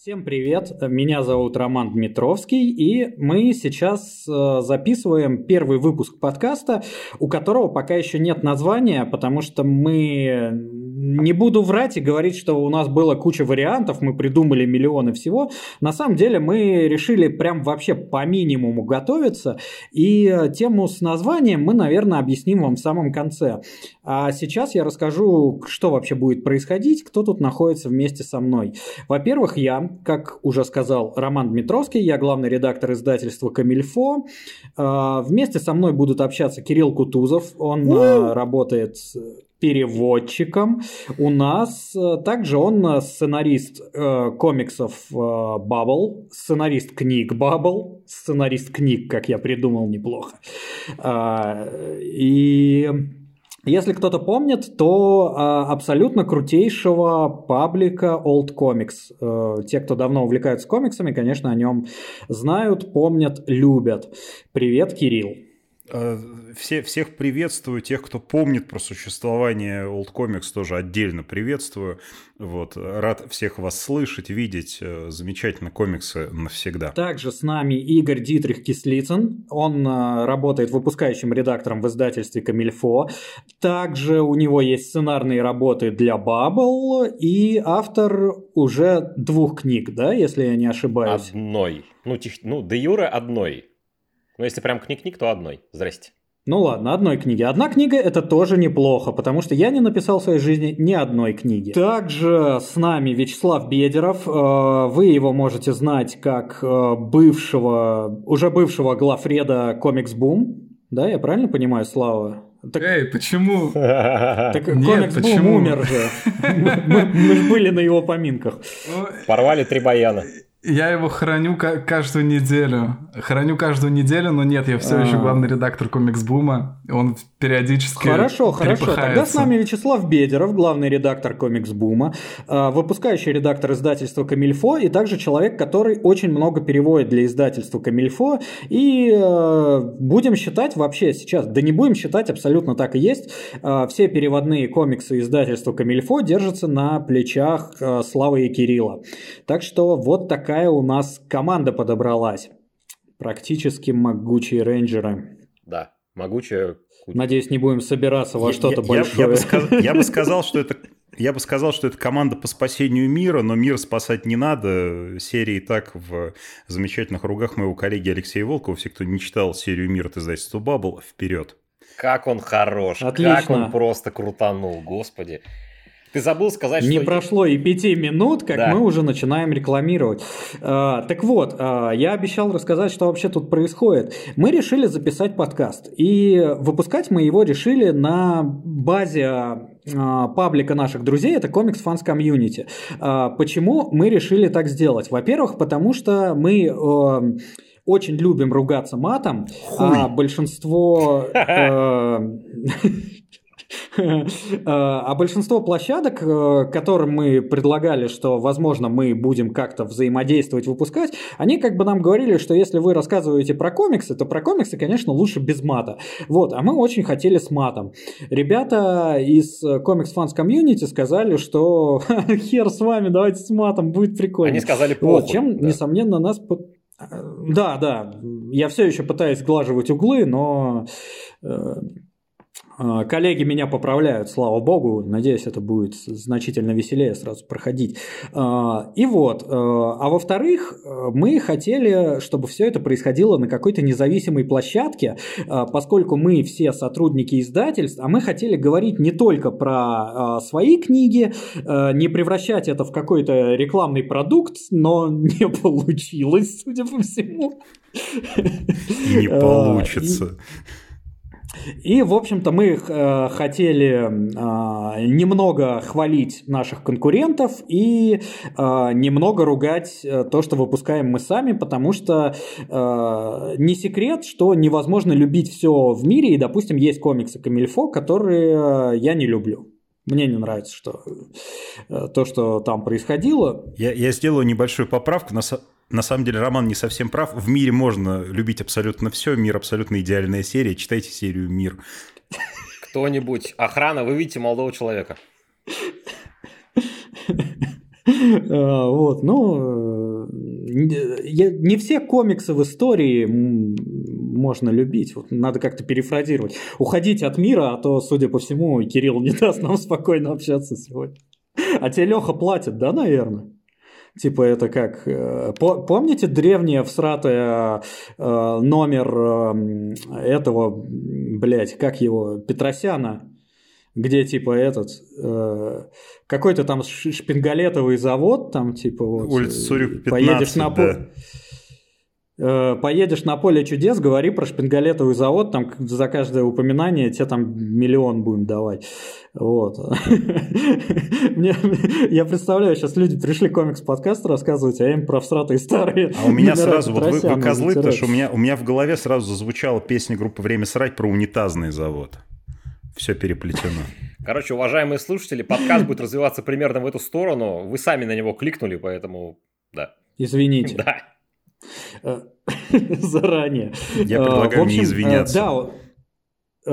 Всем привет, меня зовут Роман Дмитровский, и мы сейчас э, записываем первый выпуск подкаста, у которого пока еще нет названия, потому что мы не буду врать и говорить, что у нас было куча вариантов, мы придумали миллионы всего. На самом деле мы решили прям вообще по минимуму готовиться, и э, тему с названием мы, наверное, объясним вам в самом конце. А сейчас я расскажу, что вообще будет происходить, кто тут находится вместе со мной. Во-первых, я, как уже сказал Роман Дмитровский, я главный редактор издательства «Камильфо». А, вместе со мной будут общаться Кирилл Кутузов, он а, работает переводчиком. У нас а, также он сценарист э, комиксов э, Bubble, сценарист книг Bubble, сценарист книг, как я придумал, неплохо. Э, и если кто-то помнит, то а, абсолютно крутейшего паблика Old Comics. Э, те, кто давно увлекаются комиксами, конечно, о нем знают, помнят, любят. Привет, Кирилл. Э, все, всех приветствую, тех, кто помнит про существование Old Comics, тоже отдельно приветствую. Вот, рад всех вас слышать, видеть. Э, замечательно, комиксы навсегда. Также с нами Игорь Дитрих Кислицын. Он э, работает выпускающим редактором в издательстве Камильфо. Также у него есть сценарные работы для Bubble и автор уже двух книг, да, если я не ошибаюсь? Одной. Ну, тех... ну де юре одной. Ну, если прям книг-книг, то одной. Здрасте. Ну ладно, одной книги. Одна книга это тоже неплохо, потому что я не написал в своей жизни ни одной книги. Также с нами Вячеслав Бедеров. Э, вы его можете знать как э, бывшего, уже бывшего главреда Комикс Бум. Да, я правильно понимаю, Слава? Так... Эй, почему? Так Комикс Бум умер же. Мы, мы же были на его поминках. Порвали три баяна. Я его храню каждую неделю. Храню каждую неделю, но нет, я все еще а. главный редактор комикс Бума. Он периодически Хорошо, хорошо. Тогда с нами Вячеслав Бедеров, главный редактор комикс Бума, а, выпускающий редактор издательства Камильфо и также человек, который очень много переводит для издательства Камильфо. И а, будем считать вообще сейчас, да не будем считать, абсолютно так и есть, все переводные комиксы издательства Камильфо держатся на плечах Славы и Кирилла. Так что вот такая какая у нас команда подобралась. Практически могучие рейнджеры. Да, могучая. Надеюсь, не будем собираться во что-то большое. Я, я, бы сказал, я бы сказал, что это я бы сказал, что это команда по спасению мира, но мир спасать не надо. Серия и так в замечательных ругах моего коллеги Алексея Волкова. Все, кто не читал серию «Мир» от издательства «Баббл», вперед. Как он хорош, Отлично. как он просто крутанул, господи. Ты забыл сказать, что... Не прошло и пяти минут, как да. мы уже начинаем рекламировать. А, так вот, а, я обещал рассказать, что вообще тут происходит. Мы решили записать подкаст. И выпускать мы его решили на базе а, паблика наших друзей, это Comics Fans Community. А, почему мы решили так сделать? Во-первых, потому что мы... А, очень любим ругаться матом, Хуй. а большинство... Э, А большинство площадок, э, которым мы предлагали, что, возможно, мы будем как-то взаимодействовать, выпускать, они как бы нам говорили, что если вы рассказываете про комиксы, то про комиксы, конечно, лучше без мата. Вот, а мы очень хотели с матом. Ребята из Comics Fans Community сказали, что хер с вами, давайте с матом, будет прикольно. Они сказали похуй. Вот, чем, да. несомненно, нас... Да, да, я все еще пытаюсь сглаживать углы, но э, а, коллеги меня поправляют, слава богу. Надеюсь, это будет значительно веселее сразу проходить. А, и вот. А, а во-вторых, мы хотели, чтобы все это происходило на какой-то независимой площадке, поскольку мы все сотрудники издательств, а мы хотели говорить не только про свои книги, не превращать это в какой-то рекламный продукт, но не получилось, судя по всему. И не получится. И, в общем-то, мы э, хотели э, немного хвалить наших конкурентов и э, немного ругать то, что выпускаем мы сами, потому что не секрет, что невозможно любить все в мире, и, допустим, есть комиксы Камильфо, которые я не люблю. Мне не нравится, что то, что там происходило. Я, я сделаю небольшую поправку. На, на самом деле Роман не совсем прав. В мире можно любить абсолютно все. Мир абсолютно идеальная серия. Читайте серию «Мир». Кто-нибудь, охрана, вы видите молодого человека. А, вот, ну, не все комиксы в истории можно любить. Вот надо как-то перефразировать. Уходить от мира, а то, судя по всему, Кирилл не даст нам спокойно общаться сегодня. А тебе Леха платит, да, наверное? Типа это как... Э, помните древнее всратое э, номер э, этого, блядь, как его, Петросяна? где типа этот какой-то там шпингалетовый завод, там типа вот улица Сурюк 15, поедешь на да. Э, поедешь на поле чудес, говори про шпингалетовый завод, там за каждое упоминание тебе там миллион будем давать. Вот. Мне, я представляю, сейчас люди пришли комикс-подкаст рассказывать, а им про всратые старые. А у меня сразу, вот вы, вы козлы, потому что у меня, у меня в голове сразу зазвучала песня группы «Время срать» про унитазный завод. Все переплетено. Короче, уважаемые слушатели, подкаст будет развиваться примерно в эту сторону. Вы сами на него кликнули, поэтому да. Извините. Да. Э, заранее. Я предлагаю общем, не извиняться. Да, Э,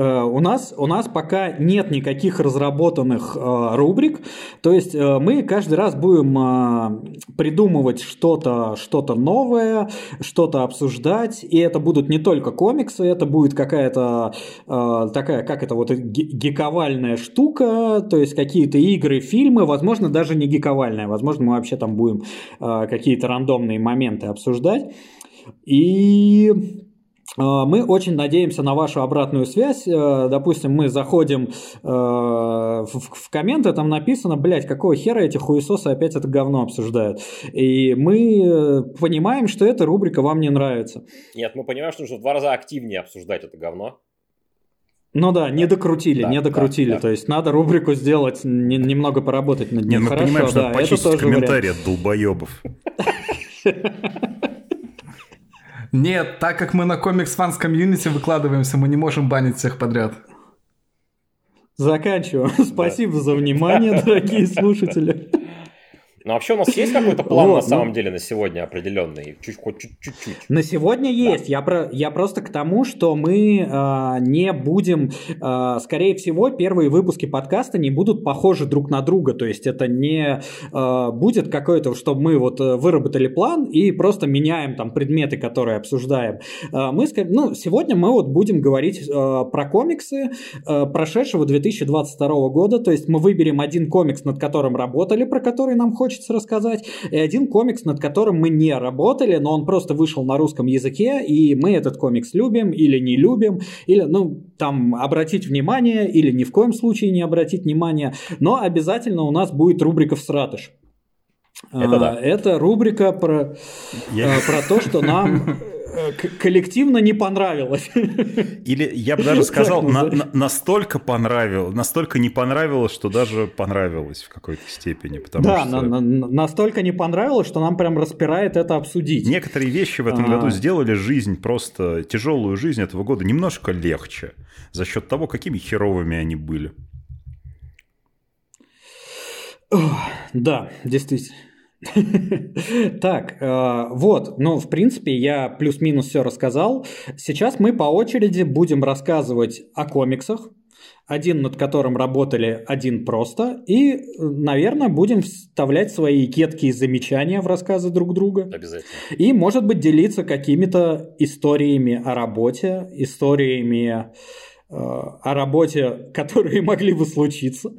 у нас, у нас пока нет никаких разработанных э, рубрик, то есть э, мы каждый раз будем э, придумывать что-то что новое, что-то обсуждать, и это будут не только комиксы, это будет какая-то э, такая, как это вот гиковальная штука, то есть какие-то игры, фильмы, возможно, даже не гиковальная, возможно, мы вообще там будем э, какие-то рандомные моменты обсуждать. И мы очень надеемся на вашу обратную связь. Э, допустим, мы заходим э, в, комменты, там написано, блядь, какого хера эти хуесосы опять это говно обсуждают. И мы э, понимаем, что эта рубрика вам не нравится. Нет, мы понимаем, что нужно в два раза активнее обсуждать это говно. Ну да, не докрутили, да, не докрутили. Да, да. То есть надо рубрику сделать, не, немного поработать над ней. Не, мы Хорошо, понимаем, что да, надо почистить комментарии от долбоебов. Нет, так как мы на комикс фанс комьюнити выкладываемся, мы не можем банить всех подряд. Заканчиваем. Спасибо за внимание, дорогие слушатели. Ну, вообще у нас есть какой-то план вот, на самом ну... деле на сегодня определенный? Чуть, хоть чуть-чуть. На сегодня есть. Да. Я, про, я просто к тому, что мы э, не будем, э, скорее всего, первые выпуски подкаста не будут похожи друг на друга. То есть это не э, будет какое-то, что мы вот э, выработали план и просто меняем там предметы, которые обсуждаем. Э, мы, ну, сегодня мы вот будем говорить э, про комиксы э, прошедшего 2022 года. То есть мы выберем один комикс, над которым работали, про который нам хочется хочется рассказать, и один комикс, над которым мы не работали, но он просто вышел на русском языке, и мы этот комикс любим или не любим, или, ну, там, обратить внимание или ни в коем случае не обратить внимание, но обязательно у нас будет рубрика в «Всратыш». Это а, да. Это рубрика про, Я... А, про то, что нам коллективно не понравилось. Или я бы даже сказал, на, на, настолько понравилось, настолько не понравилось, что даже понравилось в какой-то степени. Потому да, что... на, на, настолько не понравилось, что нам прям распирает это обсудить. Некоторые вещи в этом а... году сделали жизнь, просто тяжелую жизнь этого года немножко легче за счет того, какими херовыми они были. Да, действительно. Так, э, вот, ну, в принципе, я плюс-минус все рассказал. Сейчас мы по очереди будем рассказывать о комиксах, один над которым работали, один просто, и, наверное, будем вставлять свои кеткие замечания в рассказы друг друга. Обязательно. И, может быть, делиться какими-то историями о работе, историями о работе, которые могли бы случиться.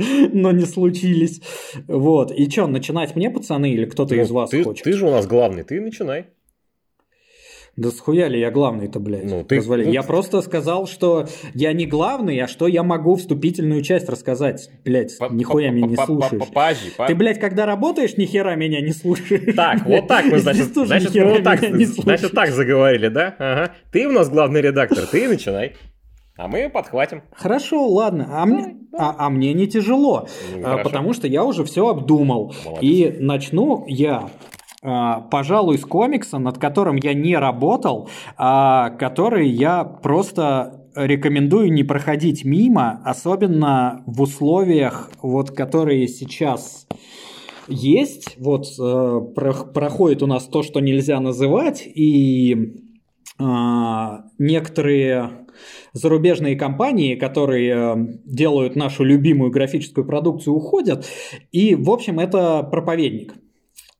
но не случились. Вот. И что, начинать мне, пацаны, или кто-то ну, из вас ты, хочет? Ты же у нас главный, ты начинай. Да схуя ли я главный-то, блядь? Ну, ты... Позволи. Ну... Я просто сказал, что я не главный, а что я могу вступительную часть рассказать. Блядь, нихуя меня не слушаешь. Ты, блядь, когда работаешь, нихера меня не слушаешь. Так, вот так мы, значит, значит, мы вот так, значит, так заговорили, да? Ага. Ты у нас главный редактор, ты начинай. А мы подхватим. Хорошо, ладно. А, Давай, мне, да. а, а мне не тяжело, ну, а, потому что я уже все обдумал. Молодец. И начну я а, пожалуй, с комикса, над которым я не работал, а который я просто рекомендую не проходить мимо, особенно в условиях, вот, которые сейчас есть. Вот э, проходит у нас то, что нельзя называть, и э, некоторые зарубежные компании, которые э, делают нашу любимую графическую продукцию, уходят. И, в общем, это проповедник.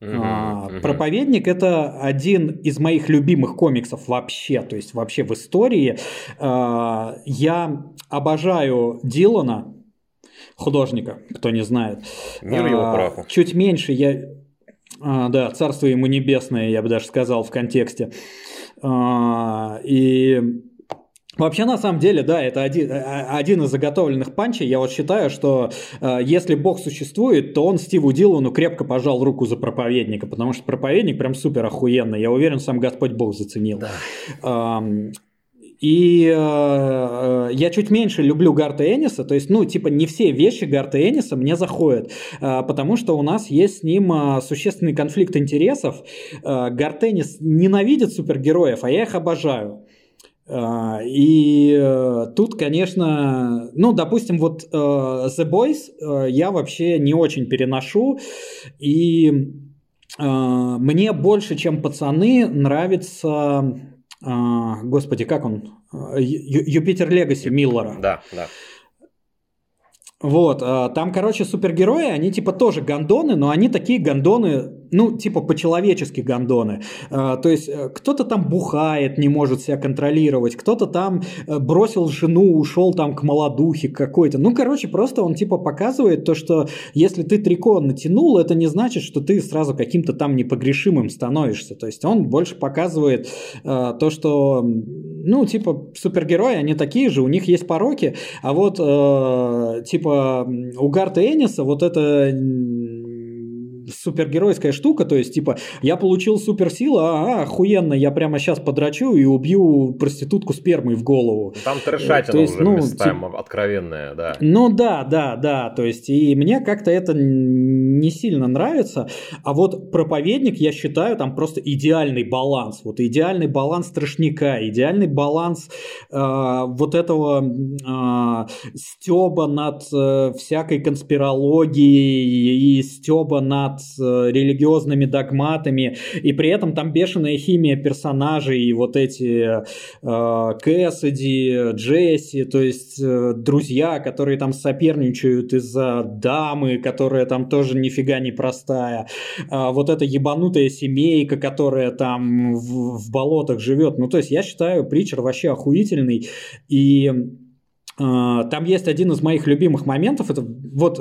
Uh-huh, Проповедник это один из моих любимых комиксов вообще, то есть вообще в истории. А, я обожаю Дилана, художника, кто не знает. Мир его а, праху. Чуть меньше я... Да, царство ему небесное, я бы даже сказал в контексте. И Вообще, на самом деле, да, это один, один из заготовленных панчей. Я вот считаю, что э, если Бог существует, то он Стиву Дилану крепко пожал руку за проповедника, потому что проповедник прям супер охуенный. Я уверен, сам Господь Бог заценил. Да. Эм, и э, я чуть меньше люблю Гарта Энниса, то есть, ну, типа, не все вещи Гарта Энниса мне заходят, э, потому что у нас есть с ним э, существенный конфликт интересов. Э, Гарт Эннис ненавидит супергероев, а я их обожаю. А, и э, тут, конечно, ну, допустим, вот э, The Boys э, я вообще не очень переношу, и мне больше, чем пацаны, нравится, господи, как он, Юпитер Легаси Миллера. Да, да. Вот, там, короче, супергерои, они типа тоже гондоны, но они такие гондоны ну, типа по-человечески гондоны. А, то есть э, кто-то там бухает, не может себя контролировать, кто-то там э, бросил жену, ушел там к молодухе какой-то. Ну, короче, просто он типа показывает то, что если ты трико натянул, это не значит, что ты сразу каким-то там непогрешимым становишься. То есть он больше показывает э, то, что, ну, типа супергерои, они такие же, у них есть пороки, а вот э, типа у Гарта Энниса вот это супергеройская штука, то есть, типа, я получил суперсилу, а, а, охуенно, я прямо сейчас подрачу и убью проститутку спермой в голову. Там трешатина то есть, уже ну, местами тип... откровенная, да. Ну да, да, да, то есть, и мне как-то это не сильно нравится, а вот проповедник, я считаю, там просто идеальный баланс, вот идеальный баланс страшника, идеальный баланс э, вот этого э, стеба над э, всякой конспирологией и стеба над Э, религиозными догматами, и при этом там бешеная химия персонажей, и вот эти э, Кэссиди, Джесси, то есть э, друзья, которые там соперничают из-за дамы, которая там тоже нифига не простая, э, вот эта ебанутая семейка, которая там в, в болотах живет. Ну, то есть я считаю Притчер вообще охуительный, и там есть один из моих любимых моментов. Это вот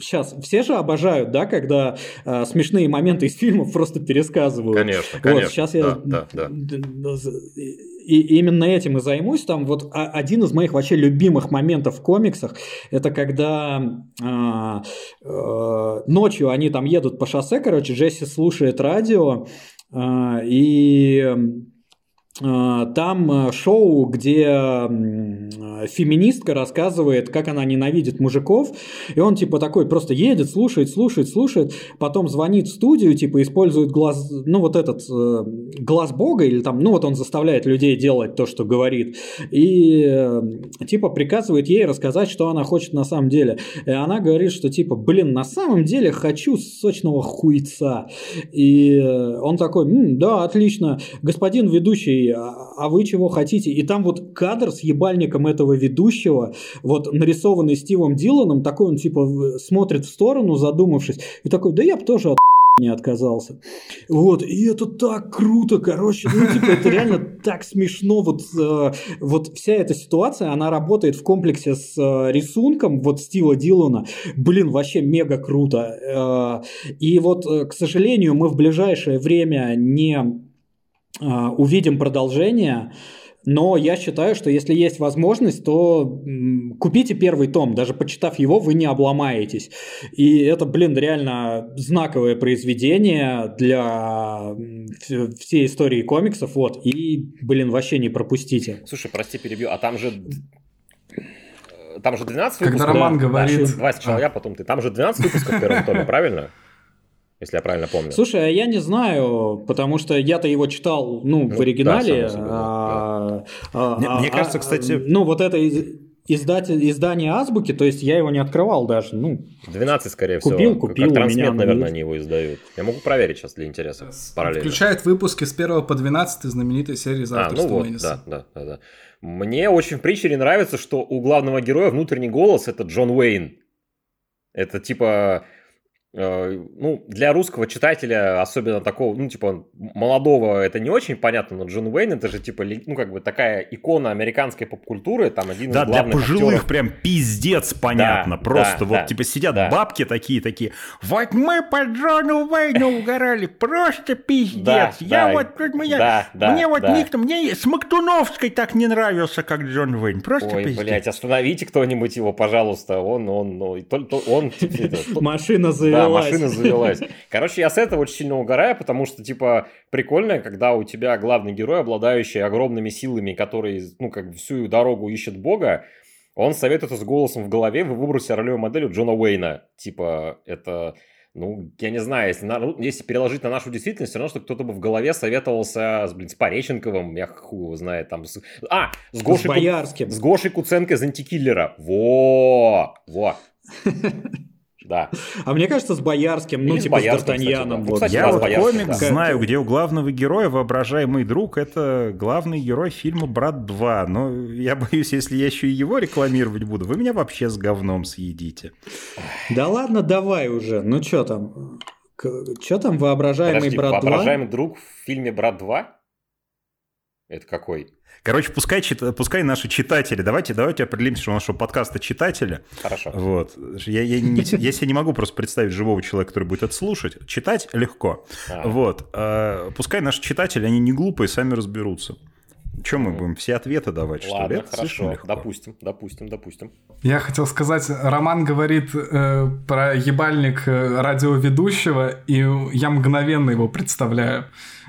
сейчас э, все же обожают, да, когда э, смешные моменты из фильмов просто пересказывают. Конечно, конечно. Вот, сейчас я да, да. И именно этим и займусь. Там вот один из моих вообще любимых моментов в комиксах это когда э, э, ночью они там едут по шоссе, короче, Джесси слушает радио э, и там э, шоу, где феминистка рассказывает, как она ненавидит мужиков, и он типа такой просто едет, слушает, слушает, слушает, потом звонит в студию, типа использует глаз, ну вот этот э, глаз бога, или там, ну вот он заставляет людей делать то, что говорит, и типа приказывает ей рассказать, что она хочет на самом деле. И она говорит, что типа, блин, на самом деле хочу сочного хуйца. И он такой, да, отлично, господин ведущий, а, а вы чего хотите? И там вот кадр с ебальником этого ведущего, вот нарисованный Стивом Диланом, такой он типа смотрит в сторону, задумавшись, и такой, да я бы тоже от не отказался. Вот, и это так круто, короче, ну, типа, это реально так смешно, вот, э, вот вся эта ситуация, она работает в комплексе с э, рисунком, вот, Стива Дилана, блин, вообще мега круто. Э, и вот, э, к сожалению, мы в ближайшее время не увидим продолжение. Но я считаю, что если есть возможность, то купите первый том. Даже почитав его, вы не обломаетесь. И это, блин, реально знаковое произведение для всей истории комиксов. Вот. И, блин, вообще не пропустите. Слушай, прости, перебью. А там же там же 12 Когда выпусков. Когда Роман да? говорит... Давай сначала а. я, потом ты. Там же 12 выпусков в первом томе, правильно? Если я правильно помню. Слушай, а я не знаю, потому что я-то его читал, ну, ну в оригинале. Да, а, а, мне, а, мне кажется, кстати... Ну, вот это издатель, издание Азбуки, то есть я его не открывал даже. Ну, 12, скорее всего. Купил, купил. Как трансмет, наверное, они его издают. Я могу проверить сейчас для интереса параллельно. Включает выпуски с 1 по 12 знаменитой серии за а, ну вот, да, да, да, да. Мне очень в Притчере нравится, что у главного героя внутренний голос – это Джон Уэйн. Это типа ну, для русского читателя, особенно такого, ну, типа, молодого, это не очень понятно, но Джон Уэйн это же, типа, ну, как бы такая икона американской поп-культуры, там один да, из главных для пожилых актеров. прям пиздец понятно, Да, просто да, вот, да, типа, сидят да. бабки такие-такие, вот мы по Джону Уэйну угорали, просто пиздец, Да, я да, вот, тут меня, да, да, мне вот да. никто, мне с Мактуновской так не нравился, как Джон Уэйн, просто Ой, пиздец. блядь, остановите кто-нибудь его, пожалуйста, он, он, ну, то- он, это, Машина Да, машина завелась. Короче, я с этого очень сильно угораю, потому что, типа, прикольно, когда у тебя главный герой, обладающий огромными силами, который, ну, как бы всю дорогу ищет бога, он советует с голосом в голове, вы выбросите ролевую модель у Джона Уэйна. Типа, это... Ну, я не знаю, если, на- ну, если переложить на нашу действительность, все равно, что кто-то бы в голове советовался с, блин, с Пореченковым, я хуй его знает, там... С... А, с С Гошей, Ку- Боярским. с Гошей Куценко из антикиллера. Во! Во! Да. А мне кажется, с Боярским, ну, Или типа с Боярским, Д'Артаньяном. да. Вот. кстати, Я да, вот да. знаю, где у главного героя воображаемый друг это главный герой фильма «Брат 2». Но я боюсь, если я еще и его рекламировать буду, вы меня вообще с говном съедите. Да ладно, давай уже. Ну, что там? Что там воображаемый Подожди, брат 2? воображаемый друг в фильме «Брат 2»? Это какой? Короче, пускай, чит- пускай наши читатели, давайте, давайте определимся, что у нашего подкаста читатели. Хорошо. Вот. Я, я, не, я себе не могу просто представить живого человека, который будет это слушать. Читать легко. А. Вот. А, пускай наши читатели, они не глупые, сами разберутся. Чем мы будем все ответы давать, что ли? Ладно, Это хорошо. легко. Допустим, допустим, допустим. Я хотел сказать, Роман говорит э, про ебальник э, радиоведущего, и я мгновенно его представляю.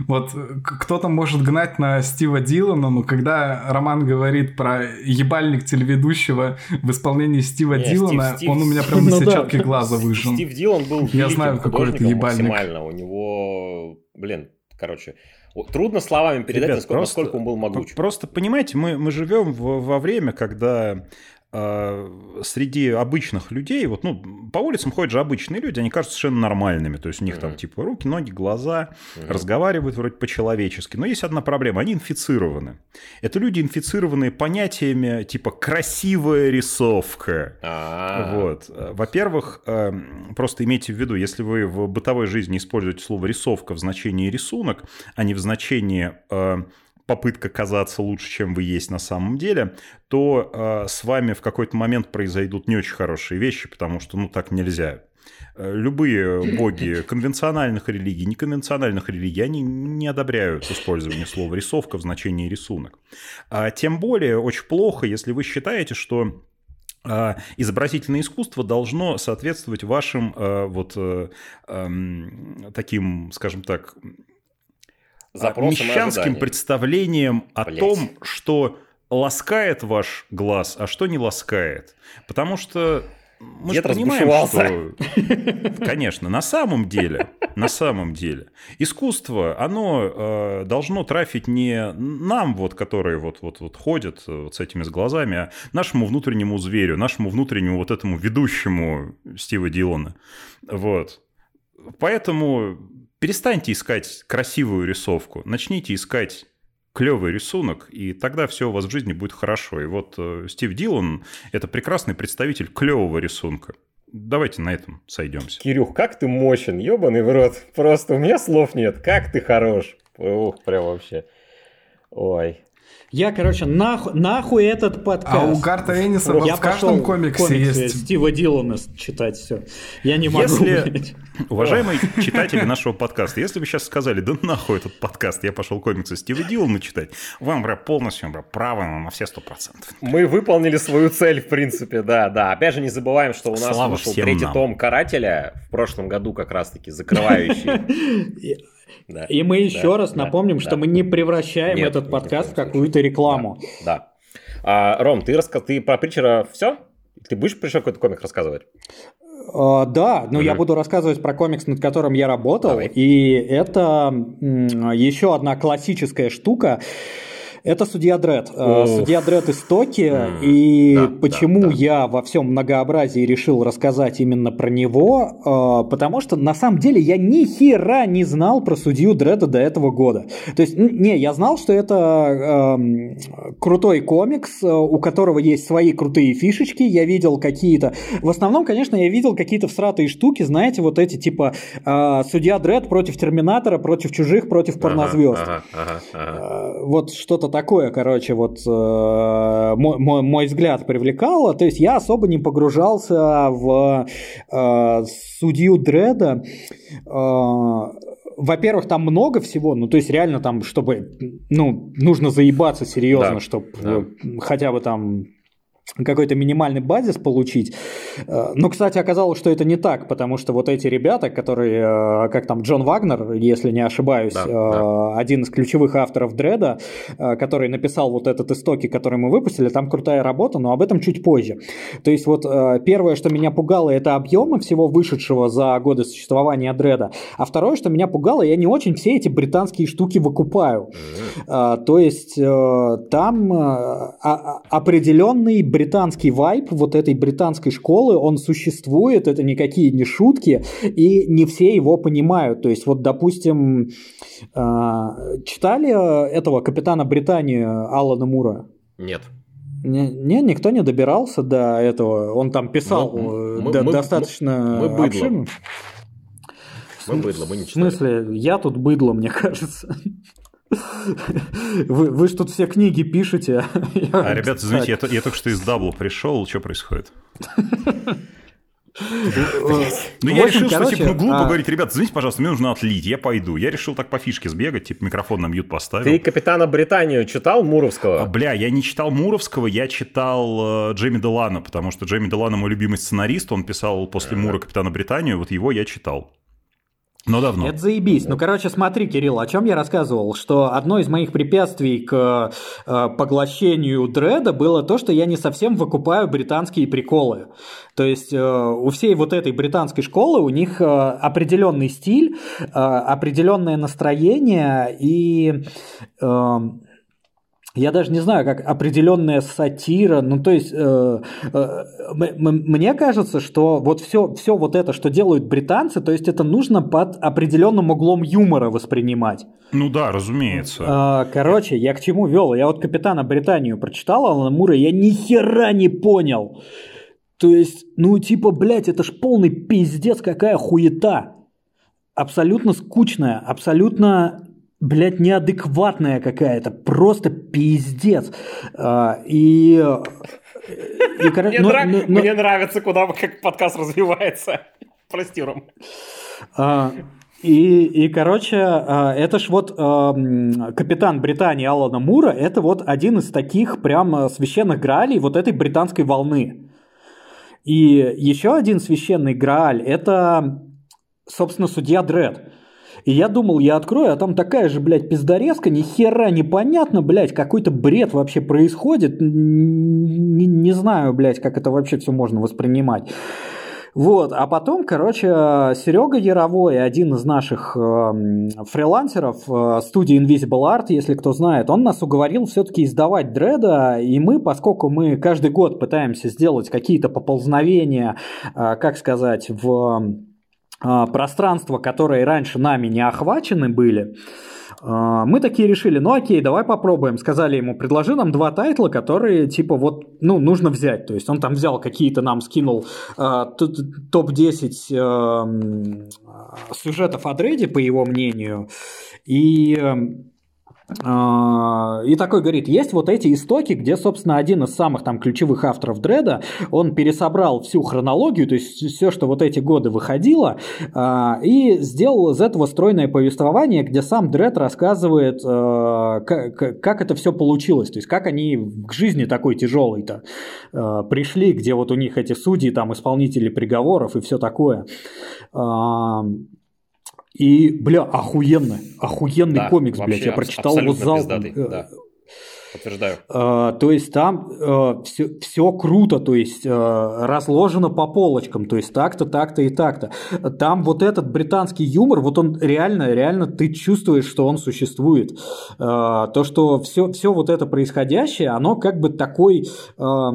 Вот э, кто-то может гнать на Стива Дилана, но когда Роман говорит про ебальник телеведущего в исполнении Стива Не, Дилана, Стив- Стив- он у меня прям на Ну да. сетчатке глаза выжил. Стив Дилан был Я знаю, какой это ебальник. максимально. У него, блин, короче, трудно словами передать, Ребят, насколько, просто- насколько он был могуч. Просто понимаете, мы, мы живем в- во время, когда среди обычных людей, вот, ну, по улицам ходят же обычные люди, они кажутся совершенно нормальными. То есть у них там типа руки, ноги, глаза, разговаривают вроде по-человечески. Но есть одна проблема, они инфицированы. Это люди, инфицированные понятиями типа красивая рисовка. А, Вот. Во-первых, э, просто имейте в виду, если вы в бытовой жизни используете слово рисовка в значении рисунок, а не в значении э, попытка казаться лучше, чем вы есть на самом деле, то э, с вами в какой-то момент произойдут не очень хорошие вещи, потому что ну так нельзя. Э, Любые боги конвенциональных религий, неконвенциональных религий, они не одобряют использование слова рисовка в значении рисунок. А тем более очень плохо, если вы считаете, что а, изобразительное искусство должно соответствовать вашим э, вот э, эм, таким, скажем так, запросам и мещанским ожиданиям. представлениям о том, что ласкает ваш глаз, а что не ласкает. Потому что мы Дед же понимаем, что... Конечно, на самом деле, на самом деле, искусство, оно э, должно трафить не нам, вот, которые вот, вот, вот ходят э, вот с этими с глазами, а нашему внутреннему зверю, нашему внутреннему вот этому ведущему Стива Дилана. Вот. Поэтому перестаньте искать красивую рисовку, начните искать клевый рисунок, и тогда все у вас в жизни будет хорошо. И вот э, Стив Дилан – это прекрасный представитель клевого рисунка. Давайте на этом сойдемся. Кирюх, как ты мощен, ебаный в рот. Просто у меня слов нет. Как ты хорош. Ух, прям вообще. Ой. Я, короче, нахуй, нахуй этот подкаст. А у Гарта Энниса вот Я в каждом комиксе комиксы есть. Стива Дилана читать все. Я не могу, Если-. Уважаемые читатели нашего подкаста, если вы сейчас сказали, да нахуй этот подкаст, я пошел комиксы Стива Дилана читать, вам, бля, полностью, бля, право на все сто процентов. Мы выполнили свою цель, в принципе, да, да. Опять же, не забываем, что у нас Слава вышел третий нам. том «Карателя» в прошлом году как раз-таки, закрывающий. Да. И мы еще Да, раз да, напомним, да. что мы не превращаем Нет, этот подкаст в какую-то рекламу. Да. А, Ром, ты, раска... ты про Притчера все? Ты будешь еще какой-то комик рассказывать? А, да, но я Мгм. буду рассказывать про комикс, над которым я работал. Давай. И это еще одна классическая штука. Это судья Дред. Э, судья Дред истоки. И да, почему да, да. я во всем многообразии решил рассказать именно про него? Э, потому что на самом деле я ни хера не знал про судью Дреда до этого года. То есть, не, я знал, что это э, крутой комикс, э, у которого есть свои крутые фишечки. Я видел какие-то... В основном, конечно, я видел какие-то всратые штуки, знаете, вот эти типа э, судья Дред против Терминатора, против чужих, против порнозвезд. Ага, ага, ага, э, вот что-то такое, короче, вот э, мой, мой, мой взгляд привлекало. То есть я особо не погружался в э, судью Дреда. Э, во-первых, там много всего, ну, то есть реально там, чтобы, ну, нужно заебаться серьезно, да, чтобы да. хотя бы там какой-то минимальный базис получить. Э, но, кстати, оказалось, что это не так, потому что вот эти ребята, которые, э, как там Джон Вагнер, если не ошибаюсь, да, да. Э, один из ключевых авторов Дреда, который написал вот этот истоки, который мы выпустили, там крутая работа, но об этом чуть позже. То есть вот первое, что меня пугало, это объемы всего вышедшего за годы существования Дреда, а второе, что меня пугало, я не очень все эти британские штуки выкупаю. Mm-hmm. То есть там определенный британский вайп вот этой британской школы, он существует, это никакие не шутки, и не все его понимают. То есть, вот, допустим, а, читали этого капитана Британии Алана Мура? Нет. Не, не, никто не добирался до этого. Он там писал ну, э, мы, до, мы, достаточно мы, мы обширно. Мы быдло, мы не читали. В смысле, я тут быдло, мне кажется. Вы, вы же тут все книги пишете. А, ребята, извините, я, я только что из Дабла пришел, что происходит? Ну, я решил, что типа, ну, глупо а говорить, ребят, извините, пожалуйста, мне нужно отлить, я пойду. Я решил так по фишке сбегать, типа, микрофон на мьют поставил. Ты «Капитана Британию» читал Муровского? А, бля, я не читал Муровского, я читал э, Джейми Делана, потому что Джейми Делана мой любимый сценарист, он писал после Мура «Капитана Британию», вот его я читал. Но давно. Это заебись. Ну, короче, смотри, Кирилл, о чем я рассказывал, что одно из моих препятствий к э, поглощению дреда было то, что я не совсем выкупаю британские приколы. То есть э, у всей вот этой британской школы у них э, определенный стиль, э, определенное настроение и... Э, я даже не знаю, как определенная сатира. Ну, то есть, э, э, мне кажется, что вот все, все вот это, что делают британцы, то есть это нужно под определенным углом юмора воспринимать. Ну да, разумеется. Э, короче, я к чему вел? Я вот Капитана Британию прочитал, Алана Мура, я ни хера не понял. То есть, ну типа, блядь, это ж полный пиздец, какая хуета. Абсолютно скучная, абсолютно блядь, неадекватная какая-то, просто пиздец. А, и... и мне, но, нрав... но, но... мне нравится, куда как подкаст развивается. Прости, Ром. А, и, и, короче, а, это ж вот капитан Британии Алана Мура, это вот один из таких прям священных граалей вот этой британской волны. И еще один священный грааль – это, собственно, судья Дред. И я думал, я открою, а там такая же, блядь, пиздорезка, ни хера непонятно, блядь, какой-то бред вообще происходит. Не, не знаю, блядь, как это вообще все можно воспринимать. Вот, а потом, короче, Серега Яровой, один из наших э, фрилансеров э, студии Invisible Art, если кто знает, он нас уговорил все-таки издавать дреда, и мы, поскольку мы каждый год пытаемся сделать какие-то поползновения, э, как сказать, в пространства, которые раньше нами не охвачены были, а, мы такие решили, ну окей, давай попробуем. Сказали ему, предложи нам два тайтла, которые типа вот, ну, нужно взять. То есть он там взял какие-то, нам скинул э, топ-10 э, сюжетов о Дреде, по его мнению. И а, и такой говорит, есть вот эти истоки, где, собственно, один из самых там ключевых авторов Дреда, он пересобрал всю хронологию, то есть все, что вот эти годы выходило, а, и сделал из этого стройное повествование, где сам Дред рассказывает, а, как это все получилось, то есть как они к жизни такой тяжелой-то пришли, где вот у них эти судьи, там исполнители приговоров и все такое. И, бля, охуенный, охуенный да, комикс, блядь, я прочитал его залпом. Да. Подтверждаю. Э, то есть там э, все, все круто, то есть э, разложено по полочкам, то есть так-то, так-то и так-то. Там вот этот британский юмор, вот он реально, реально ты чувствуешь, что он существует. Э, то, что все, все вот это происходящее, оно как бы такой... Э,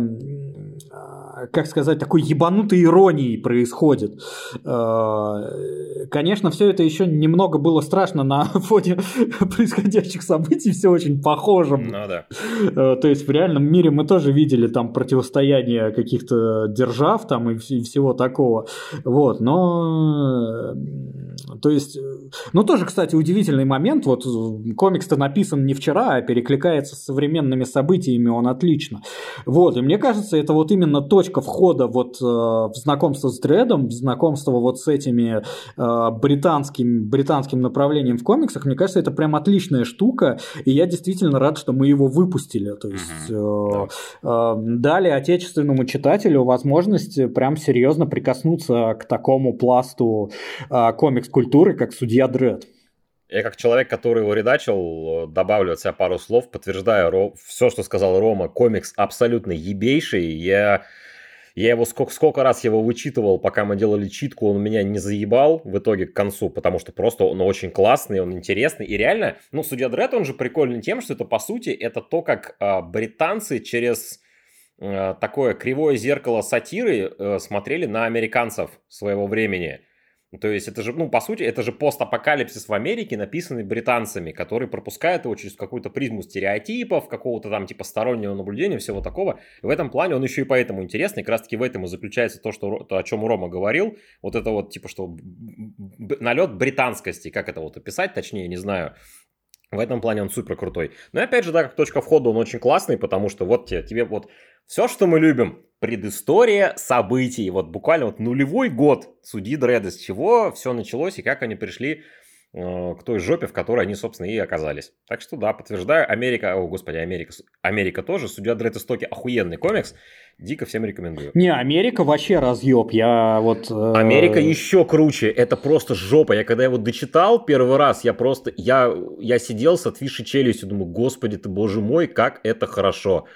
как сказать, такой ебанутой иронией происходит. Э, конечно, все это еще немного было страшно на фоне происходящих событий, все очень похоже. Ну да. Э, то есть в реальном мире мы тоже видели там противостояние каких-то держав там и всего такого. Вот, но то есть, ну тоже, кстати, удивительный момент. Вот комикс-то написан не вчера, а перекликается с современными событиями, он отлично. Вот, и мне кажется, это вот именно точка входа вот э, в знакомство с Дредом, в знакомство вот с этими э, британским, британским направлением в комиксах. Мне кажется, это прям отличная штука, и я действительно рад, что мы его выпустили. То есть э, э, дали отечественному читателю возможность прям серьезно прикоснуться к такому пласту комикс-культуры, как Судья Дред. Я как человек, который его редачил, добавлю от себя пару слов, подтверждаю все, что сказал Рома. Комикс абсолютно ебейший. Я я его сколько, сколько раз его вычитывал, пока мы делали читку, он меня не заебал в итоге к концу, потому что просто он очень классный, он интересный. И реально, ну, Судья Дред, он же прикольный тем, что это, по сути, это то, как э, британцы через э, такое кривое зеркало сатиры э, смотрели на американцев своего времени. То есть это же, ну, по сути, это же постапокалипсис в Америке, написанный британцами, который пропускает его через какую-то призму стереотипов, какого-то там типа стороннего наблюдения, всего такого. И в этом плане он еще и поэтому интересный. Как раз таки в этом и заключается то, что, то, о чем Рома говорил. Вот это вот типа, что налет британскости, как это вот описать, точнее, не знаю. В этом плане он супер крутой. Но опять же, да, как точка входа он очень классный, потому что вот тебе, тебе вот все, что мы любим, предыстория событий. Вот буквально вот нулевой год судьи Дреда, с чего все началось и как они пришли э, к той жопе, в которой они, собственно, и оказались. Так что да, подтверждаю, Америка, о господи, Америка, Америка тоже, Судья Дред Истоки охуенный комикс, дико всем рекомендую. Не, Америка вообще разъеб, я вот... Э... Америка еще круче, это просто жопа, я когда его дочитал первый раз, я просто, я, я сидел с отвисшей челюстью, думаю, господи ты, боже мой, как это хорошо.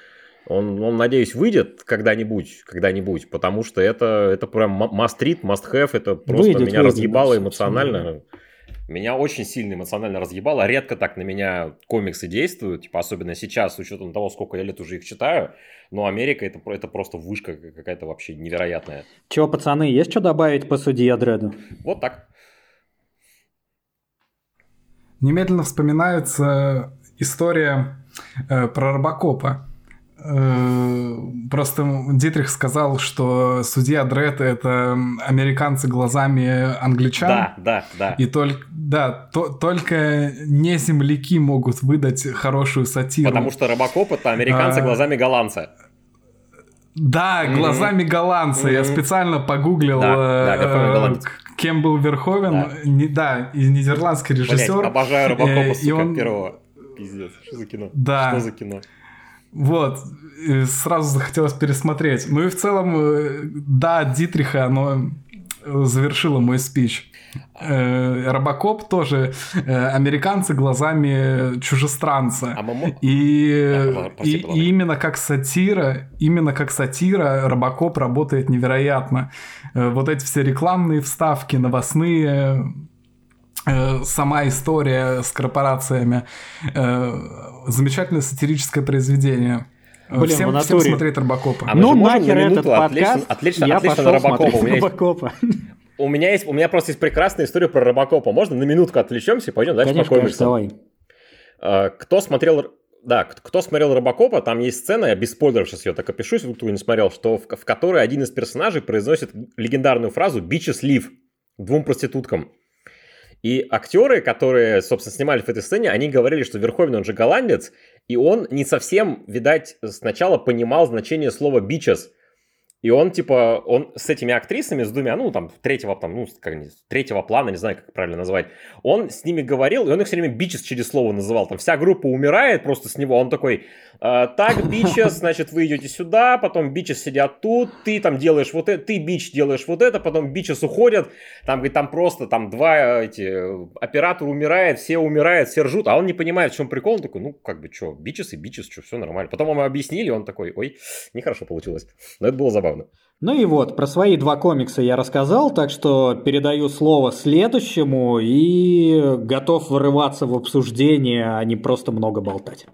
Он, он, надеюсь, выйдет когда-нибудь, когда-нибудь, потому что это, это прям must read, must have, это просто выйдет, меня выйдет, разъебало эмоционально. Меня очень сильно эмоционально разъебало. Редко так на меня комиксы действуют, типа, особенно сейчас, с учетом того, сколько я лет уже их читаю. Но Америка это, это просто вышка какая-то вообще невероятная. Чего, пацаны, есть что добавить по судье Дреду? Вот так. Немедленно вспоминается история э, про Робокопа. Э, просто Дитрих сказал, что судья Дред это американцы глазами англичан. Да, да, да. И только, да, то, только не земляки могут выдать хорошую сатиру. Потому что Робокоп это американцы а... глазами голландца. Да, глазами mm-hmm. голландца. Mm-hmm. Я специально погуглил, да, да, э, кем был Верховен. Да, не, да и нидерландский режиссер. Блять, обожаю Робокопа, э, сука, он... первого. Пиздец, что за кино? Да. Что за кино? Вот, и сразу захотелось пересмотреть. Ну и в целом, э, да, Дитриха, оно э, завершило мой спич. Э, Робокоп тоже американцы глазами чужестранца. А мамо... И, а, и, и именно как сатира, именно как сатира Робокоп работает невероятно. Вот эти все рекламные вставки, новостные, сама история с корпорациями. Замечательное сатирическое произведение. Блин, всем, всем смотреть Робокопа. А ну нахер на этот подкаст. Отлично, я отлично пошел Робокопа. У меня, Робокопа. Есть, у, меня есть, у меня просто есть прекрасная история про Робокопа. Можно на минутку отвлечемся и пойдем дальше конечно? Конечно, давай. Кто смотрел да, кто смотрел Робокопа, там есть сцена, я без спойлеров сейчас ее так опишу, если кто не смотрел, что в, в которой один из персонажей произносит легендарную фразу «bitches leave» двум проституткам. И актеры, которые, собственно, снимали в этой сцене, они говорили, что Верховен, он же голландец, и он не совсем, видать, сначала понимал значение слова «бичес». И он, типа, он с этими актрисами, с двумя, ну, там, третьего, там, ну, как третьего плана, не знаю, как правильно назвать, он с ними говорил, и он их все время бичес через слово называл. Там вся группа умирает просто с него, он такой, «А, так, бичес, значит, вы идете сюда, потом бичес сидят тут, ты там делаешь вот это, ты, бич, делаешь вот это, потом бичес уходят, там, говорит, там просто, там, два эти, оператор умирает, все умирают, все ржут, а он не понимает, в чем прикол, он такой, ну, как бы, что, бичес и бичес, что, все нормально. Потом ему объяснили, он такой, ой, нехорошо получилось. Но это было забавно забавно. Ну и вот, про свои два комикса я рассказал, так что передаю слово следующему и готов вырываться в обсуждение, а не просто много болтать.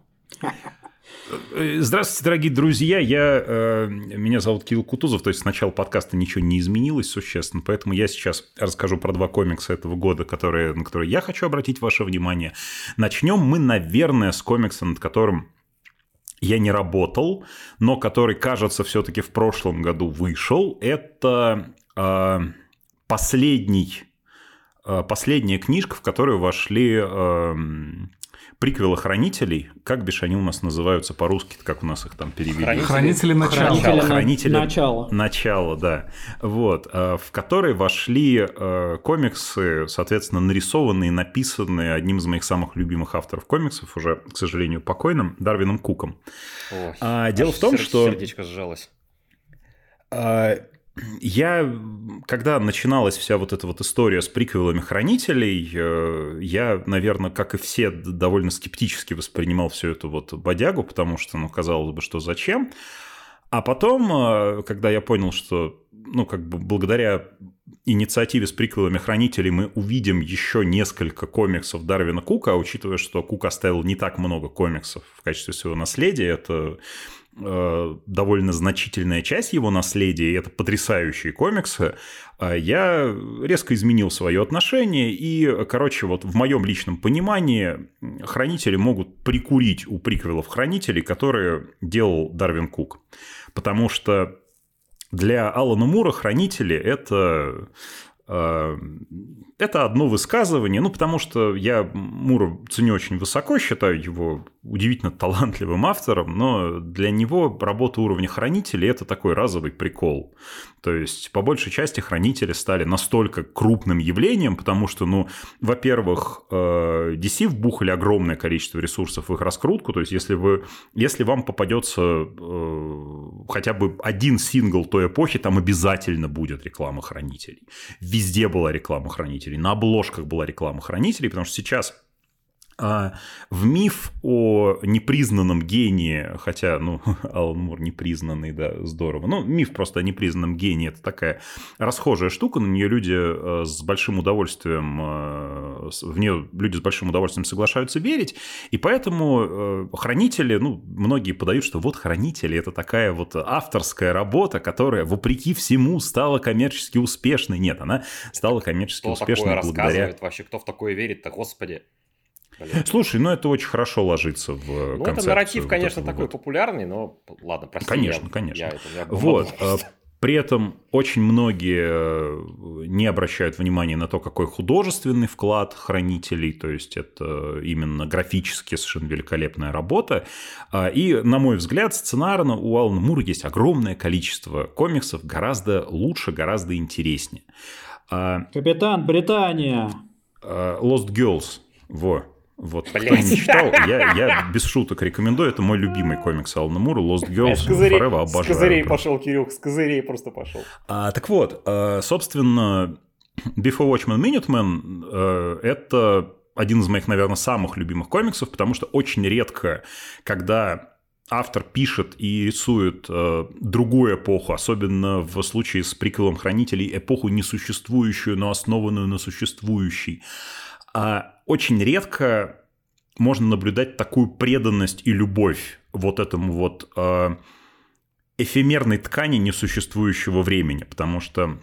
Здравствуйте, дорогие друзья. Я, э, меня зовут Кирилл Кутузов. То есть с начала подкаста ничего не изменилось существенно, поэтому я сейчас расскажу про два комикса этого года, которые, на которые я хочу обратить ваше внимание. Начнем мы, наверное, с комикса, над которым я не работал, но который, кажется, все-таки в прошлом году вышел. Это э, последний, э, последняя книжка, в которую вошли э, приквелы хранителей. Как бишь они у нас называются по-русски, как у нас их там перевели? Хранители, Хранители начала. Хранители, Хранители начала. Начала, да. Вот, э, в которой вошли э, комиксы, соответственно, нарисованные, написанные одним из моих самых любимых авторов комиксов, уже, к сожалению, покойным, Дарвином Куком. Ой, а, дело в том, что... Сердечко сжалось. Я, когда начиналась вся вот эта вот история с приквелами хранителей, э, я, наверное, как и все, довольно скептически воспринимал всю эту вот бодягу, потому что, ну, казалось бы, что зачем. А потом, э, когда я понял, что, ну, как бы благодаря инициативе с приквелами хранителей мы увидим еще несколько комиксов Дарвина Кука, а учитывая, что Кук оставил не так много комиксов в качестве своего наследия, это довольно значительная часть его наследия, и это потрясающие комиксы, а я резко изменил свое отношение, и, короче, вот в моем личном понимании хранители могут прикурить у приквелов хранителей, которые делал Дарвин Кук. Потому что для Алана Мура хранители – это э, это одно высказывание, ну, потому что я Мура ценю очень высоко, считаю его удивительно талантливым автором, но для него работа уровня хранителей – это такой разовый прикол. То есть, по большей части, хранители стали настолько крупным явлением, потому что, ну, во-первых, э, DC вбухали огромное количество ресурсов в их раскрутку, то есть, если, вы, если вам попадется э, хотя бы один сингл той эпохи, там обязательно будет реклама хранителей. Везде была реклама хранителей, на обложках была реклама хранителей, потому что сейчас в миф о непризнанном гении, хотя, ну, Алан Мур непризнанный, да, здорово, но миф просто о непризнанном гении – это такая расхожая штука, на нее люди э, с большим удовольствием, э, в нее люди с большим удовольствием соглашаются верить, и поэтому э, хранители, ну, многие подают, что вот хранители – это такая вот авторская работа, которая, вопреки всему, стала коммерчески успешной. Нет, она стала коммерчески кто успешной благодаря... вообще, кто в такое верит-то, господи? Слушай, ну это очень хорошо ложится в Ну, это нарратив, конечно, такой вот. популярный, но ладно, прости. Конечно, я, конечно. Я, я, вот. А, при этом очень многие э, не обращают внимания на то, какой художественный вклад хранителей, то есть это именно графически совершенно великолепная работа. А, и, на мой взгляд, сценарно у Алана Мура есть огромное количество комиксов, гораздо лучше, гораздо интереснее. А, Капитан Британия! Lost Girls, во, вот, Блять. кто не читал, я, я без шуток рекомендую. Это мой любимый комикс Алана Мура, Lost Girls, с козырей, Forever, обожаю. С козырей пошел, Кирюх, с козырей просто пошел. А, так вот, а, собственно, Before Watchmen Minuteman а, это один из моих, наверное, самых любимых комиксов, потому что очень редко, когда автор пишет и рисует э, другую эпоху, особенно в случае с приквелом Хранителей, эпоху несуществующую, но основанную на существующей. А очень редко можно наблюдать такую преданность и любовь вот этому вот э, эфемерной ткани несуществующего времени, потому что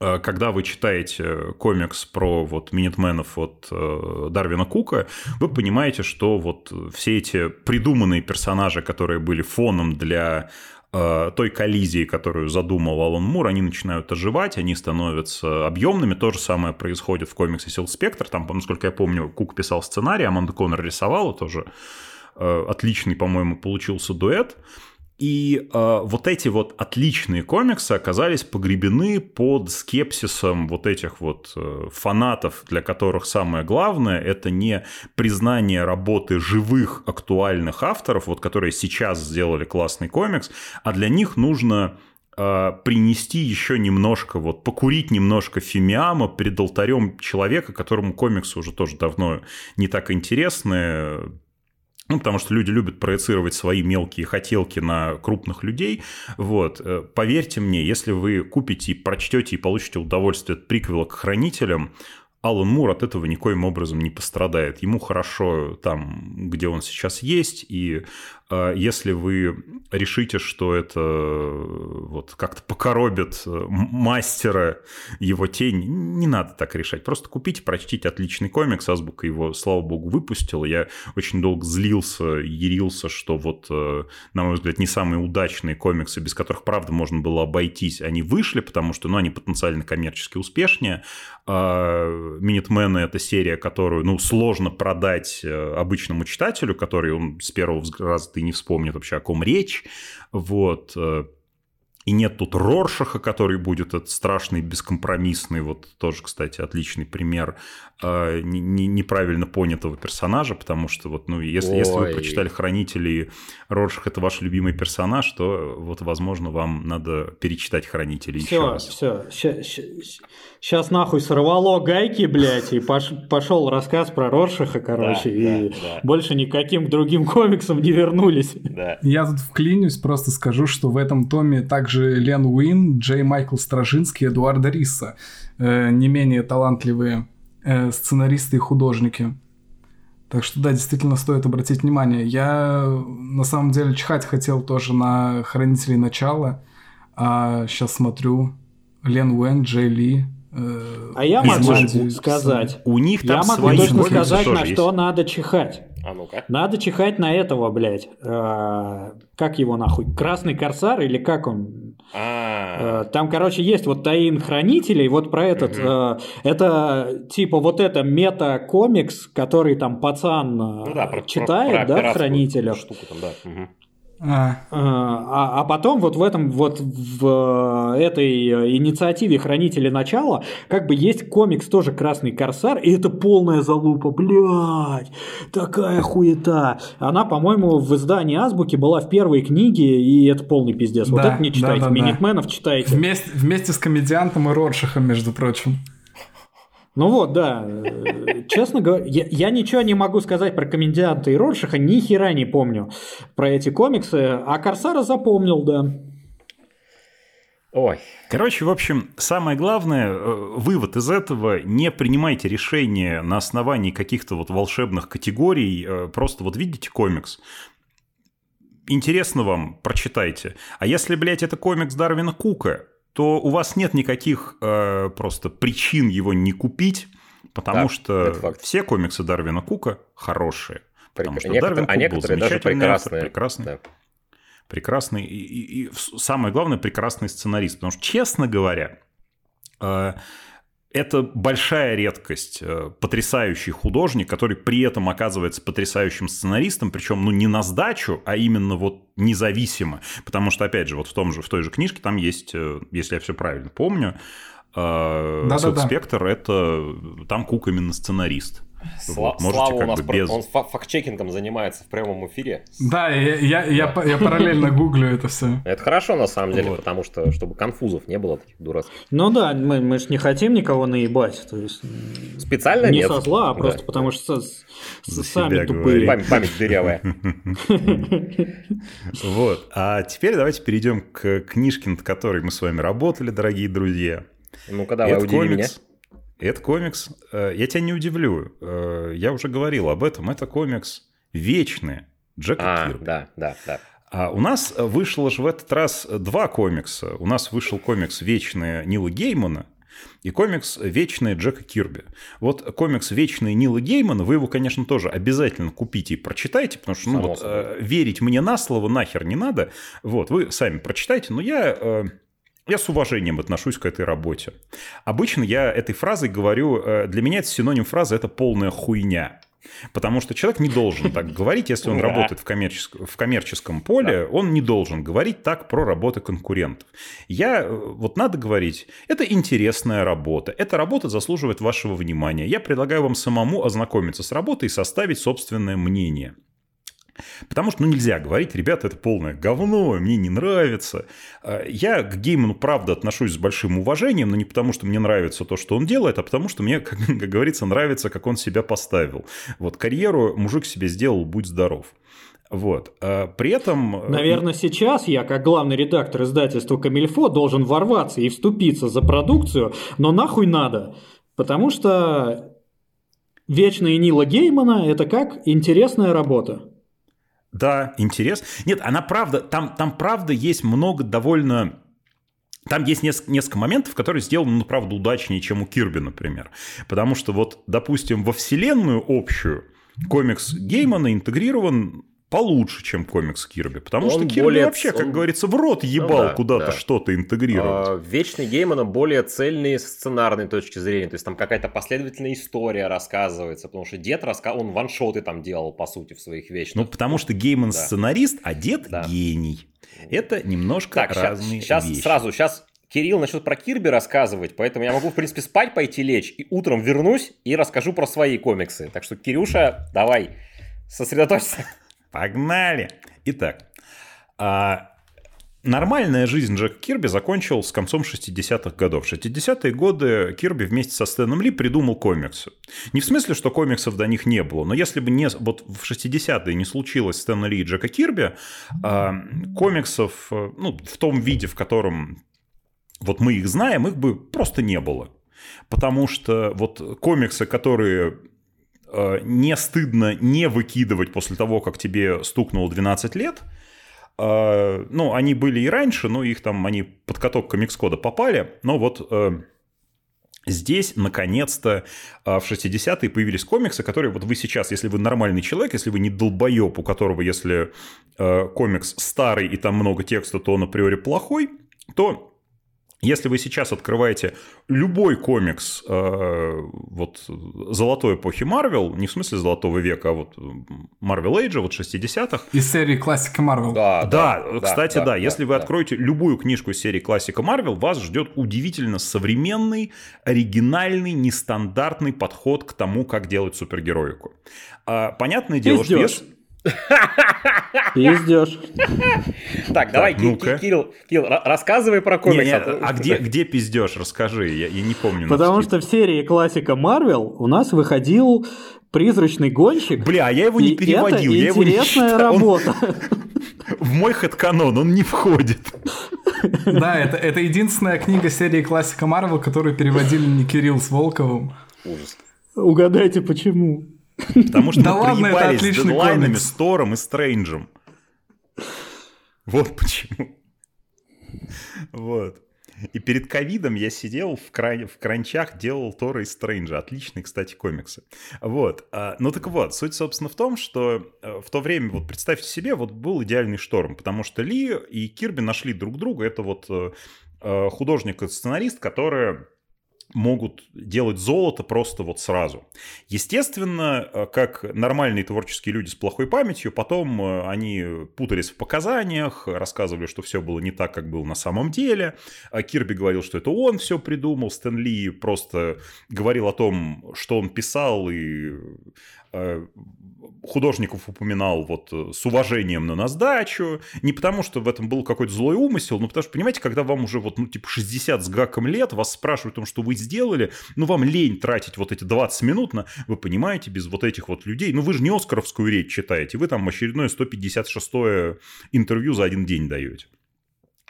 э, когда вы читаете комикс про вот минитменов от э, Дарвина Кука, вы понимаете, что вот все эти придуманные персонажи, которые были фоном для той коллизии, которую задумал Алан Мур, они начинают оживать, они становятся объемными. То же самое происходит в комиксе Сил Спектр. Там, насколько я помню, Кук писал сценарий, Аманда Коннор рисовала тоже. Э, отличный, по-моему, получился дуэт. И э, вот эти вот отличные комиксы оказались погребены под скепсисом вот этих вот э, фанатов, для которых самое главное это не признание работы живых актуальных авторов, вот которые сейчас сделали классный комикс, а для них нужно э, принести еще немножко, вот покурить немножко фимиама перед алтарем человека, которому комиксы уже тоже давно не так интересны, ну, потому что люди любят проецировать свои мелкие хотелки на крупных людей. Вот. Э, поверьте мне, если вы купите, прочтете и получите удовольствие от приквела к хранителям, Алан Мур от этого никоим образом не пострадает. Ему хорошо там, где он сейчас есть, и если вы решите, что это э, вот как-то покоробит э, мастера его тень, не надо так решать. Просто купите, прочтите отличный комикс, Азбука его, слава богу, выпустила. Я очень долго злился, ярился, что вот, на мой взгляд, не самые удачные комиксы, без которых, правда, можно было обойтись, они вышли, потому что, ну, они потенциально коммерчески успешнее, а, Минитмены — это серия, которую, ну, сложно продать э, обычному читателю, который он с первого раза ты не вспомнит вообще, о ком речь. Вот. Э, и нет тут Роршаха, который будет этот страшный, бескомпромиссный, вот тоже, кстати, отличный пример э, неправильно понятого персонажа, потому что вот, ну, если, если вы прочитали «Хранители», Роршах – это ваш любимый персонаж, то вот, возможно, вам надо перечитать «Хранители» все, еще раз. Все, все, сейчас нахуй сорвало гайки, блядь, и пошел рассказ про Роршаха, короче, да, и да, да. больше никаким другим комиксам не вернулись. Да. Я тут вклинюсь, просто скажу, что в этом томе также Лен Уин, Джей Майкл Стражинский, Эдуарда Риса. Э, не менее талантливые э, сценаристы и художники. Так что да, действительно стоит обратить внимание. Я на самом деле чихать хотел тоже на Хранителей Начала, а сейчас смотрю Лен Уэн, Джей Ли, а я могу сказать. У них там я могу точно сказать, на что надо чихать. А ну-ка. Надо чихать на этого, блядь. Э, как его нахуй? Красный корсар или как он? А. Э, там, короче, есть вот таин хранителей. Вот про этот. Э, это типа вот это мета-комикс, который там пацан ну, да, читает, про, про да, в хранителях. Штуку там, да. Угу. А. А, а потом вот в этом вот в этой инициативе Хранители Начала как бы есть комикс тоже Красный Корсар, и это полная залупа, блядь, такая хуета. Она, по-моему, в издании Азбуки была в первой книге, и это полный пиздец. Да, вот это не читайте, да, да, Минитменов да. читайте. Вместе, вместе с комедиантом и Роршихом, между прочим. Ну вот, да. Честно говоря, я, я ничего не могу сказать про комедианта и Роршиха, ни хера не помню про эти комиксы, а Корсара запомнил, да. Ой. Короче, в общем, самое главное, э, вывод из этого, не принимайте решения на основании каких-то вот волшебных категорий, э, просто вот видите комикс, интересно вам, прочитайте. А если, блядь, это комикс Дарвина Кука, то у вас нет никаких э, просто причин его не купить, потому да, что все комиксы Дарвина Кука хорошие. Потому что некоторые, Дарвин а Кук а был даже прекрасные. Автор, прекрасный. Да. Прекрасный и, и, и самое главное, прекрасный сценарист. Потому что, честно говоря, э, это большая редкость. Э, потрясающий художник, который при этом оказывается потрясающим сценаристом, причем ну, не на сдачу, а именно вот независимо. Потому что, опять же, вот в, том же, в той же книжке там есть, э, если я все правильно помню, э, да, да, Спектр это там Кук именно сценарист. Сла- Можете Слава у нас без... он факт-чекингом занимается в прямом эфире. Да, я, я, я, я параллельно гуглю это все. Это хорошо на самом деле, потому что чтобы конфузов не было таких дурацких. Ну да, мы, мы же не хотим никого наебать. То есть, Специально не нет. со зла, а просто потому что сами тупые. Память, память дырявая. Вот. А теперь давайте перейдем к книжке, над которой мы с вами работали, дорогие друзья. Ну-ка, давай, удиви меня. Это комикс, э, я тебя не удивлю, э, я уже говорил об этом, это комикс вечный Джека а, Кирби. Да, да, да. А у нас вышло же в этот раз два комикса. У нас вышел комикс «Вечные» Нила Геймана и комикс «Вечные» Джека Кирби. Вот комикс «Вечные» Нила Геймана, вы его, конечно, тоже обязательно купите и прочитайте, потому что ну, вот, э, верить мне на слово нахер не надо. Вот, вы сами прочитайте, но я... Э, я с уважением отношусь к этой работе. Обычно я этой фразой говорю, э, для меня это синоним фразы – это полная хуйня. Потому что человек не должен так говорить, если он работает в коммерческом, в коммерческом поле, он не должен говорить так про работы конкурентов. Я, э, вот надо говорить, это интересная работа, эта работа заслуживает вашего внимания. Я предлагаю вам самому ознакомиться с работой и составить собственное мнение. Потому что, ну, нельзя говорить, ребята, это полное говно, мне не нравится. А, я к Гейману, правда, отношусь с большим уважением, но не потому, что мне нравится то, что он делает, а потому, что мне, как, как говорится, нравится, как он себя поставил. Вот, карьеру мужик себе сделал, будь здоров. Вот. А при этом... Э, Наверное, сейчас я, как главный редактор издательства «Камильфо», должен ворваться и вступиться за продукцию, но нахуй надо. Потому что «Вечная Нила Геймана» — это как интересная работа. Да, интерес. Нет, она правда, там, там правда есть много довольно там есть несколько, несколько моментов, которые сделаны, ну, правда, удачнее, чем у Кирби, например. Потому что вот, допустим, во вселенную общую комикс Геймана интегрирован получше, чем комикс Кирби. Потому он что Кирби более... вообще, как он... говорится, в рот ебал ну, да, куда-то да. что-то интегрировать. А, Вечный Геймана более цельный с сценарной точки зрения. То есть там какая-то последовательная история рассказывается. Потому что дед раска... он ваншоты там делал, по сути, в своих вечных. Ну, потому что Гейман да. сценарист, а дед да. гений. Это немножко так, разные сейчас, вещи. Сразу, сейчас Кирилл начнет про Кирби рассказывать, поэтому я могу, в принципе, спать пойти лечь, и утром вернусь и расскажу про свои комиксы. Так что, Кирюша, давай, сосредоточься. Погнали! Итак, а, Нормальная жизнь Джека Кирби закончил с концом 60-х годов. В 60-е годы Кирби вместе со Стэном Ли придумал комиксы. Не в смысле, что комиксов до них не было, но если бы не, вот в 60-е не случилось Стэна Ли и Джека Кирби, а, комиксов ну, в том виде, в котором вот мы их знаем, их бы просто не было. Потому что вот комиксы, которые Э, не стыдно не выкидывать после того, как тебе стукнуло 12 лет. Э, ну, они были и раньше, но их там, они под каток комикс-кода попали. Но вот э, Здесь, наконец-то, в 60-е появились комиксы, которые вот вы сейчас, если вы нормальный человек, если вы не долбоеб, у которого, если комикс старый и там много текста, то он априори плохой, то если вы сейчас открываете любой комикс э, вот золотой эпохи Марвел, не в смысле золотого века, а вот Marvel Age, вот 60-х. Из серии классика Марвел. Да, да, да, кстати, да. да, да если да, вы откроете любую книжку из серии классика Марвел, вас ждет удивительно современный, оригинальный, нестандартный подход к тому, как делать супергероику. А, понятное дело, Пиздёж. что если... Пиздешь. Так, давай, Кирилл, Кирилл, рассказывай про комикс. А где, где пиздешь? Расскажи, я, я не помню. Потому что в серии классика Марвел у нас выходил призрачный гонщик. Бля, а я его не переводил, я его не читал. работа. В мой хэдканон он не входит. Да, это, это единственная книга серии классика Марвел, которую переводили не Кирилл с Волковым. Ужас. Угадайте, почему. Потому что да мы проебались с дедлайнами, с Тором и Стрэнджем. Вот почему. Вот. И перед ковидом я сидел в, край, в кранчах, делал Тора и Стрэнджа. Отличные, кстати, комиксы. Вот. А, ну так вот, суть, собственно, в том, что э, в то время, вот представьте себе, вот был идеальный шторм, потому что Ли и Кирби нашли друг друга. Это вот э, э, художник и сценарист, которые могут делать золото просто вот сразу. Естественно, э, как нормальные творческие люди с плохой памятью, потом э, они путались в показаниях, рассказывали, что все было не так, как было на самом деле. А Кирби говорил, что это он все придумал, Стэн Ли просто говорил о том, что он писал, и э, художников упоминал вот э, с уважением на сдачу, не потому что в этом был какой-то злой умысел, но потому что, понимаете, когда вам уже вот, ну, типа 60 с гаком лет, вас спрашивают о том, что вы сделали, ну, вам лень тратить вот эти 20 минут на, вы понимаете, без вот этих вот людей, ну, вы же не Оскаровскую речь читаете, вы там очередное 156 интервью за один день даете.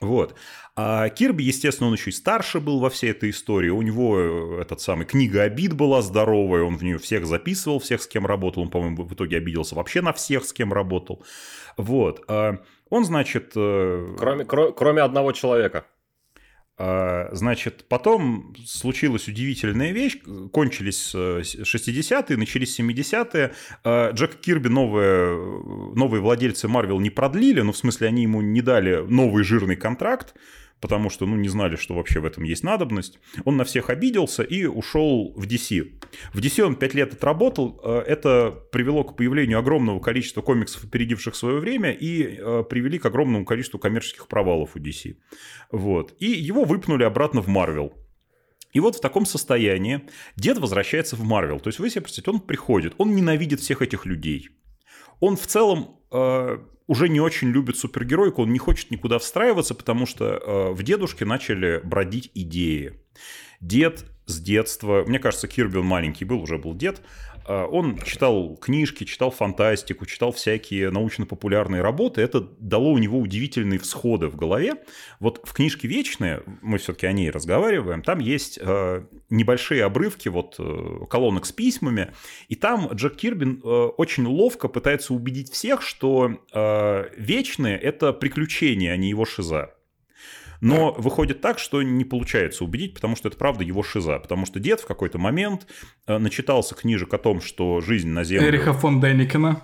Вот. А Кирби, естественно, он еще и старше был во всей этой истории. У него э, этот самый книга обид была здоровая, он в нее всех записывал, всех, с кем работал. Он, по-моему, в итоге обиделся вообще на всех, с кем работал. Вот. А он, значит... Э, кроме, кроме одного человека. А, значит, потом случилась удивительная вещь, кончились 60-е, э, начались 70-е, а, Джек Кирби новые, новые владельцы Марвел не продлили, ну, в смысле, они ему не дали новый жирный контракт, потому что, ну, не знали, что вообще в этом есть надобность. Он на всех обиделся и ушел в DC. В DC он пять лет отработал. Э, это привело к появлению огромного количества комиксов, опередивших свое время, и э, привели к огромному количеству коммерческих провалов у DC. Вот. И его выпнули обратно в Марвел. И вот в таком состоянии дед возвращается в Марвел. То есть вы себе представьте, он приходит, он ненавидит всех этих людей. Он в целом э, уже не очень любит супергеройку, он не хочет никуда встраиваться, потому что э, в дедушке начали бродить идеи. Дед с детства, мне кажется, Кирби он маленький был, уже был дед, он читал книжки, читал фантастику, читал всякие научно-популярные работы. Это дало у него удивительные всходы в голове. Вот в книжке «Вечные», мы все-таки о ней разговариваем, там есть а, небольшие обрывки вот э, колонок с письмами, и там Джек Кирбин э, очень ловко пытается убедить всех, что а, «Вечные» — это приключения, а не его шиза. Но выходит так, что не получается убедить, потому что это правда его шиза. Потому что дед в какой-то момент э, начитался книжек о том, что жизнь на Земле... Эриха фон Деникина.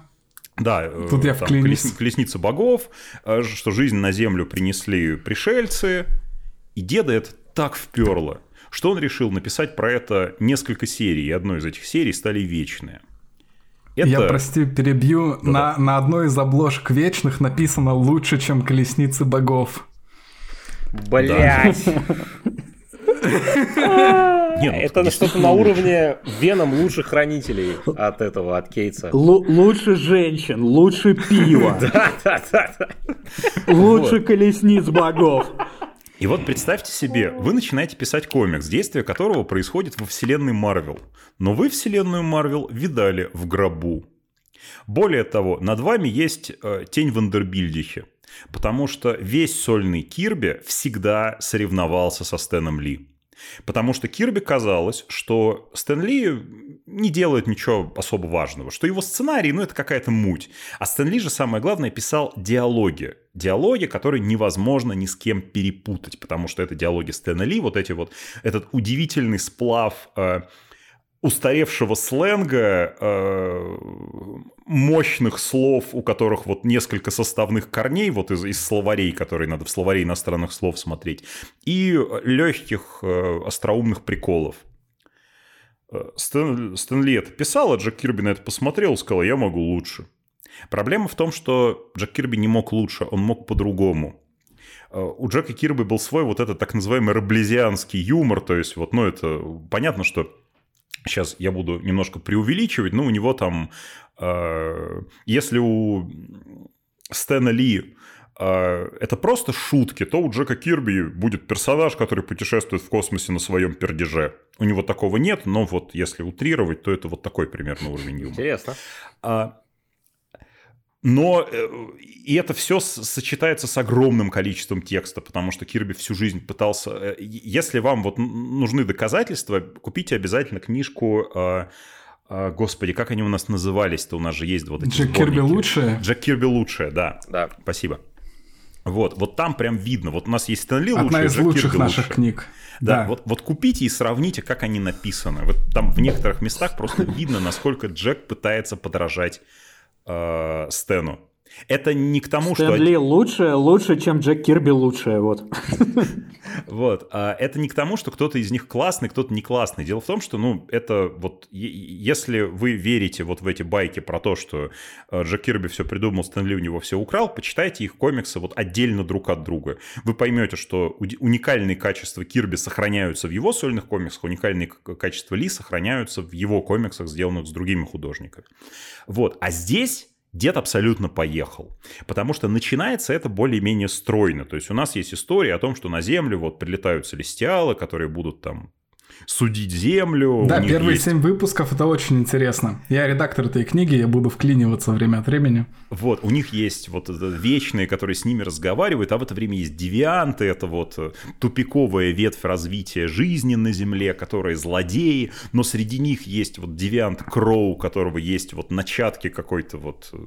Да, э, Тут я там, колес, колесница богов, э, что жизнь на Землю принесли пришельцы. И деда это так вперло, что он решил написать про это несколько серий, и одной из этих серий стали вечные. Это... Я, прости, перебью. Да-да. На, на одной из обложек вечных написано лучше, чем колесницы богов. Блять. Ну, это что-то на уровне веном лучших хранителей от этого, от Кейтса. Лучше женщин, лучше пива. Да, да, да. Лучше колесниц богов. И вот представьте себе, вы начинаете писать комикс, действие которого происходит во вселенной Марвел. Но вы вселенную Марвел видали в гробу. Более того, над вами есть э, тень Вандербильдихи. Потому что весь сольный Кирби всегда соревновался со Стэном Ли. Потому что Кирби казалось, что Стэн Ли не делает ничего особо важного, что его сценарий, ну, это какая-то муть. А Стэн Ли же, самое главное, писал диалоги. Диалоги, которые невозможно ни с кем перепутать, потому что это диалоги Стэна Ли, вот эти вот, этот удивительный сплав э, устаревшего сленга, э, мощных слов, у которых вот несколько составных корней, вот из, из словарей, которые надо в словаре иностранных слов смотреть, и легких э, остроумных приколов. Э, Стэн, Стэнли это писал, а Джек Кирби на это посмотрел и сказал, я могу лучше. Проблема в том, что Джек Кирби не мог лучше, он мог по-другому. У Джека Кирби был свой вот этот так называемый раблезианский юмор, то есть вот, ну, это понятно, что Сейчас я буду немножко преувеличивать, но у него там, э, если у Стэна Ли э, это просто шутки, то у Джека Кирби будет персонаж, который путешествует в космосе на своем пердеже. У него такого нет, но вот если утрировать, то это вот такой примерно уровень юмора. Интересно. А, но э, и это все сочетается с огромным количеством текста, потому что Кирби всю жизнь пытался... Э, если вам вот нужны доказательства, купите обязательно книжку... Э, господи, как они у нас назывались-то? У нас же есть вот эти Джек сборники. Кирби лучшее? Джек Кирби лучшее, да. Да. Спасибо. Вот, вот там прям видно. Вот у нас есть Стэнли лучший, Одна из Джек лучших Кирби наших лучше. книг. Да, да. Вот, вот купите и сравните, как они написаны. Вот там в некоторых местах просто видно, насколько Джек пытается подражать э, Стэну. Это не к тому, Стэн что... Ли лучше, лучше, чем Джек Кирби лучше, вот. Вот. А это не к тому, что кто-то из них классный, кто-то не классный. Дело в том, что, ну, это вот... Если вы верите вот в эти байки про то, что э, Джек Кирби все придумал, Стэн Ли у него все украл, почитайте их комиксы вот отдельно друг от друга. Вы поймете, что уникальные качества Кирби сохраняются в его сольных комиксах, уникальные качества Ли сохраняются в его комиксах, сделанных с другими художниками. Вот. А здесь Дед абсолютно поехал, потому что начинается это более-менее стройно. То есть у нас есть история о том, что на Землю вот прилетают целестиалы, которые будут там судить землю. Да, первые есть... семь выпусков это очень интересно. Я редактор этой книги, я буду вклиниваться время от времени. Вот, у них есть вот вечные, которые с ними разговаривают, а в это время есть девианты, это вот э, тупиковая ветвь развития жизни на Земле, которые злодеи, но среди них есть вот девиант Кроу, у которого есть вот начатки какой-то вот э,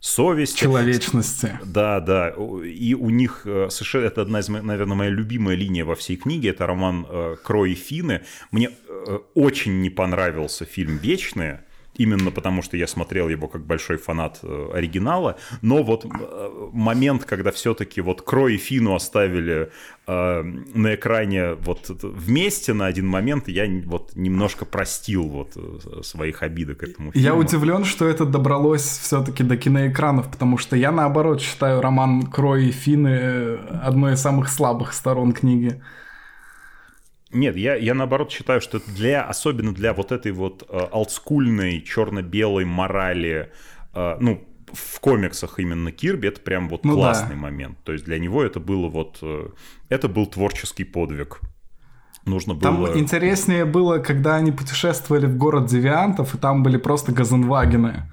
совести. Человечности. Да, да. И у них э, совершенно, это одна из, наверное, моя любимая линия во всей книге, это роман Кроу и Фины, мне э, очень не понравился фильм «Вечные», именно потому, что я смотрел его как большой фанат э, оригинала, но вот э, момент, когда все-таки вот Крой и Фину оставили э, на экране вот вместе на один момент, я вот немножко простил вот своих обидок к этому фильму. Я удивлен, что это добралось все-таки до киноэкранов, потому что я наоборот считаю роман Крой и Фины одной из самых слабых сторон книги. Нет, я, я наоборот считаю, что для, особенно для вот этой вот э, олдскульной черно-белой морали, э, ну, в комиксах именно Кирби, это прям вот ну классный да. момент. То есть для него это было вот, э, это был творческий подвиг. Нужно было... Там интереснее было, когда они путешествовали в город Девиантов, и там были просто газенвагены.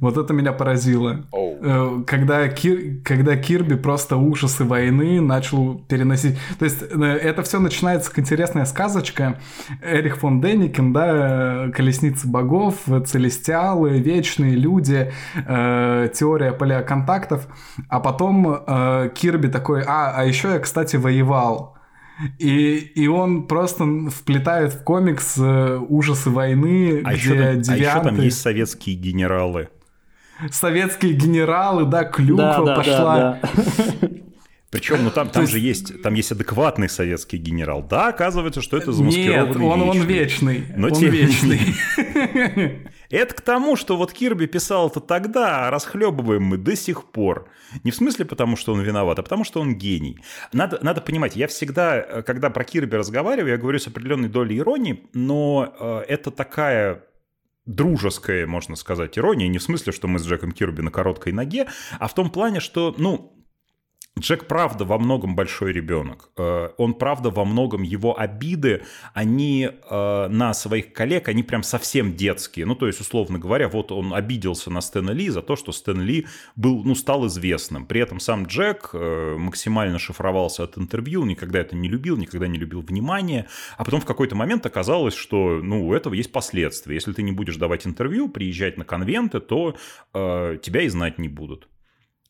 Вот это меня поразило. Oh. Когда, Кир, когда Кирби просто ужасы войны начал переносить. То есть э, это все начинается как интересная сказочка. Эрих фон Деникин, да, Колесницы богов, Целестиалы, Вечные люди, э, теория палеоконтактов. А потом э, Кирби такой, а, а еще я, кстати, воевал. И, и он просто вплетает в комикс э, ужасы войны, а где еще там, девианты... А еще там есть советские генералы. Советские генералы, да, клюква да, пошла. Да, да. Причем, ну там, там же есть, там есть адекватный советский генерал. Да, оказывается, что это замаскированный Нет, он, он вечный. Но он тем вечный. Это к тому, что вот Кирби писал это тогда, а расхлебываем мы до сих пор. Не в смысле потому, что он виноват, а потому, что он гений. Надо, надо понимать, я всегда, когда про Кирби разговариваю, я говорю с определенной долей иронии, но э, это такая дружеская, можно сказать, ирония, не в смысле, что мы с Джеком Кирби на короткой ноге, а в том плане, что, ну, Джек правда во многом большой ребенок. Э, он правда во многом его обиды, они э, на своих коллег, они прям совсем детские. Ну, то есть, условно говоря, вот он обиделся на Стэна Ли за то, что Стэн Ли был, ну, стал известным. При этом сам Джек э, максимально шифровался от интервью, никогда это не любил, никогда не любил внимания. А потом в какой-то момент оказалось, что, ну, у этого есть последствия. Если ты не будешь давать интервью, приезжать на конвенты, то э, тебя и знать не будут.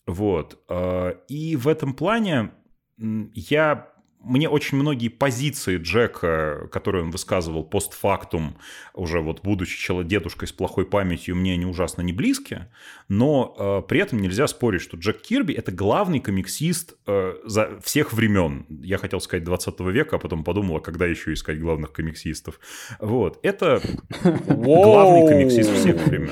Вот. Э, и в этом плане я мне очень многие позиции Джека, которые он высказывал постфактум, уже вот будучи дедушкой с плохой памятью, мне они ужасно не близки, но э, при этом нельзя спорить, что Джек Кирби — это главный комиксист э, за всех времен. Я хотел сказать 20 века, а потом подумал, а когда еще искать главных комиксистов. Вот. Это главный комиксист всех времен.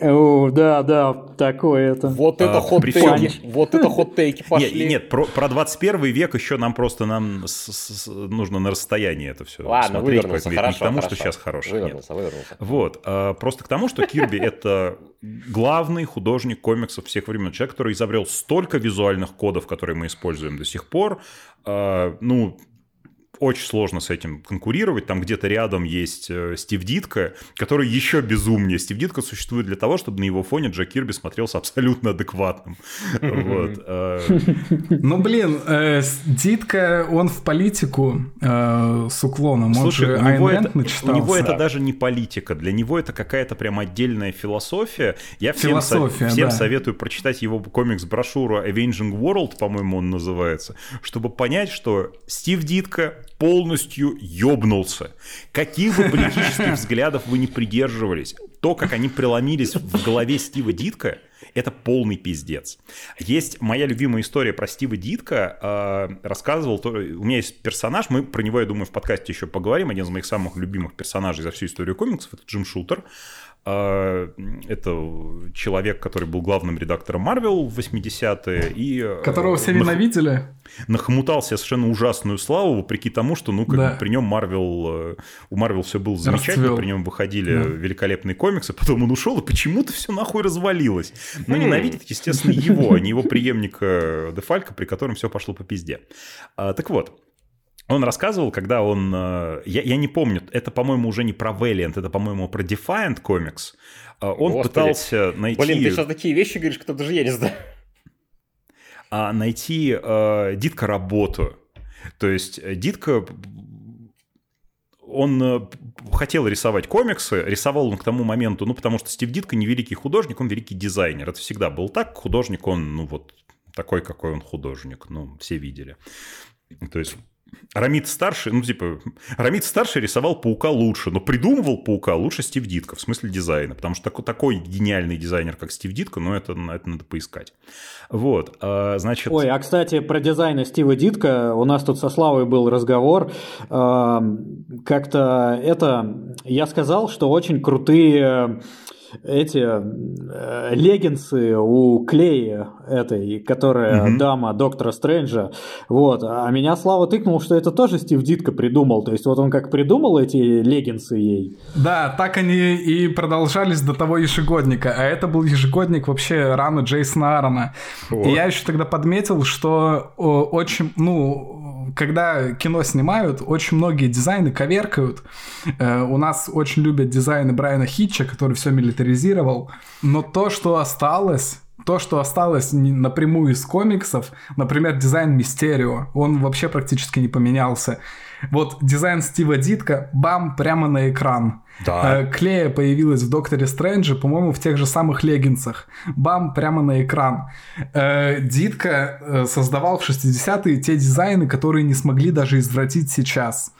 О, да, да, такое это. Вот это а, хот-тейки. Вот это хот-тейки пошли. Нет, нет про, про 21 век еще нам просто нам с, с, нужно на расстоянии это все Ладно, смотреть. Вывернулся, хорошо, не к тому, хорошо. что сейчас хороший. Вывернулся, нет. вывернулся. Вот, а, просто к тому, что Кирби это главный художник комиксов всех времен. Человек, который изобрел столько визуальных кодов, которые мы используем до сих пор. А, ну, очень сложно с этим конкурировать. Там где-то рядом есть э, Стив Дитко, который еще безумнее. Стив Дитко существует для того, чтобы на его фоне Джек Кирби смотрелся абсолютно адекватным. Э. Ну, блин, э, Дитко, он в политику с уклоном. Слушай, у него это даже не политика. Для него это какая-то прям отдельная философия. Я всем советую прочитать его комикс-брошюру Avenging World, по-моему, он называется, чтобы понять, что Стив Дитко полностью ёбнулся. Каких бы политических взглядов вы не придерживались, то, как они преломились в голове Стива Дитка, это полный пиздец. Есть моя любимая история про Стива Дитка. Э, рассказывал, то, у меня есть персонаж, мы про него, я думаю, в подкасте еще поговорим. Один из моих самых любимых персонажей за всю историю комиксов, это Джим Шутер. А, это человек, который был главным редактором Марвел в 80-е. И, э, Которого все ненавидели. Нахмутался совершенно ужасную славу, вопреки тому, что ну, как да. бы при нем Марвел, э, у Марвел все было замечательно, Расцвел. при нем выходили да. великолепные комиксы, потом он ушел, и почему-то все нахуй развалилось. Но хм. ненавидит, естественно, его, а не его преемника Дефалька, при котором все пошло по пизде. А, так вот, он рассказывал, когда он... Э, я, я не помню, это, по-моему, уже не про Valiant, это, по-моему, про Defiant Comics. Э, он Господи. пытался найти... Блин, ты сейчас такие вещи говоришь, кто даже я не знаю. А, найти э, Дитка работу. То есть э, Дитка он хотел рисовать комиксы, рисовал он к тому моменту, ну, потому что Стив Дитко не великий художник, он великий дизайнер. Это всегда был так. Художник он, ну, вот такой, какой он художник. Ну, все видели. То есть Рамид старший, ну, типа, Рамид старший рисовал паука лучше, но придумывал паука лучше Стив Дитко в смысле дизайна, потому что такой, такой гениальный дизайнер, как Стив Дитко, ну, это, это надо поискать. Вот, а, значит... Ой, а, кстати, про дизайн Стива Дитко у нас тут со Славой был разговор. Как-то это... Я сказал, что очень крутые эти э, леггинсы у Клея этой, которая угу. дама доктора Стрэнджа, вот, а меня Слава тыкнул, что это тоже Стив Дитко придумал, то есть вот он как придумал эти леггинсы ей. Да, так они и продолжались до того ежегодника, а это был ежегодник вообще рано Джейсона Аарона. Вот. И я еще тогда подметил, что очень, ну, когда кино снимают, очень многие дизайны коверкают. Э, у нас очень любят дизайны Брайана Хитча, который все милитаризировал. Но то, что осталось, то, что осталось напрямую из комиксов, например, дизайн Мистерио, он вообще практически не поменялся. Вот дизайн Стива Дитка, бам, прямо на экран. Да. Э, Клея появилась в Докторе Стрэнджа, по-моему, в тех же самых леггинсах. Бам, прямо на экран. Э, Дитка э, создавал в 60-е те дизайны, которые не смогли даже извратить сейчас.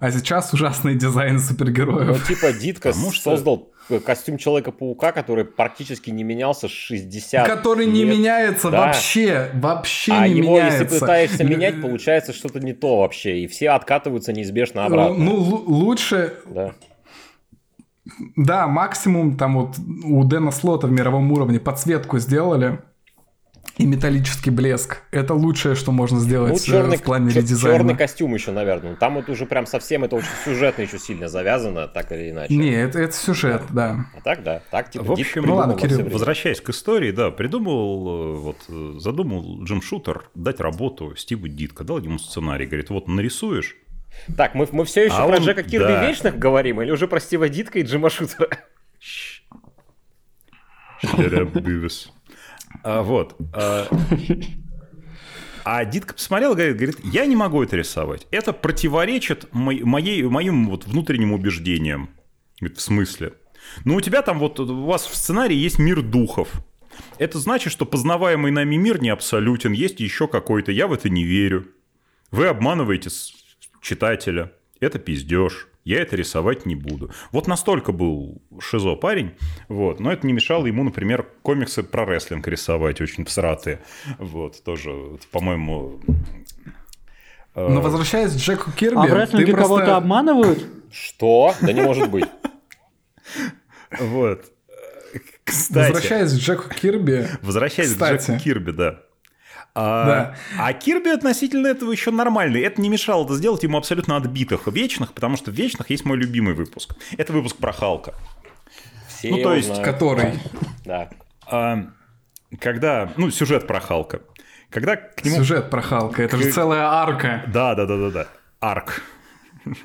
А сейчас ужасный дизайн супергероев. Ну, типа Дитка создал костюм Человека-паука, который практически не менялся с 60 Который лет. не меняется да. вообще, вообще а не его, меняется. если пытаешься менять, получается что-то не то вообще, и все откатываются неизбежно обратно. Ну, лучше... Да. Да, максимум там вот у Дэна Слота в мировом уровне подсветку сделали, и металлический блеск. Это лучшее, что можно сделать ну, черный, в плане редизайна. Черный костюм еще, наверное. Там вот уже прям совсем это очень сюжетно еще сильно завязано, так или иначе. Не, это, это сюжет, да. А так, да. Так, типа, в общем, ну ладно, Кирилл, возвращаясь к истории, да, придумал, вот, задумал Джим Шутер дать работу Стиву Дитко, дал ему сценарий, говорит, вот нарисуешь, так, мы, мы все еще а про он... Джека Кирби да. Вечных говорим, или уже про Стива Дитка и Джима Шутера? А, вот. А, а Дитка посмотрел и говорит, говорит, я не могу это рисовать. Это противоречит моей, моим вот внутренним убеждениям. Говорит, в смысле? Ну, у тебя там вот, у вас в сценарии есть мир духов. Это значит, что познаваемый нами мир не абсолютен, есть еще какой-то. Я в это не верю. Вы обманываете читателя. Это пиздеж я это рисовать не буду. Вот настолько был шизо парень, вот, но это не мешало ему, например, комиксы про рестлинг рисовать, очень всратые, вот, тоже, по-моему... Э, но возвращаясь к Джеку Кирби... А в рестлинге просто... кого-то обманывают? Что? Да не может быть. Вот. Кстати. Возвращаясь к Джеку Кирби... Возвращаясь к Джеку Кирби, да. А, да. а Кирби относительно этого еще нормальный. Это не мешало это сделать ему абсолютно отбитых вечных, потому что в вечных есть мой любимый выпуск. Это выпуск про Халка. Все ну, то есть, знают. который. Да. А, когда, ну, сюжет про Халка. Когда к нему... Сюжет про Халка, это к... же целая арка. Да, да, да, да, да. Арк.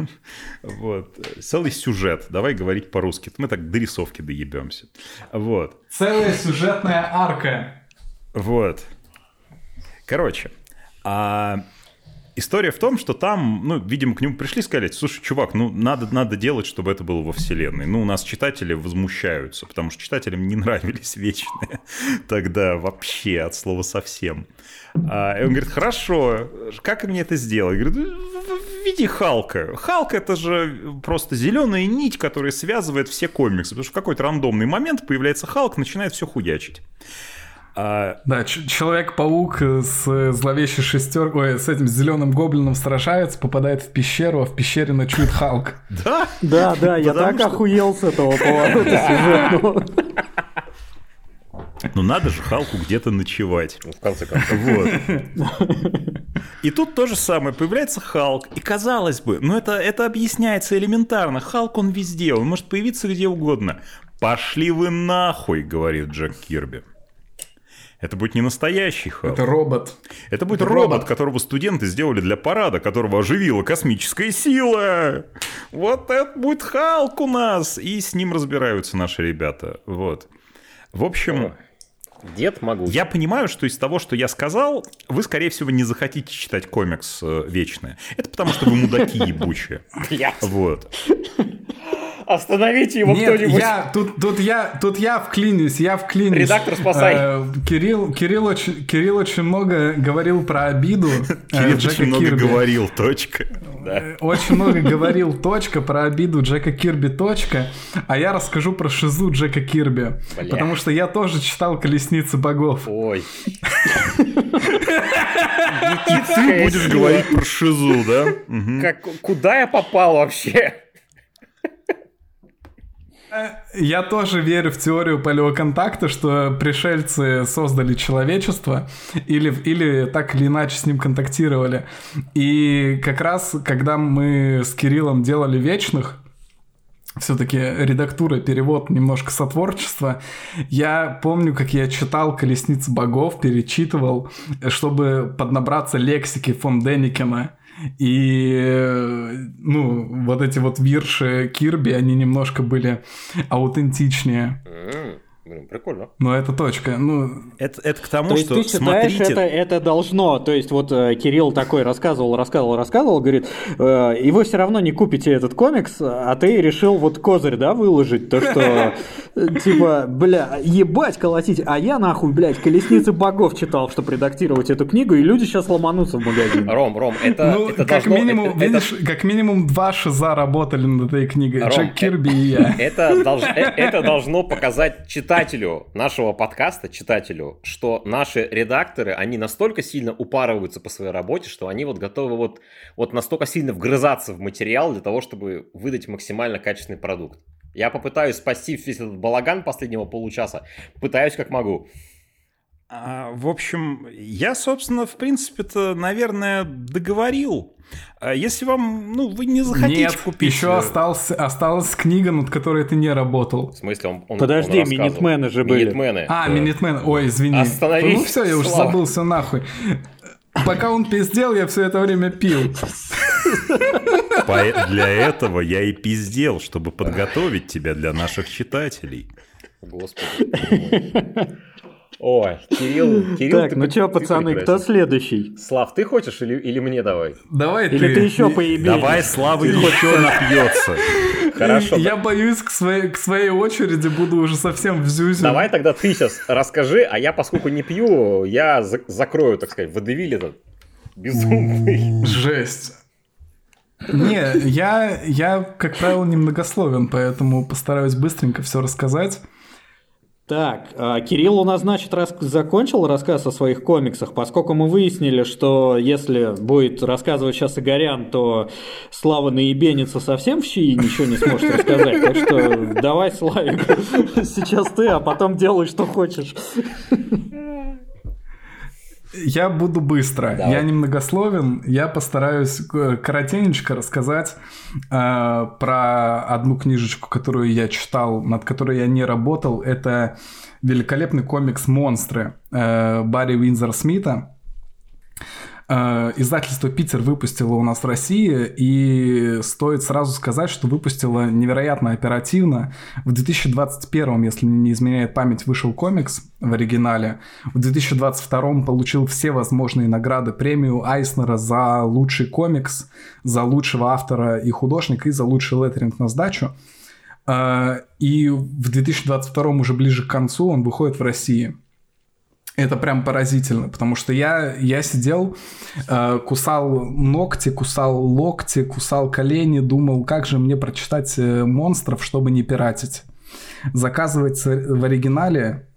Вот. Целый сюжет. Давай говорить по-русски. Мы так до рисовки доебемся. Вот. Целая сюжетная арка. Вот. Короче, а история в том, что там, ну, видимо, к нему пришли сказать, слушай, чувак, ну, надо, надо делать, чтобы это было во вселенной. Ну, у нас читатели возмущаются, потому что читателям не нравились вечные тогда вообще, от слова совсем. А, и он говорит, хорошо, как мне это сделать? Я говорю, в виде Халка. Халк это же просто зеленая нить, которая связывает все комиксы, потому что в какой-то рандомный момент появляется Халк, начинает все хуячить. А... Да, Человек-паук с зловещей шестеркой, с этим зеленым гоблином сражается, попадает в пещеру, а в пещере ночует Халк. Да? Да, да, я так охуел с этого поворота Ну надо же Халку где-то ночевать. В конце концов. Вот. И тут то же самое. Появляется Халк. И казалось бы, ну это, это объясняется элементарно. Халк он везде, он может появиться где угодно. Пошли вы нахуй, говорит Джек Кирби. Это будет не настоящий Халк. Это робот. Это будет это робот, робот, которого студенты сделали для парада, которого оживила космическая сила. Вот это будет Халк у нас. И с ним разбираются наши ребята. Вот. В общем... Дед могу. Я понимаю, что из того, что я сказал, вы, скорее всего, не захотите читать комикс э, «Вечное». Это потому, что вы мудаки ебучие. Вот. Остановите его Нет, кто-нибудь. я, тут, тут, я, тут я вклинюсь, я вклинюсь. Редактор, спасай. Э, Кирилл, Кирилл, очень, Кирилл очень много говорил про обиду э, Кирилл Джека очень много Кирби. говорил, точка. Э, Очень много говорил точка про обиду Джека Кирби точка, а я расскажу про шизу Джека Кирби, Бля. потому что я тоже читал «Колесницы богов». Ой. Ты будешь говорить про шизу, да? Куда я попал вообще? Я тоже верю в теорию палеоконтакта, что пришельцы создали человечество или, или так или иначе с ним контактировали. И как раз, когда мы с Кириллом делали «Вечных», все-таки редактура, перевод, немножко сотворчество. Я помню, как я читал «Колесницы богов», перечитывал, чтобы поднабраться лексики фон Деникена. И, э, ну, вот эти вот вирши Кирби, они немножко были аутентичнее. М, Блин, прикольно. Но это точка. Ну, Это, это к тому, То есть что ты считаешь, смотрите... это, это должно, то есть вот э, Кирилл такой рассказывал, рассказывал, рассказывал, говорит, э, и вы все равно не купите этот комикс, а ты решил вот козырь, да, выложить, то что, э, типа, бля, ебать колотить, а я нахуй, блядь, «Колесницы богов» читал, чтобы редактировать эту книгу, и люди сейчас ломанутся в магазин. Ром, Ром, это, ну это как должно... минимум, это- это- видишь, как минимум два шиза работали над этой книгой. Ром, Джек Кирби и я. Это, долж- э- это должно показать читателю нашего подкаста, читателю, что наши редакторы, они настолько сильно упарываются по своей работе, что они вот готовы вот, вот настолько сильно вгрызаться в материал для того, чтобы выдать максимально качественный продукт. Я попытаюсь спасти весь этот балаган последнего получаса. Пытаюсь как могу. А, В общем, я, собственно, в принципе-то, наверное, договорил. А Если вам, ну, вы не захотите Нет, купить... еще э, осталась, осталась книга, над которой ты не работал. В смысле, он, он Подожди, он минитмены же были. Минитмены. А, Да. Минитмен. Ой, извини. Остановись, Ну все, я уже забыл все нахуй. Пока он пиздел, я все это время пил. Для этого я и пиздел, чтобы подготовить тебя для наших читателей. Господи. Ой, Кирилл, Кирилл, Так, ты- ну чё, ты пацаны, кто прекрасен. следующий? Слав, ты хочешь или, или мне давай? Давай Или ты еще поебей? Давай, Слава, еще напьется. Хорошо. Я боюсь, к своей, к своей очереди буду уже совсем в зюзю. Давай тогда ты сейчас расскажи, а я, поскольку не пью, я за- закрою, так сказать, водевиль этот безумный. Жесть. Не, я, я, как правило, немногословен, поэтому постараюсь быстренько все рассказать. Так, а, Кирилл у нас, значит, рас- закончил рассказ о своих комиксах, поскольку мы выяснили, что если будет рассказывать сейчас Игорян, то Слава наебенится совсем в щи и ничего не сможет рассказать. Так что давай, Славик, сейчас ты, а потом делай, что хочешь. Я буду быстро. Давай. Я немногословен. Я постараюсь э, коротенечко рассказать э, про одну книжечку, которую я читал, над которой я не работал. Это великолепный комикс «Монстры» э, Барри Винзер Смита. Э, Издательство «Питер» выпустило у нас в России, и стоит сразу сказать, что выпустило невероятно оперативно. В 2021, если не изменяет память, вышел комикс в оригинале. В 2022 получил все возможные награды, премию Айснера за лучший комикс, за лучшего автора и художника, и за лучший леттеринг на сдачу. Э, И в 2022 уже ближе к концу он выходит в России. Это прям поразительно, потому что я, я сидел, э, кусал ногти, кусал локти, кусал колени, думал, как же мне прочитать э, монстров, чтобы не пиратить. Заказывать в оригинале,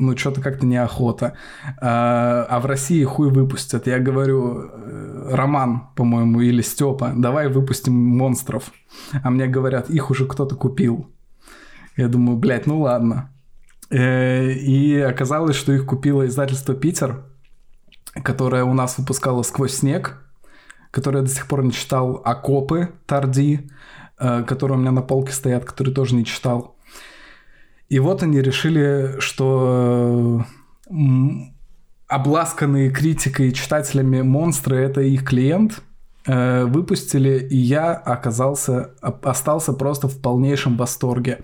ну, что-то как-то неохота. Э, а в России хуй выпустят. Я говорю, э, Роман, по-моему, или Степа, давай выпустим монстров. А мне говорят, их уже кто-то купил. Я думаю, блядь, ну ладно. Э, И оказалось, что их купило издательство «Питер», которое у нас выпускало «Сквозь снег», которое я до сих пор не читал, «Окопы» Тарди, э, которые у меня на полке стоят, которые тоже не читал. И вот они решили, что обласканные критикой и читателями монстры — это их клиент, э, выпустили, и я оказался, остался просто в полнейшем восторге.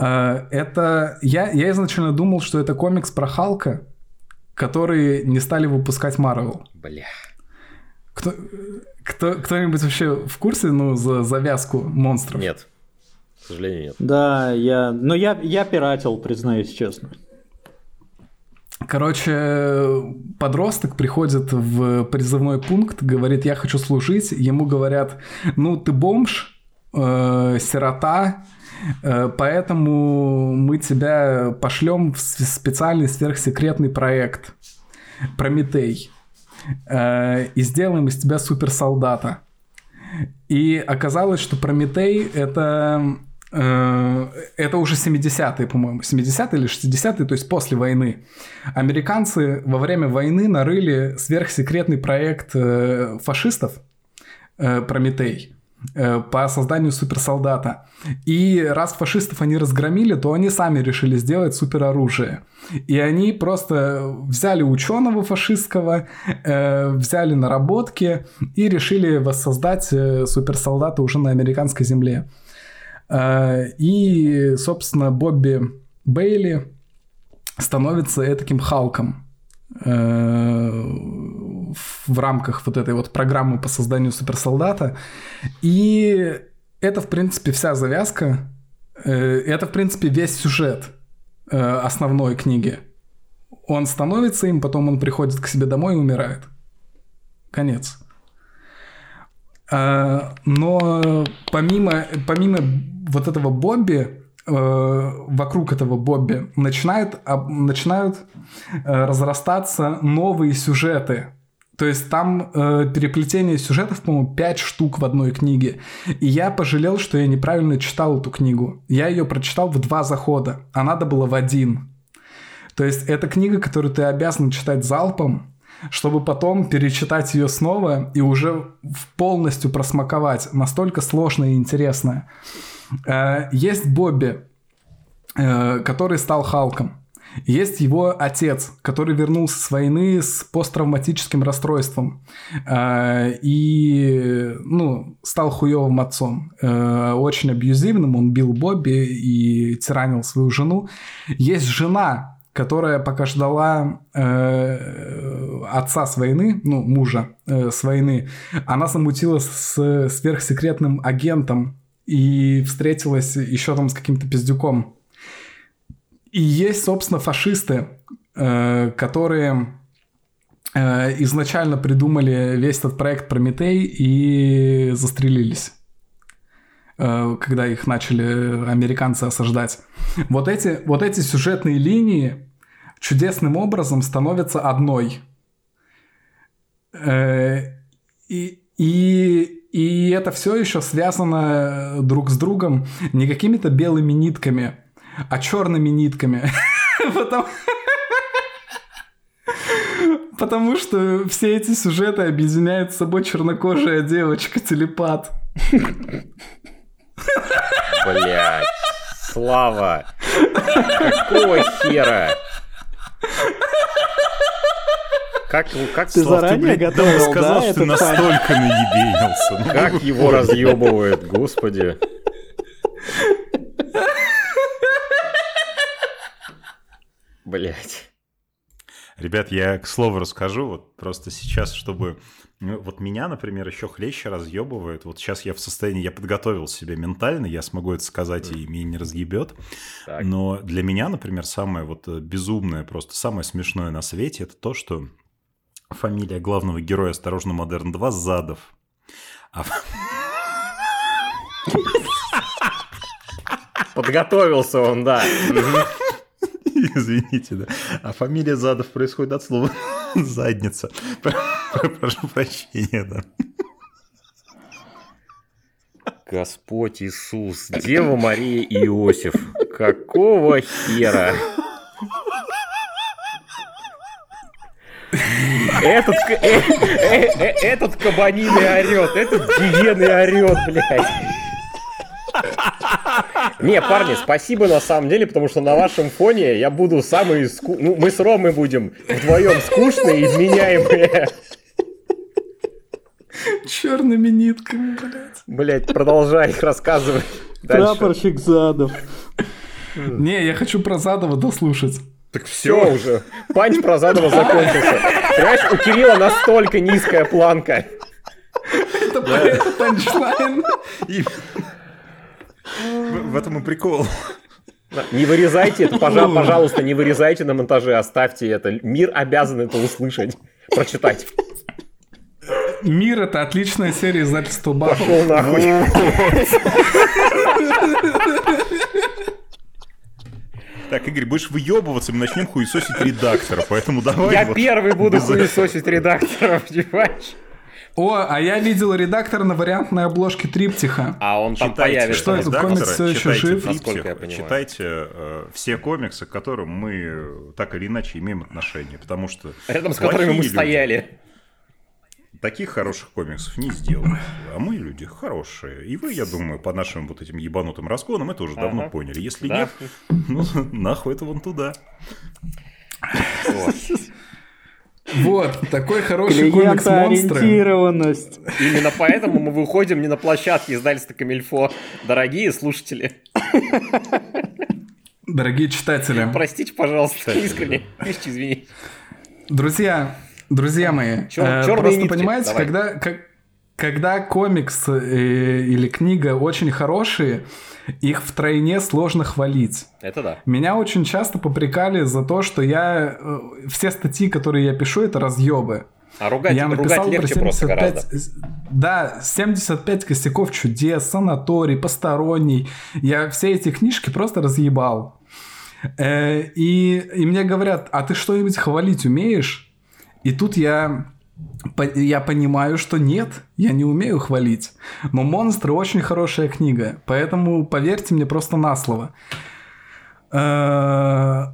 Э, Это... Я, я изначально думал, что это комикс про Халка, который не стали выпускать Марвел. Бля. Кто, кто, кто-нибудь вообще в курсе, ну, за завязку монстров? Нет. К сожалению, нет. Да, я... Но я, я пиратил, признаюсь честно. Короче, подросток приходит в призывной пункт, говорит, я хочу служить. Ему говорят, ну ты бомж, э, сирота, э, поэтому мы тебя пошлем в специальный сверхсекретный проект Прометей э, и сделаем из тебя суперсолдата. И оказалось, что Прометей это Э, это уже 70-е, по-моему, 70-е или 60-е, то есть после войны. Американцы во время войны нарыли сверхсекретный проект э, фашистов э, Прометей по созданию суперсолдата. И раз фашистов они разгромили, то они сами решили сделать супероружие. И они просто взяли ученого фашистского, взяли наработки и решили воссоздать суперсолдата уже на американской земле. Э, и, собственно, Бобби Бейли становится таким Халком э, в рамках вот этой вот программы по созданию суперсолдата. И это, в принципе, вся завязка. Э, это, в принципе, весь сюжет основной книги. Он становится им, потом он приходит к себе домой и умирает. Конец. Но помимо, помимо вот этого Бобби, э, вокруг этого Бобби начинают, начинают э, разрастаться новые сюжеты. То есть там э, переплетение сюжетов, по-моему, 5 штук в одной книге. И я пожалел, что я неправильно читал эту книгу. Я ее прочитал в два захода, а надо было в один. То есть это книга, которую ты обязан читать залпом, чтобы потом перечитать ее снова и уже полностью просмаковать. Настолько сложная и интересная. Э, есть Бобби, э, который стал Халком. Есть его отец, который вернулся с войны с посттравматическим расстройством э, и ну, стал хуевым отцом. Очень абьюзивным, он бил Бобби и тиранил свою жену. Есть жена, которая пока ждала э, отца с войны, ну, мужа э, с войны, она замутилась с сверхсекретным агентом и встретилась еще там с каким-то пиздюком. И есть, собственно, фашисты, э, которые э, изначально придумали весь этот проект Прометей и застрелились э, когда их начали американцы осаждать. Вот эти, вот эти сюжетные линии чудесным образом становятся одной. И, и и это все еще связано э, друг с другом не какими-то белыми нитками, а черными нитками. Потому... Что все эти сюжеты объединяет с собой чернокожая девочка-телепат. Блять, Слава! Какого хера? Как, как ты Слав, заранее ты, готовил, сказал, да, что ты настолько наебенился. Ну, как его разъебывает, господи. Блять. Ребят, я к слову расскажу, вот просто сейчас, чтобы... Ну, вот меня, например, еще хлеще разъебывают. Вот сейчас я в состоянии, я подготовил себя ментально, я смогу это сказать, и меня не разъебет. Так. Но для меня, например, самое вот безумное, просто самое смешное на свете, это то, что Фамилия главного героя «Осторожно, Модерн 2» Задов. А... Подготовился он, да. Извините, да. А фамилия Задов происходит от слова задница. Прошу прощения, да. Господь Иисус, Дева Мария и Иосиф. Какого хера? Этот, э, э, э, этот кабаниный орет, этот гиеный орет, блядь. Не, парни, спасибо на самом деле, потому что на вашем фоне я буду самый... Ску... Ну, мы с Ромой будем вдвоем скучные и изменяемые. Черными нитками, блядь. Блядь, продолжай их рассказывать. Прапорщик Задов. Не, я хочу про Задова дослушать. Так все уже. Punch про Задова закончился. Понимаешь, у Кирилла настолько низкая планка. Это punchline. В этом и прикол. Не вырезайте это, пожалуйста, не вырезайте на монтаже, оставьте это. Мир обязан это услышать, прочитать. Мир это отличная серия издательства Bubble. Пошел нахуй. Так, Игорь, будешь выебываться, мы начнем хуесосить редактора, поэтому давай. Я вот первый буду без- хуесосить редактора, понимаешь? О, а я видел редактора на вариантной обложке триптиха. А он там Читайте появится. Что это, комикс всё еще жив? Насколько я понимаю. Читайте э, все комиксы, к которым мы э, так или иначе имеем отношение, потому что Рядом с которыми мы люди стояли. Таких хороших комиксов не сделают. А мы люди хорошие. И вы, я думаю, по нашим вот этим ебанутым разгонам это уже давно Ага. поняли. Если Да. нет, ну нахуй это вон туда. Вот. Такой хороший комикс монстра. Именно поэтому мы выходим не на площадке издательства Камильфо. Дорогие слушатели, Дорогие читатели, простите, пожалуйста, искренне. Искренне извините. друзья, друзья мои, Чёр- э, просто нитки, понимаете, давай. когда, как- когда комикс э, или книга очень хорошие, их втройне сложно хвалить. Это да. Меня очень часто попрекали за то, что я... э, Все статьи, которые я пишу, это разъебы. А ругать, я ругать написал про легче просто 75... гораздо. Да, 75 косяков чудес, санаторий, посторонний. Я все эти книжки просто разъебал. Э, И, и мне говорят, а ты что-нибудь хвалить умеешь? И тут я, я понимаю, что нет, я не умею хвалить. Но «Монстры» очень хорошая книга, поэтому поверьте мне просто на слово. Э,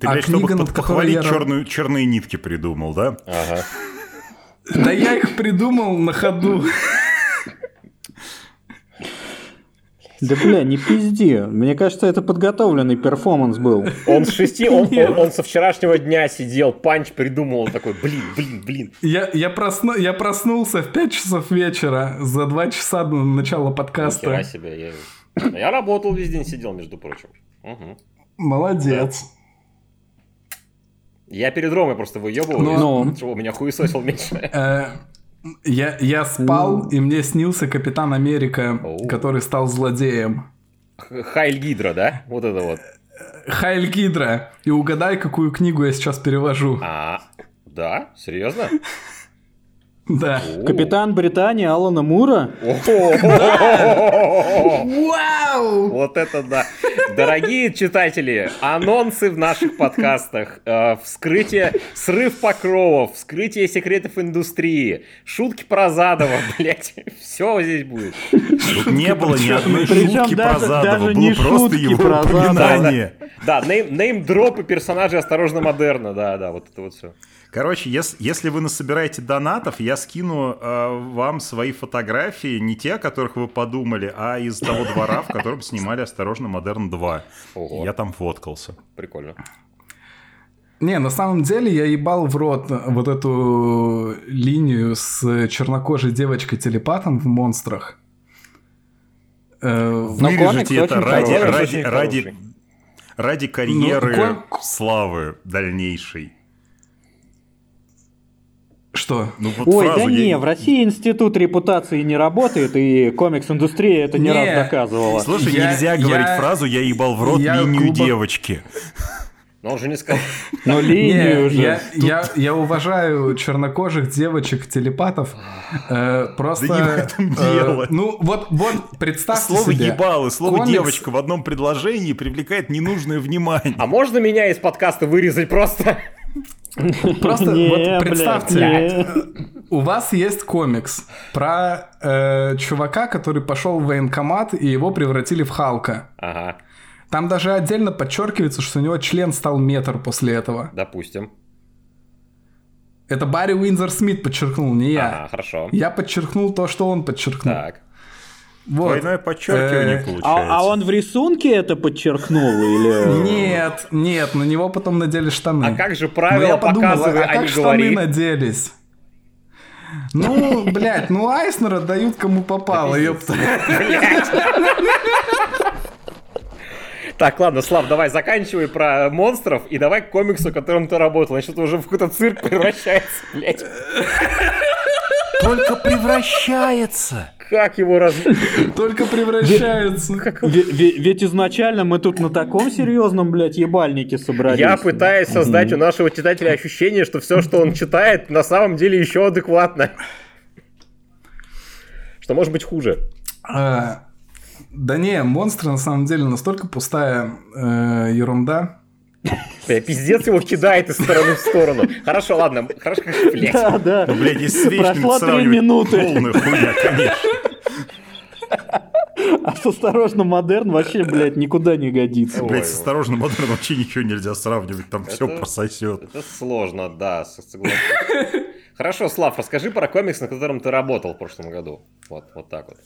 Ты, А блядь, чтобы книга, над под- похвалить я черную, черные нитки придумал, да? Ага. Да я их придумал на ходу. Да бля, не пизди. Мне кажется, это подготовленный перформанс был. Он с шести, он, он, он со вчерашнего дня сидел, punch придумал, он такой, блин, блин, блин. Я, я, просну, я проснулся в 5 часов вечера за 2 часа до начала Нихера подкаста. себе. Я... я работал весь день, сидел, между прочим. Мгм. Молодец. Я перед Ромой просто выебываю, Ну. чтобы у меня хуесосил меньше. Я, я спал, и мне снился Капитан Америка, который стал злодеем. Хайль Гидра, да? Вот это вот. Хайль Гидра. И угадай, какую книгу я сейчас перевожу. А, да? Серьезно? Да. Капитан Британии Алана Мура. Вау! Вот это да. Дорогие читатели, анонсы в наших подкастах, э, вскрытие, срыв покровов, вскрытие секретов индустрии, шутки про Задова, блять, все здесь будет. Тут не было ни одной шутки про Задова, было просто его упоминание. Да, нейм, нейм-дропы персонажей «Осторожно, модерна», да, да, вот это вот все. Короче, ес- если вы насобираете донатов, я скину э, вам свои фотографии, не те, о которых вы подумали, а из того двора, в котором снимали «Осторожно, Модерн 2». Ого. Я там фоткался. Прикольно. Не, на самом деле я ебал в рот вот эту линию с чернокожей девочкой-телепатом в монстрах. Э, Вырежите это ради, ради, ради, ради карьеры Ну, славы дальнейшей. Что? Ну вот Ой, фразу да я- не, в России институт репутации не работает, и комикс-индустрия это не, Не. раз доказывала. Слушай, Я- нельзя я- говорить фразу «я ебал в рот я линию глубоко- девочки». Но он же не сказал. Но линию Не, уже. я, я, я уважаю чернокожих девочек-телепатов. э, просто... Да не в этом э, дело. ну, вот, вот представьте Слово себе. «ебал» и слово комикс- «девочка» в одном предложении привлекает ненужное внимание. А можно меня из подкаста вырезать просто? Просто Не, вот блядь, представьте, у вас есть комикс про э, чувака, который пошел в военкомат, и его превратили в Халка. Ага, Там даже отдельно подчеркивается, что у него член стал метр после этого. допустим. Это Барри Уинзер Смит подчеркнул, не я. Ага, хорошо. Я подчеркнул то, что он подчеркнул. Так. Вот. Двойное подчеркивание Э, получается. А, а он в рисунке это подчеркнул или? Нет, нет, на него потом надели штаны. А как же правило показывай, а а как штаны говори? наделись? Ну, блядь, ну Айснера дают кому попало, ёпта. Так, ладно, Слав, давай заканчивай про монстров и давай к комиксу, в котором ты работал. Значит, уже в какой-то цирк превращается, блядь. Только превращается. Как его раз... Только превращаются. Ведь изначально мы тут на таком серьезном, блядь, ебальнике собрались. Я пытаюсь создать у нашего читателя ощущение, что все, что он читает, на самом деле еще адекватно. Что может быть хуже. А, да не, монстры на самом деле настолько пустая э, ерунда. Пиздец его кидает из стороны в сторону. Хорошо, ладно, хорошо, блядь. Да, да. Ну, блядь, с вечным Прошло три сравнивать, минуты. полная хуйня, конечно. А с осторожно модерн вообще, блядь, никуда не годится. Блядь, с осторожно, модерн вообще ничего нельзя сравнивать, там все прососет. Это сложно, да, согласен. Хорошо, Слав, расскажи про комикс, на котором ты работал в прошлом году. Вот, вот так вот.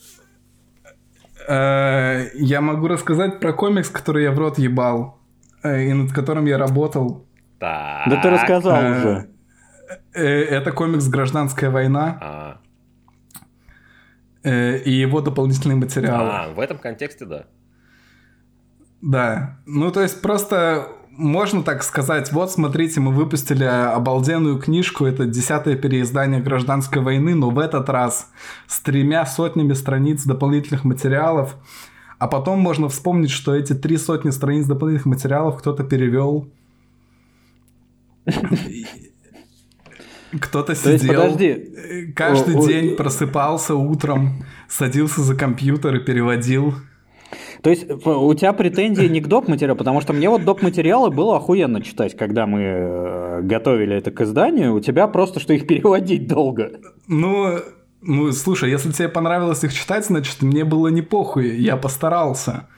Э, Я могу рассказать про комикс, который я в рот ебал, и над которым я работал. Так. Да ты рассказал Э, уже. э, Это комикс «Гражданская война» А, э, и его дополнительные материалы. а, в этом контексте, да. Да, ну то есть просто можно так сказать, вот смотрите, мы выпустили обалденную книжку, это десятое переиздание гражданской войны, но в этот раз с тремя сотнями страниц дополнительных материалов, а потом можно вспомнить, что эти три сотни страниц дополнительных материалов кто-то перевел. Кто-то сидел, подожди. э, каждый О, день э, просыпался утром, садился за компьютер и переводил. То есть п- у тебя претензии не к доп. материалу, потому что мне вот доп. материалы было охуенно читать, когда мы э, готовили это к изданию. У тебя просто, что их переводить долго. Ну, ну, слушай, если тебе понравилось их читать, значит, мне было не похуй, я постарался.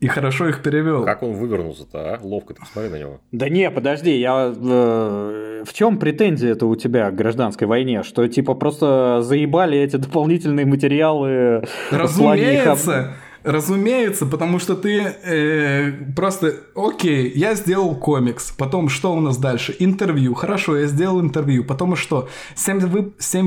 И хорошо их перевел. Как он вывернулся-то, а? Ловко ты посмотри на него. Да не, подожди, я э, в чем претензия это у тебя к гражданской войне? Что типа просто заебали эти дополнительные материалы в плане их об- Разумеется, разумеется, потому что ты э, просто, окей, я сделал комикс, потом что у нас дальше? Интервью, хорошо, я сделал интервью, потом что? 7,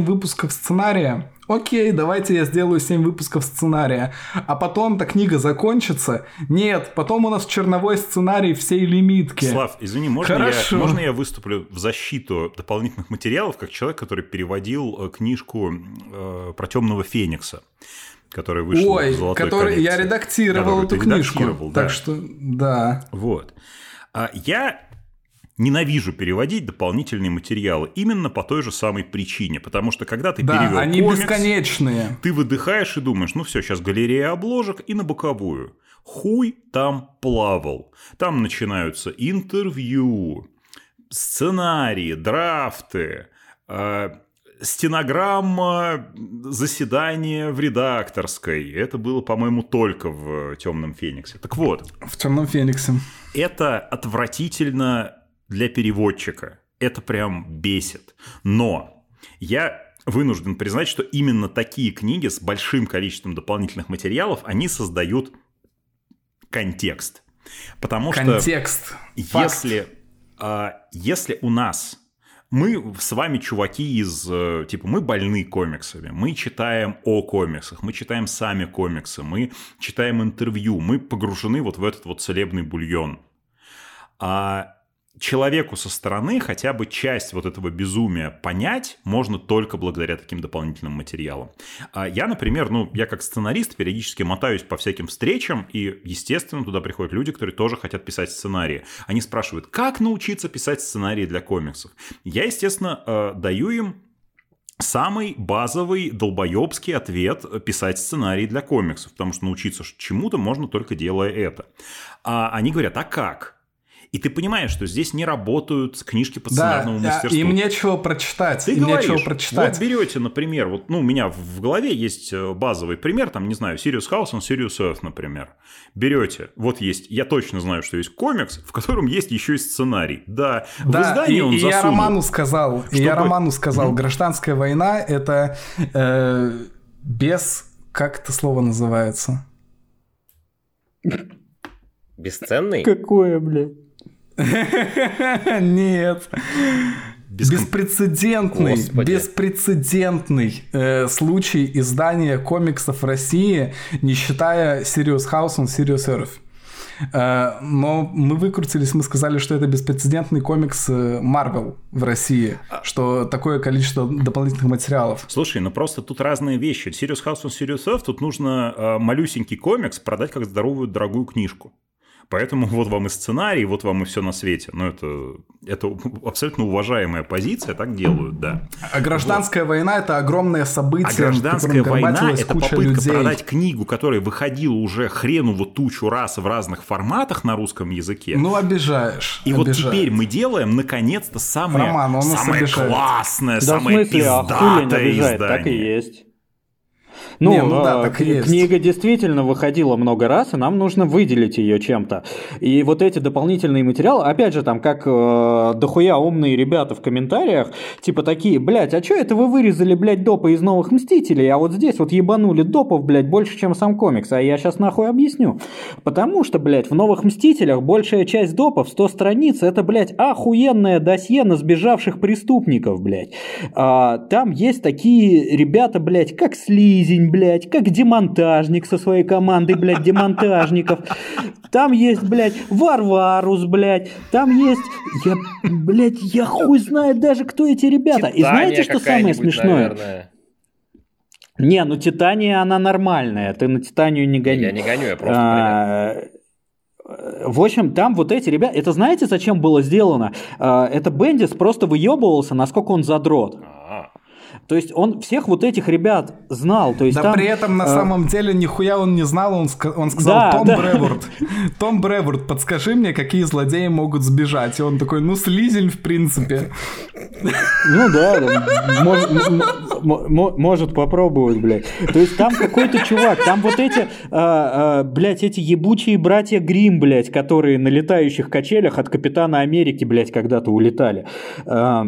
выпусков сценария? Окей, давайте я сделаю 7 выпусков сценария. А потом-то книга закончится? Нет, потом у нас черновой сценарий всей лимитки. Слав, извини, можно я, Хорошо. можно я выступлю в защиту дополнительных материалов, как человек, который переводил э, книжку э, про темного Феникса, которая вышла Ой, в золотой который я коллекции. редактировал Которую эту книжку. редактировал, да. Так что, да. Вот. А я ненавижу переводить дополнительные материалы именно по той же самой причине, потому что когда ты Да, перевел они комикс, бесконечные. ты выдыхаешь и думаешь, ну все, сейчас галерея обложек и на боковую. Хуй там плавал. Там начинаются интервью, сценарии, драфты, э, стенограмма заседания в редакторской. Это было, по-моему, только в «Темном Фениксе». Так вот, В Темном Фениксе. это отвратительно для переводчика. Это прям бесит. Но я вынужден признать, что именно такие книги с большим количеством дополнительных материалов, они создают контекст. Потому что Контекст. Если, а, если у нас мы с вами чуваки из, э, типа, мы больны комиксами, мы читаем о комиксах, мы читаем сами комиксы, мы читаем интервью, мы погружены вот в этот вот целебный бульон. А человеку со стороны хотя бы часть вот этого безумия понять можно только благодаря таким дополнительным материалам. А Я, например, ну, я как сценарист периодически мотаюсь по всяким встречам, и, естественно, туда приходят люди, которые тоже хотят писать сценарии. Они спрашивают, как научиться писать сценарии для комиксов? Я, естественно, э, даю им самый базовый долбоебский ответ – писать сценарий для комиксов, потому что научиться чему-то можно только делая это. А они говорят, а как? И ты понимаешь, что здесь не работают книжки по Да, сценарному а, мастерству. им нечего прочитать. Ты им говоришь, нечего прочитать. вот берете, например, вот, ну, у меня в голове есть э, базовый пример, там, не знаю, Sirius House and Sirius Earth, например. Берете, вот есть, я точно знаю, что есть комикс, в котором есть еще и сценарий. Да, в Да, издании и, он и я засунул. Роману сказал, и я Чтобы- Роману сказал, гражданская война это э, без, как это слово называется? Бесценный? Какое, блядь? Нет. Без Беспрецедентный, Господи. беспрецедентный э, случай издания комиксов в России, не считая Sirius House and Sirius Earth. Э, но мы выкрутились, мы сказали, что это беспрецедентный комикс Marvel в России, что такое количество дополнительных материалов. Слушай, ну просто тут разные вещи. Serious House on Serious Earth, тут нужно малюсенький комикс продать как здоровую дорогую книжку. Поэтому вот вам и сценарий, вот вам и все на свете. Но это, это абсолютно уважаемая позиция, так делают, да. А гражданская вот. война – это огромное событие. А гражданская война – это попытка людей. продать книгу, которая выходила уже хреново тучу раз в разных форматах на русском языке. Ну, обижаешь. И обижаешь. вот теперь мы делаем, наконец-то, самое, Роман, самое классное, да, самое смысле, пиздатое а издание. издание. Так и есть. Ну, Не, ну да, э, так есть. книга действительно выходила много раз, и нам нужно выделить ее чем-то. И вот эти дополнительные материалы, опять же, там, как э, дохуя умные ребята в комментариях, типа такие, блядь, а что это вы вырезали, блядь, допы из новых Мстителей, а вот здесь вот ебанули допов, блядь, больше, чем сам комикс, а я сейчас нахуй объясню. Потому что, блядь, в новых Мстителях большая часть допов, 100 страниц, это, блядь, охуенное досье на сбежавших преступников, блядь. А, там есть такие ребята, блядь, как Слизень, блядь, как демонтажник со своей командой, блядь, демонтажников. Там есть, блядь, Варварус, блядь. Там есть, я, блядь, я хуй знает даже, кто эти ребята. И знаете, что самое смешное? Наверное. Не, ну Титания, она нормальная. Ты на Титанию не гони. Я не гоню, я просто А, В общем, там вот эти ребята, это знаете, зачем было сделано? А, Это Бендис просто выебывался, насколько он задрот. А, То есть он всех вот этих ребят знал. То есть Да там, при этом на э, самом деле нихуя он не знал, он, ска- он сказал, Да, Том да. Бреворд, Том Бреворд, подскажи мне, какие злодеи могут сбежать. И он такой, ну, слизень, в принципе. Ну да, да, мож- м- м- м- может попробовать, блядь. То есть там какой-то чувак, там вот эти, а, а, блядь, эти ебучие братья Грим, блядь, которые на летающих качелях от Капитана Америки, блядь, когда-то улетали. А,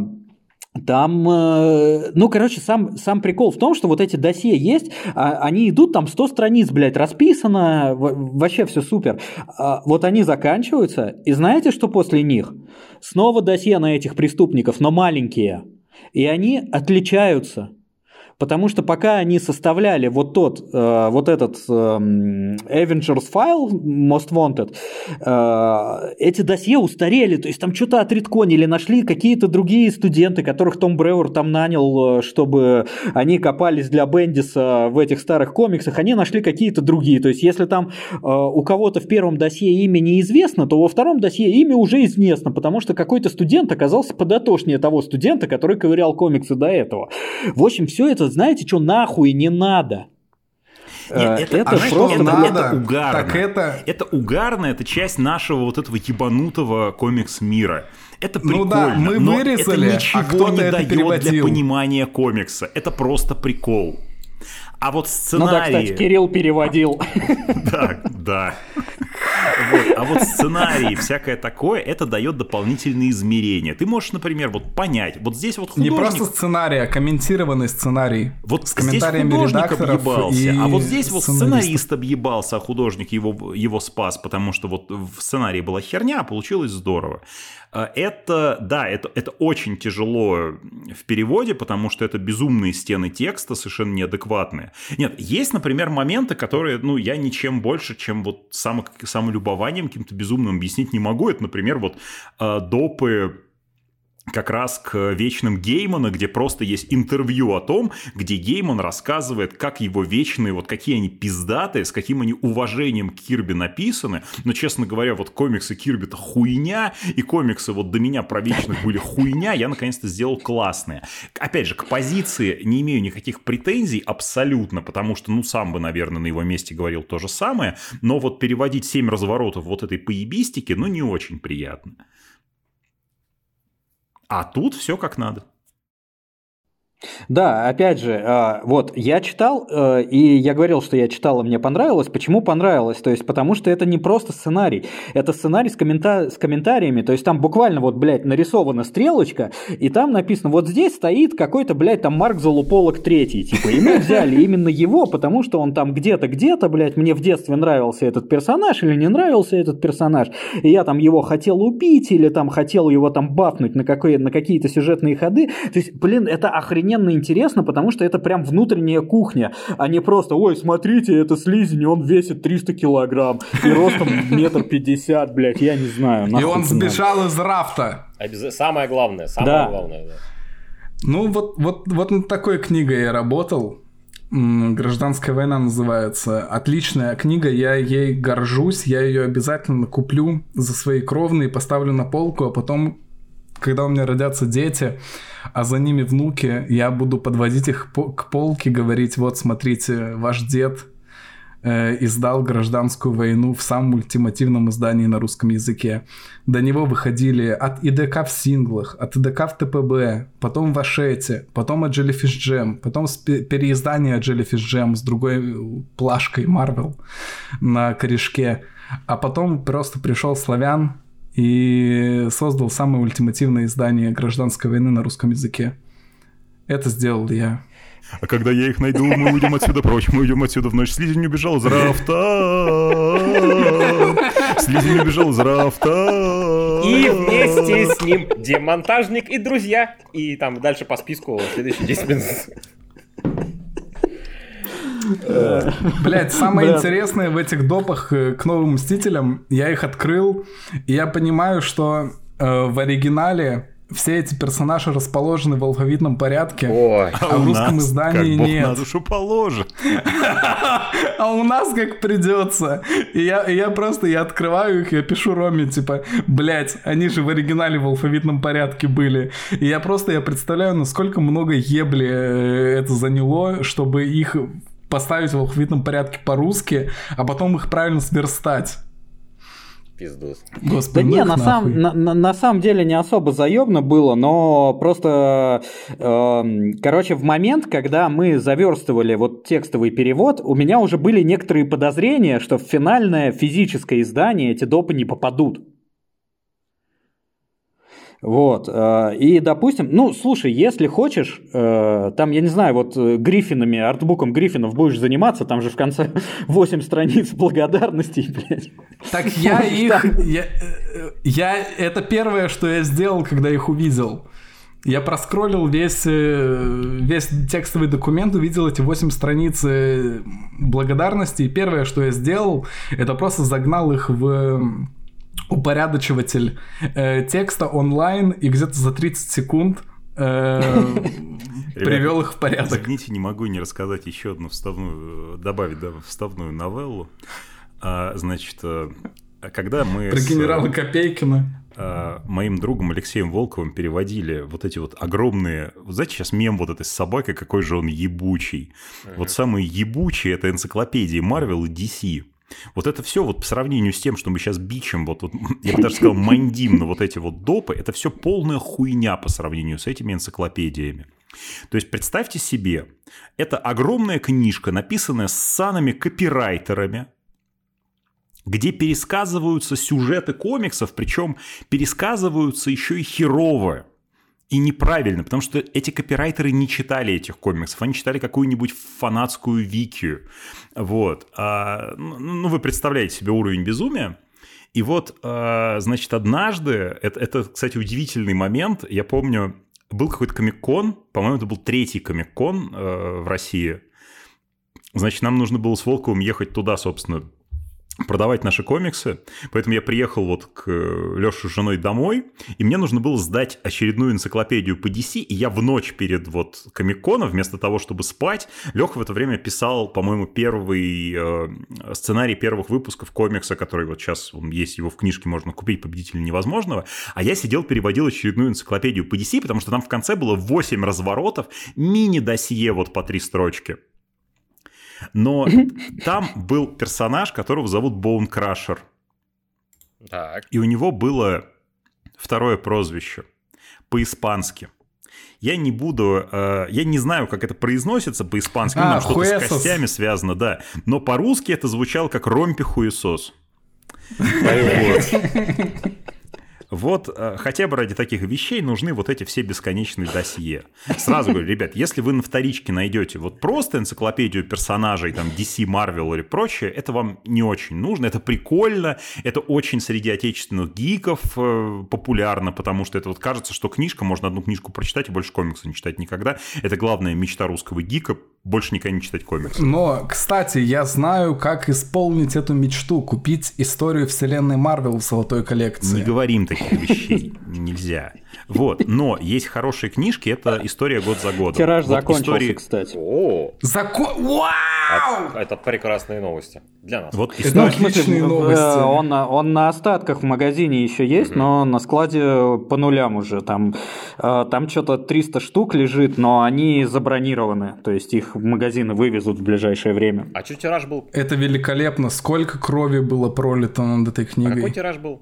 Там, э, ну, короче, сам, сам прикол в том, что вот эти досье есть, а, они идут, там 100 страниц, блядь, расписано, вообще все супер. А вот они заканчиваются, и знаете, что после них? Снова досье на этих преступников, но маленькие. И они отличаются. Потому что пока они составляли вот тот, э, вот этот эм, Avengers файл Most Wanted, э, эти досье устарели, то есть там что-то отредконили, нашли какие-то другие студенты, которых Том Бревер там нанял, э, чтобы они копались для Бендиса в этих старых комиксах, они нашли какие-то другие. То есть если там э, у кого-то в первом досье имя неизвестно, то во втором досье имя уже известно, потому что какой-то студент оказался подотошнее того студента, который ковырял комиксы до этого. В общем, все это, знаете, что нахуй не надо. Нет, Э, это, это а просто, это, блядь, это угарно. Так это... Это угарно, это часть нашего вот этого ебанутого комикс-мира. Это Ну прикольно, да, мы но вырезали, это а ничего кто-то не это дает для переводил. понимания комикса. Это просто прикол. А вот Ну да, кстати, Кирилл переводил. Да, да. Вот. А вот сценарии, всякое такое, это дает дополнительные измерения. Ты можешь, например, вот понять, вот здесь вот Не художник... просто сценарий, а комментированный сценарий. Вот с здесь комментариями художник редакторов объебался, и а вот здесь вот сценарист объебался, а художник его, его спас, потому что вот в сценарии была херня, а получилось здорово. А Это, да, это, это очень тяжело в переводе, потому что это безумные стены текста, совершенно неадекватные. Нет, есть, например, моменты, которые, ну, я ничем больше, чем вот само, самолюбованием каким-то безумным объяснить не могу. Это, например, вот э, допы как раз к вечным Геймана, где просто есть интервью о том, где Гейман рассказывает, как его вечные, вот какие они пиздатые, с каким они уважением к Кирби написаны. Но, честно говоря, вот комиксы Кирби-то хуйня, и комиксы вот до меня про вечных были хуйня, я наконец-то сделал классные. Опять же, к позиции не имею никаких претензий абсолютно, потому что, ну, сам бы, наверное, на его месте говорил то же самое, но вот переводить семь разворотов вот этой поебистики, ну, не очень приятно. А тут все как надо. Да, опять же, э, вот я читал, э, и я говорил, что я читал, и мне понравилось. Почему понравилось? То есть, потому что это не просто сценарий, это сценарий с, коммента- с комментариями. То есть, там буквально вот, блядь, нарисована стрелочка, и там написано, вот здесь стоит какой-то, блядь, там Марк Залуполок третий, типа, и мы взяли именно его, потому что он там где-то, где-то, блядь, мне в детстве нравился этот персонаж или не нравился этот персонаж, и я там его хотел убить или там хотел его там бафнуть на, какой- на какие-то сюжетные ходы. То есть, блин, это охрененный офигенно интересно, потому что это прям внутренняя кухня, а не просто, ой, смотрите, это слизень, он весит 300 килограмм, и ростом метр пятьдесят, блядь, я не знаю. И он сбежал из рафта. Самое главное, самое да. главное, да. Ну, вот, вот, вот над такой книгой я работал. Гражданская война называется. Отличная книга, я ей горжусь, я ее обязательно куплю за свои кровные, поставлю на полку, а потом, когда у меня родятся дети, а за ними внуки, я буду подводить их к полке, говорить, вот смотрите, ваш дед э, издал гражданскую войну в самом ультимативном издании на русском языке. До него выходили от ИДК в синглах, от ИДК в ТПБ, потом в Ашете, потом от Jellyfish Jam, потом переиздание Jellyfish Jam с другой плашкой Marvel на корешке. А потом просто пришел славян и создал самое ультимативное издание гражданской войны на русском языке. Это сделал я. А когда я их найду, мы уйдем отсюда прочь, мы уйдем отсюда в ночь. Слизень убежал из рафта. Слизень убежал из рафта. И вместе с ним демонтажник и друзья. И там дальше по списку следующие 10 минут. Блять, самое интересное в этих допах э, к новым Мстителям, я их открыл, и я понимаю, что э, в оригинале все эти персонажи расположены в алфавитном порядке, Ой, а, а в русском нас, издании как нет. на душу положит. А у нас как придется. И я, и я просто, я открываю их, я пишу Роме, типа, блять, они же в оригинале в алфавитном порядке были. И я просто, я представляю, насколько много ебли э, это заняло, чтобы их поставить в алфавитном порядке по-русски, а потом их правильно сверстать пиздос. Господи, да не, на, сам, на, на, на самом деле не особо заебно было, но просто, э, короче, в момент, когда мы заверстывали вот текстовый перевод, у меня уже были некоторые подозрения, что в финальное физическое издание эти допы не попадут. Вот. Э, и, допустим, ну, слушай, если хочешь, э, там, я не знаю, вот э, Гриффинами, артбуком Гриффинов будешь заниматься, там же в конце 8 страниц благодарностей, блядь. Так я их... Я, я, это первое, что я сделал, когда их увидел. Я проскроллил весь, весь текстовый документ, увидел эти 8 страниц благодарности, и первое, что я сделал, это просто загнал их в упорядочиватель э, текста онлайн и где-то за 30 секунд э, привел их в порядок. Извините, не могу не рассказать еще одну вставную, добавить да, вставную новеллу. А, значит, э, когда мы... Про с, генерала Копейкина. А, моим другом Алексеем Волковым переводили вот эти вот огромные... Знаете, сейчас мем вот этой с собакой, какой же он ебучий. Uh-huh. Вот самые ебучие — это энциклопедии Marvel и DC. Вот это все вот по сравнению с тем, что мы сейчас бичим, вот, вот я бы даже сказал, мандим на вот эти вот допы, это все полная хуйня по сравнению с этими энциклопедиями. То есть представьте себе, это огромная книжка, написанная с санами копирайтерами, где пересказываются сюжеты комиксов, причем пересказываются еще и херово и неправильно, потому что эти копирайтеры не читали этих комиксов, они читали какую-нибудь фанатскую вики. Вот. А, ну, ну, вы представляете себе уровень безумия. И вот, а, значит, однажды, это, это, кстати, удивительный момент, я помню, был какой-то комик-кон, по-моему, это был третий комик-кон э, в России. Значит, нам нужно было с Волковым ехать туда, собственно, продавать наши комиксы, поэтому я приехал вот к э, Лёше с женой домой, и мне нужно было сдать очередную энциклопедию по DC, и я в ночь перед вот Комиконом, вместо того, чтобы спать, Лёха в это время писал, по-моему, первый э, сценарий первых выпусков комикса, который вот сейчас он есть, его в книжке можно купить, «Победитель невозможного», а я сидел, переводил очередную энциклопедию по DC, потому что там в конце было 8 разворотов, мини-досье вот по три строчки. Но там был персонаж, которого зовут Боун Крашер. Так. И у него было второе прозвище по-испански. Я не буду, э, я не знаю, как это произносится по-испански, а, что-то с костями связано, да. Но по-русски это звучало как ромпи хуесос. Вот э, хотя бы ради таких вещей нужны вот эти все бесконечные досье. Сразу говорю, ребят, если вы на вторичке найдете вот просто энциклопедию персонажей, там, DC, Marvel или прочее, это вам не очень нужно, это прикольно, это очень среди отечественных гиков э, популярно, потому что это вот кажется, что книжка, можно одну книжку прочитать и больше комикса не читать никогда. Это главная мечта русского гика, больше никогда не читать комиксы. Но, кстати, я знаю, как исполнить эту мечту, купить историю вселенной Марвел в золотой коллекции. Не говорим таких вещей, нельзя. Вот, но есть хорошие книжки, это история год за годом. Тираж Вот закончился, истории- кстати. О, Закон... Вау! это прекрасные новости для нас. Вот Это история... отличные Э, новости. Он, на- он на остатках в магазине еще есть, но на складе по нулям уже. Там, э, там что-то 300 штук лежит, но они забронированы. То есть их в магазины вывезут в ближайшее время. А что тираж был? Это великолепно. Сколько крови было пролито над этой А какой книгой. тираж был?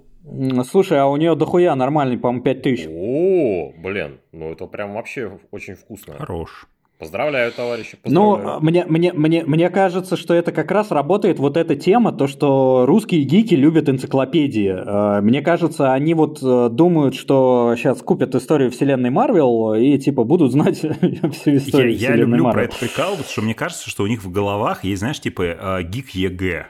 Слушай, а у нее дохуя нормальный, по-моему, 5000. О, блин, ну это прям вообще очень вкусно. Хорош. Поздравляю, товарищи, Ну, поздравляю. мне, мне, мне, мне кажется, что это как раз работает вот эта тема, то, что русские гики любят энциклопедии. Э, Мне кажется, они вот э, думают, что сейчас купят историю вселенной Марвел и типа будут знать всю Я, историю я вселенной люблю про Марвел. это прикалываться, что мне кажется, что у них в головах есть, знаешь, типа э, гик ЕГЭ.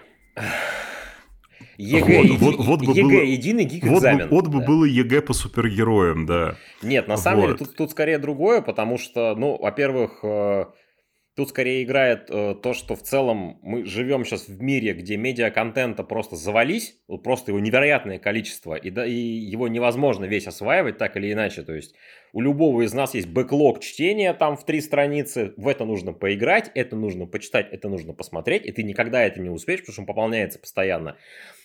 ЕГЭ, вот, еди- вот- вот бы ЕГЭ было- единый гик Вот, бы- вот бы Да. было ЕГЭ по супергероям, да. Нет, на самом Вот. деле тут, тут скорее другое, потому что, ну, во-первых, э, тут скорее играет э, то, что в целом мы живем сейчас в мире, где медиа-контента просто завались, просто его невероятное количество, и, да, и его невозможно весь осваивать так или иначе. То есть у любого из нас есть бэклог чтения там в три страницы, в это нужно поиграть, это нужно почитать, это нужно посмотреть, и ты никогда это не успеешь, потому что он пополняется постоянно.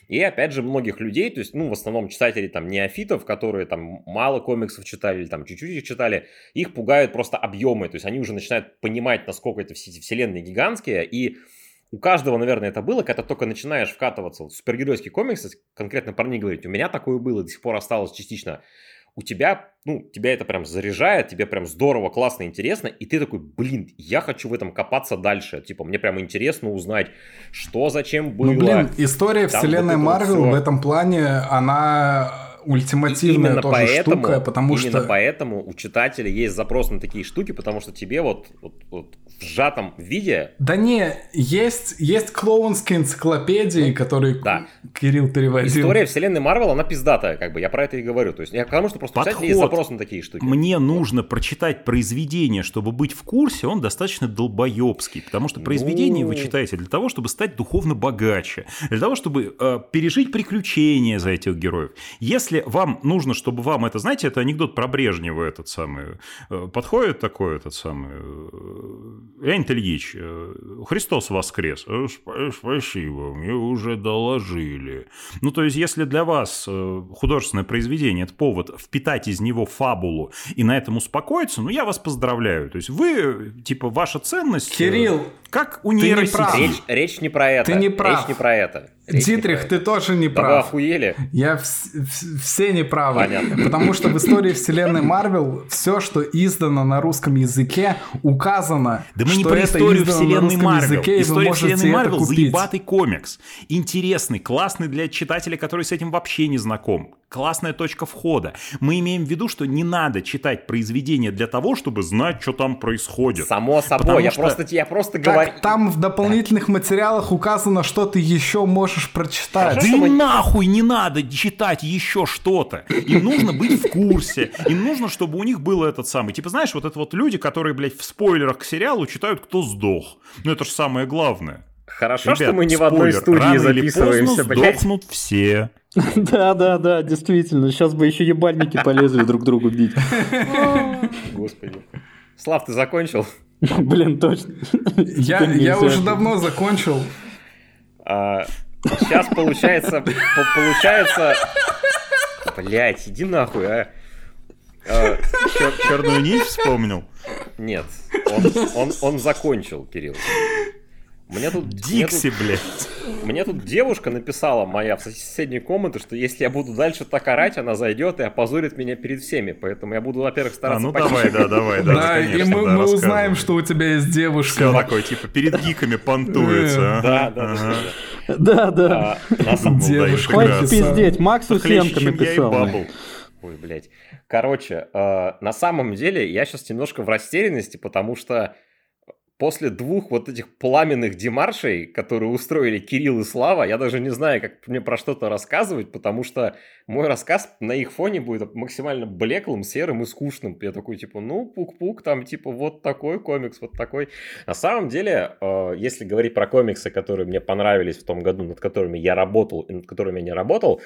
И опять же, многих людей, то есть, ну, в основном читателей там неофитов, которые там мало комиксов читали или там чуть-чуть их читали, их пугают просто объемы, то есть они уже начинают понимать, насколько это все эти вселенные гигантские, и у каждого, наверное, это было, когда только начинаешь вкатываться в супергеройские комиксы, конкретно про них говорить, у меня такое было, до сих пор осталось частично, у тебя, ну, тебя это прям заряжает, тебе прям здорово, классно, интересно, и ты такой, блин, я хочу в этом копаться дальше, типа, мне прям интересно узнать, что, зачем было. Ну, блин, история Там вселенной вот это вот Марвел всё. в этом плане, она ультимативная именно тоже поэтому, штука, потому именно что... поэтому у читателя есть запрос на такие штуки, потому что тебе вот, вот, вот в сжатом виде Да не, есть, есть клоунские энциклопедии, которые Ну, да. Кирилл переводил. история вселенной Марвел, она пиздатая, как бы, я про это и говорю. То есть, я потому что просто у читателя есть Подход. запрос на такие штуки. Мне нужно прочитать произведение, чтобы быть в курсе, он достаточно долбоебский, потому что произведение вы Ну. читаете для того, чтобы стать духовно богаче, для того, чтобы э, пережить приключения за этих героев. Если вам нужно, чтобы вам это, знаете, это анекдот про Брежнева этот самый, э, подходит такой этот самый, э, Леонид Ильич, э, Христос воскрес. «Э, сп- Спасибо, мне уже доложили. Ну, то есть, если для вас художественное произведение – это повод впитать из него фабулу и на этом успокоиться, ну, я вас поздравляю. То есть, вы, типа, ваша ценность… Кирилл, как у ты не. Речь, речь не про это. Ты не прав. Речь не про это. Не Дитрих, ты тоже не Да вы прав. охуели? Я вс- вс- все неправы. Понятно. Потому что в истории вселенной Марвел все, что издано на русском языке, указано, Да мы не что про это историю вселенной русском Марвел. языке, и вы История можете вселенной Марвел заебатый комикс. Интересный, классный для читателя, который с этим вообще не знаком. Классная точка входа. Мы имеем в виду, что не надо читать произведение для того, чтобы знать, что там происходит. Само Потому собой. Я что- просто, я просто говорю... Так, там в дополнительных материалах указано, что ты еще можешь прочитать. Да Хорошо, и мы- нахуй не надо читать еще что-то. Им нужно быть в курсе. Им нужно, чтобы у них был этот самый. Типа, знаешь, вот это вот люди, которые, блядь, в спойлерах к сериалу читают, кто сдох. Ну, это же самое главное. Хорошо, что Ребят, мы не в одной спойлер, студии рано или записываемся, поздно блядь. сдохнут все. Да, да, да, действительно. Сейчас бы еще ебальники полезли друг другу бить. Господи. Слав, ты закончил? Блин, точно. Я, я уже давно закончил. сейчас получается... по- Получается... Блять, иди нахуй, а. А, Чер- черную нить вспомнил. Нет, он, он, он закончил, Кирилл. Мне тут, мне, Дикси, блядь. тут, мне тут девушка написала моя в соседней комнате, что если я буду дальше так орать, она зайдет и опозорит меня перед всеми. Поэтому я буду, во-первых, А, стараться ну потише. давай, да, давай, да, Да, и мы, узнаем, что у тебя есть девушка. Все такое, типа, перед гиками понтуется. Да, ага, да, да, да, Да, да. А, Девушка Хватит пиздеть, Макс Усенко написал. Ой, блядь. Короче, э, на самом деле я сейчас немножко в растерянности, потому что после двух вот этих пламенных демаршей, которые устроили Кирилл и Слава, я даже не знаю, как мне про что-то рассказывать, потому что мой рассказ на их фоне будет максимально блеклым, серым и скучным. Я такой, типа, ну, пук-пук, там, типа, вот такой комикс, вот такой. На самом деле, э, если говорить про комиксы, которые мне понравились в том году, над которыми я работал и над которыми я не работал,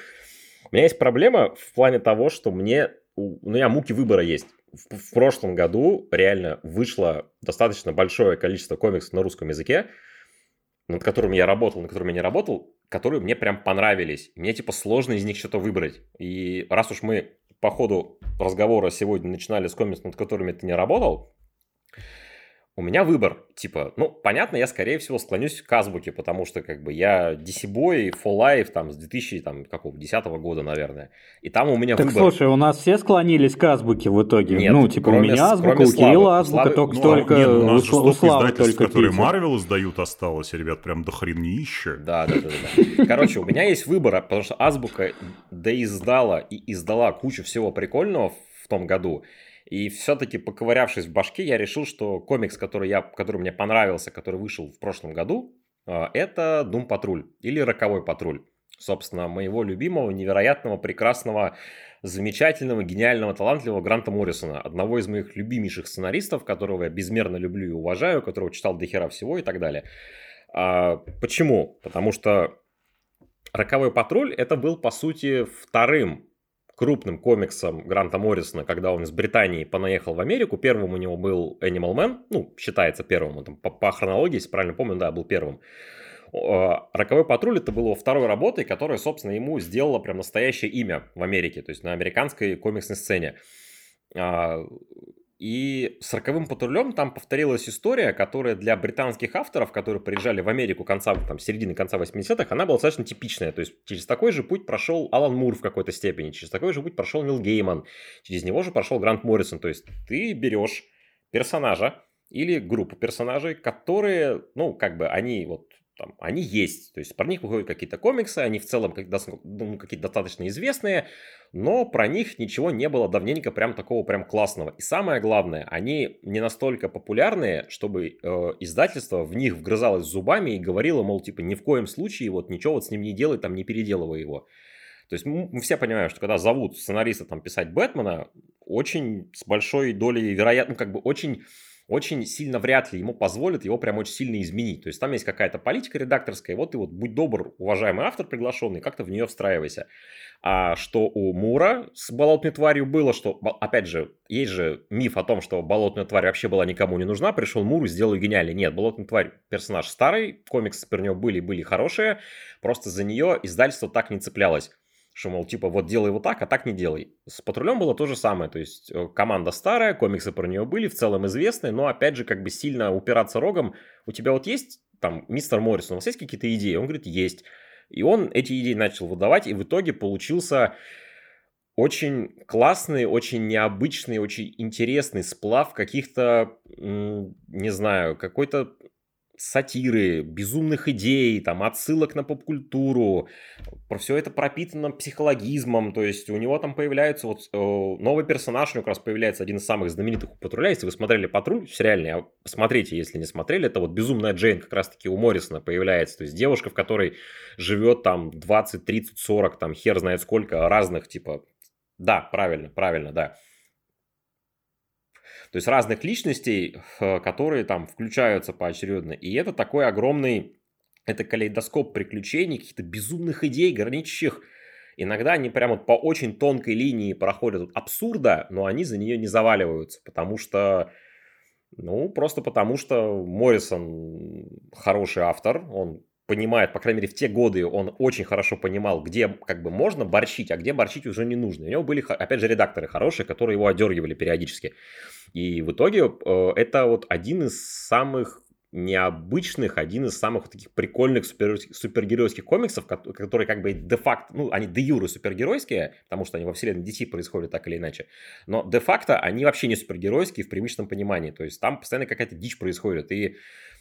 у меня есть проблема в плане того, что мне, у меня муки выбора есть. В, в прошлом году реально вышло достаточно большое количество комиксов на русском языке, над которыми я работал, над которыми я не работал, которые мне прям понравились. Мне типа сложно из них что-то выбрать. И раз уж мы по ходу разговора сегодня начинали с комиксов, над которыми ты не работал, у меня выбор, типа, ну, понятно, я, скорее всего, склонюсь к азбуке, потому что, как бы, я DC Boy, For Life, там, с 2010 года, наверное, и там у меня Так выбор. слушай, у нас все склонились к азбуке в итоге. Нет, ну, типа, у кроме- меня азбука, кроме у Кирилла Славы. азбука, Славы- только, Ну, только нет, у у, нас у столько Славы издательств, только которые. Марвел издают, осталось, ребят, прям до хренища. Да, да, да, да, да. Короче, у меня есть выбор, потому что Азбука доиздала и издала кучу всего прикольного в том году. И все-таки, поковырявшись в башке, я решил, что комикс, который, я, который мне понравился, который вышел в прошлом году, э, это Дум Патруль или Роковой Патруль. Собственно, моего любимого, невероятного, прекрасного, замечательного, гениального, талантливого Гранта Моррисона. Одного из моих любимейших сценаристов, которого я безмерно люблю и уважаю, которого читал до хера всего и так далее. А, почему? Потому что Роковой патруль это был, по сути, вторым крупным комиксом Гранта Моррисона, когда он из Британии понаехал в Америку. Первым у него был Animal Man, ну, считается первым, там по, по хронологии, если правильно помню, да, был первым. О, Роковой патруль это было второй работой, которая, собственно, ему сделала прям настоящее имя в Америке, то есть на американской комиксной сцене. И с роковым патрулем там повторилась история, которая для британских авторов, которые приезжали в Америку конца, там, середины конца 80-х, она была достаточно типичная. То есть через такой же путь прошел Алан Мур в какой-то степени, через такой же путь прошел Нил Гейман, через него же прошел Грант Моррисон. То есть ты берешь персонажа или группу персонажей, которые, ну, как бы они вот там, они есть. То есть про них выходят какие-то комиксы, они в целом ну, какие-то достаточно известные, но про них ничего не было давненько прям такого прям классного. И самое главное, они не настолько популярные, чтобы э, издательство в них вгрызалось зубами и говорило, мол, типа, ни в коем случае вот ничего вот с ним не делай, там не переделывай его. То есть мы, мы все понимаем, что когда зовут сценариста там писать Бэтмена, очень с большой долей вероятно, ну, как бы очень очень сильно вряд ли ему позволят его прям очень сильно изменить. То есть там есть какая-то политика редакторская, и вот ты вот будь добр, уважаемый автор приглашенный, как-то в нее встраивайся. А что у Мура с болотной тварью было, что, опять же, есть же миф о том, что болотная тварь вообще была никому не нужна, пришел Мур и сделал ее гениально. Нет, болотная тварь персонаж старый, комиксы про нее были, были хорошие, просто за нее издательство так не цеплялось. Что, мол, типа, вот делай вот так, а так не делай. С патрулем было то же самое. То есть, э, команда старая, комиксы про нее были, в целом известные, но, опять же, как бы сильно упираться рогом. У тебя вот есть, там, мистер Моррисон, у вас есть какие-то идеи? Он говорит, есть. И он эти идеи начал выдавать, и в итоге получился очень классный, очень необычный, очень интересный сплав каких-то, не знаю, какой-то сатиры, безумных идей, там, отсылок на поп-культуру. Про все это пропитано психологизмом. То есть у него там появляется вот э, новый персонаж, у него как раз появляется один из самых знаменитых у патруля. Если вы смотрели патруль сериальный, а посмотрите, если не смотрели, это вот безумная Джейн как раз-таки у Моррисона появляется. То есть девушка, в которой живет там 20, 30, 40, там хер знает сколько разных типа да, правильно, правильно, да. То есть разных личностей, которые там включаются поочередно. И это такой огромный, это калейдоскоп приключений, каких-то безумных идей, граничащих. Иногда они прямо вот по очень тонкой линии проходят от абсурда, но они за нее не заваливаются, потому что, ну, просто потому что Моррисон хороший автор, он понимает, по крайней мере, в те годы он очень хорошо понимал, где как бы можно борщить, а где борщить уже не нужно. У него были, опять же, редакторы хорошие, которые его одергивали периодически. И в итоге э, это вот один из самых необычных, один из самых таких прикольных супер, супергеройских комиксов, которые как бы де-факто, ну, они де-юры супергеройские, потому что они во вселенной DC происходят так или иначе, но де-факто они вообще не супергеройские в привычном понимании, то есть там постоянно какая-то дичь происходит, и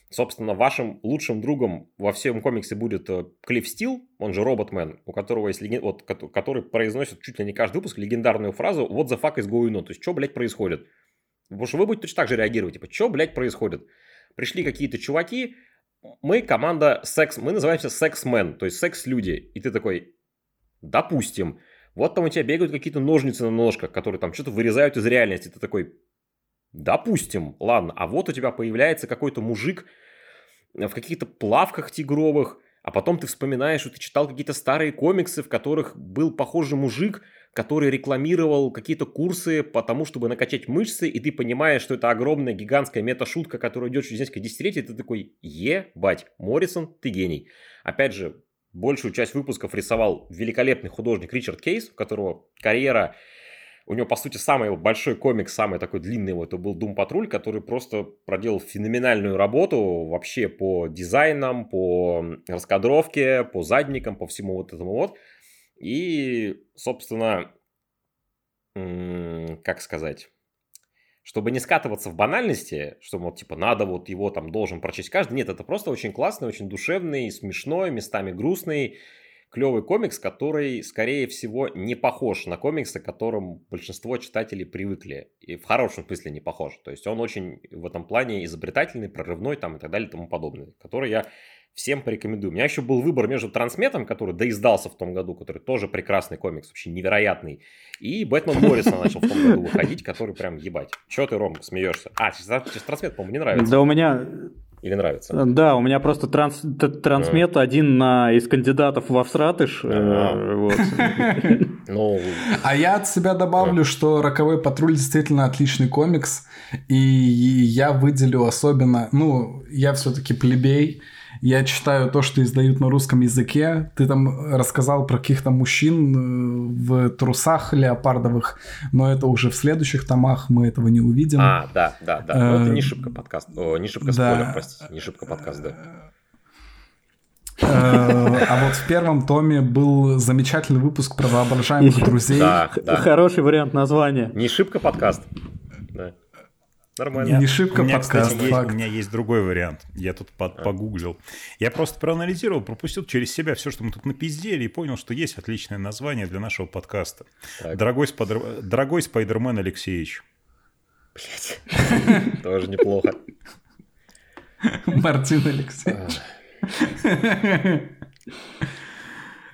Собственно, вашим лучшим другом во всем комиксе будет э, Клифф Стил, он же Роботмен, у которого есть леген... вот, который произносит чуть ли не каждый выпуск легендарную фразу «What the fuck is going on?» То есть, что, блядь, происходит? Потому что вы будете точно так же реагировать. Типа, что, блядь, происходит? Пришли какие-то чуваки, мы команда секс, мы называемся секс-мен, то есть секс-люди. И ты такой, допустим, вот там у тебя бегают какие-то ножницы на ножках, которые там что-то вырезают из реальности. Ты такой, Допустим, ладно, а вот у тебя появляется какой-то мужик в каких-то плавках тигровых, а потом ты вспоминаешь, что ты читал какие-то старые комиксы, в которых был похожий мужик, который рекламировал какие-то курсы по тому, чтобы накачать мышцы, и ты понимаешь, что это огромная гигантская мета-шутка, которая идет через несколько десятилетий, и ты такой, ебать, Моррисон, ты гений. Опять же, большую часть выпусков рисовал великолепный художник Ричард Кейс, у которого карьера у него, по сути, самый большой комик, самый такой длинный его, это был Doom Patrol, который просто проделал феноменальную работу вообще по дизайнам, по раскадровке, по задникам, по всему вот этому вот. И, собственно, как сказать, чтобы не скатываться в банальности, что вот типа надо вот его там должен прочесть каждый. Нет, это просто очень классный, очень душевный, смешной, местами грустный клевый комикс, который, скорее всего, не похож на комиксы, к которым большинство читателей привыкли. И в хорошем смысле не похож. То есть он очень в этом плане изобретательный, прорывной там и так далее и тому подобное. Который я всем порекомендую. У меня еще был выбор между Трансметом, который доиздался в том году, который тоже прекрасный комикс, вообще невероятный, и Бэтмен Морриса начал в том году выходить, который прям ебать. Че ты, Ром, смеешься? А, через Трансмет, по-моему, не нравится. Да у меня или нравится? Да, у меня просто транс, трансмет а. один на, из кандидатов во всратыш. А, ну... а я от себя добавлю, что «Роковой патруль» действительно отличный комикс, и я выделю особенно, ну, я все-таки плебей, я читаю то, что издают на русском языке. Ты там рассказал про каких-то мужчин э, в трусах леопардовых, но это уже в следующих томах мы этого не увидим. А, да, да, да. Но это не э, шибко подкаст. О, не шибко спойлер, простите. Не шибко подкаст, да. Э, а вот в первом томе был замечательный выпуск про воображаемых друзей. Да, да. Хороший вариант названия. Не шибко подкаст. Нормально. Не шибко у меня, подкаст, кстати, есть, у меня есть другой вариант. Я тут под, а. погуглил. Я просто проанализировал, пропустил через себя все, что мы тут напиздели, и понял, что есть отличное название для нашего подкаста. Дорогой, спайдер... Дорогой Спайдермен Алексеевич. Блять. Тоже неплохо. Мартин Алексеевич.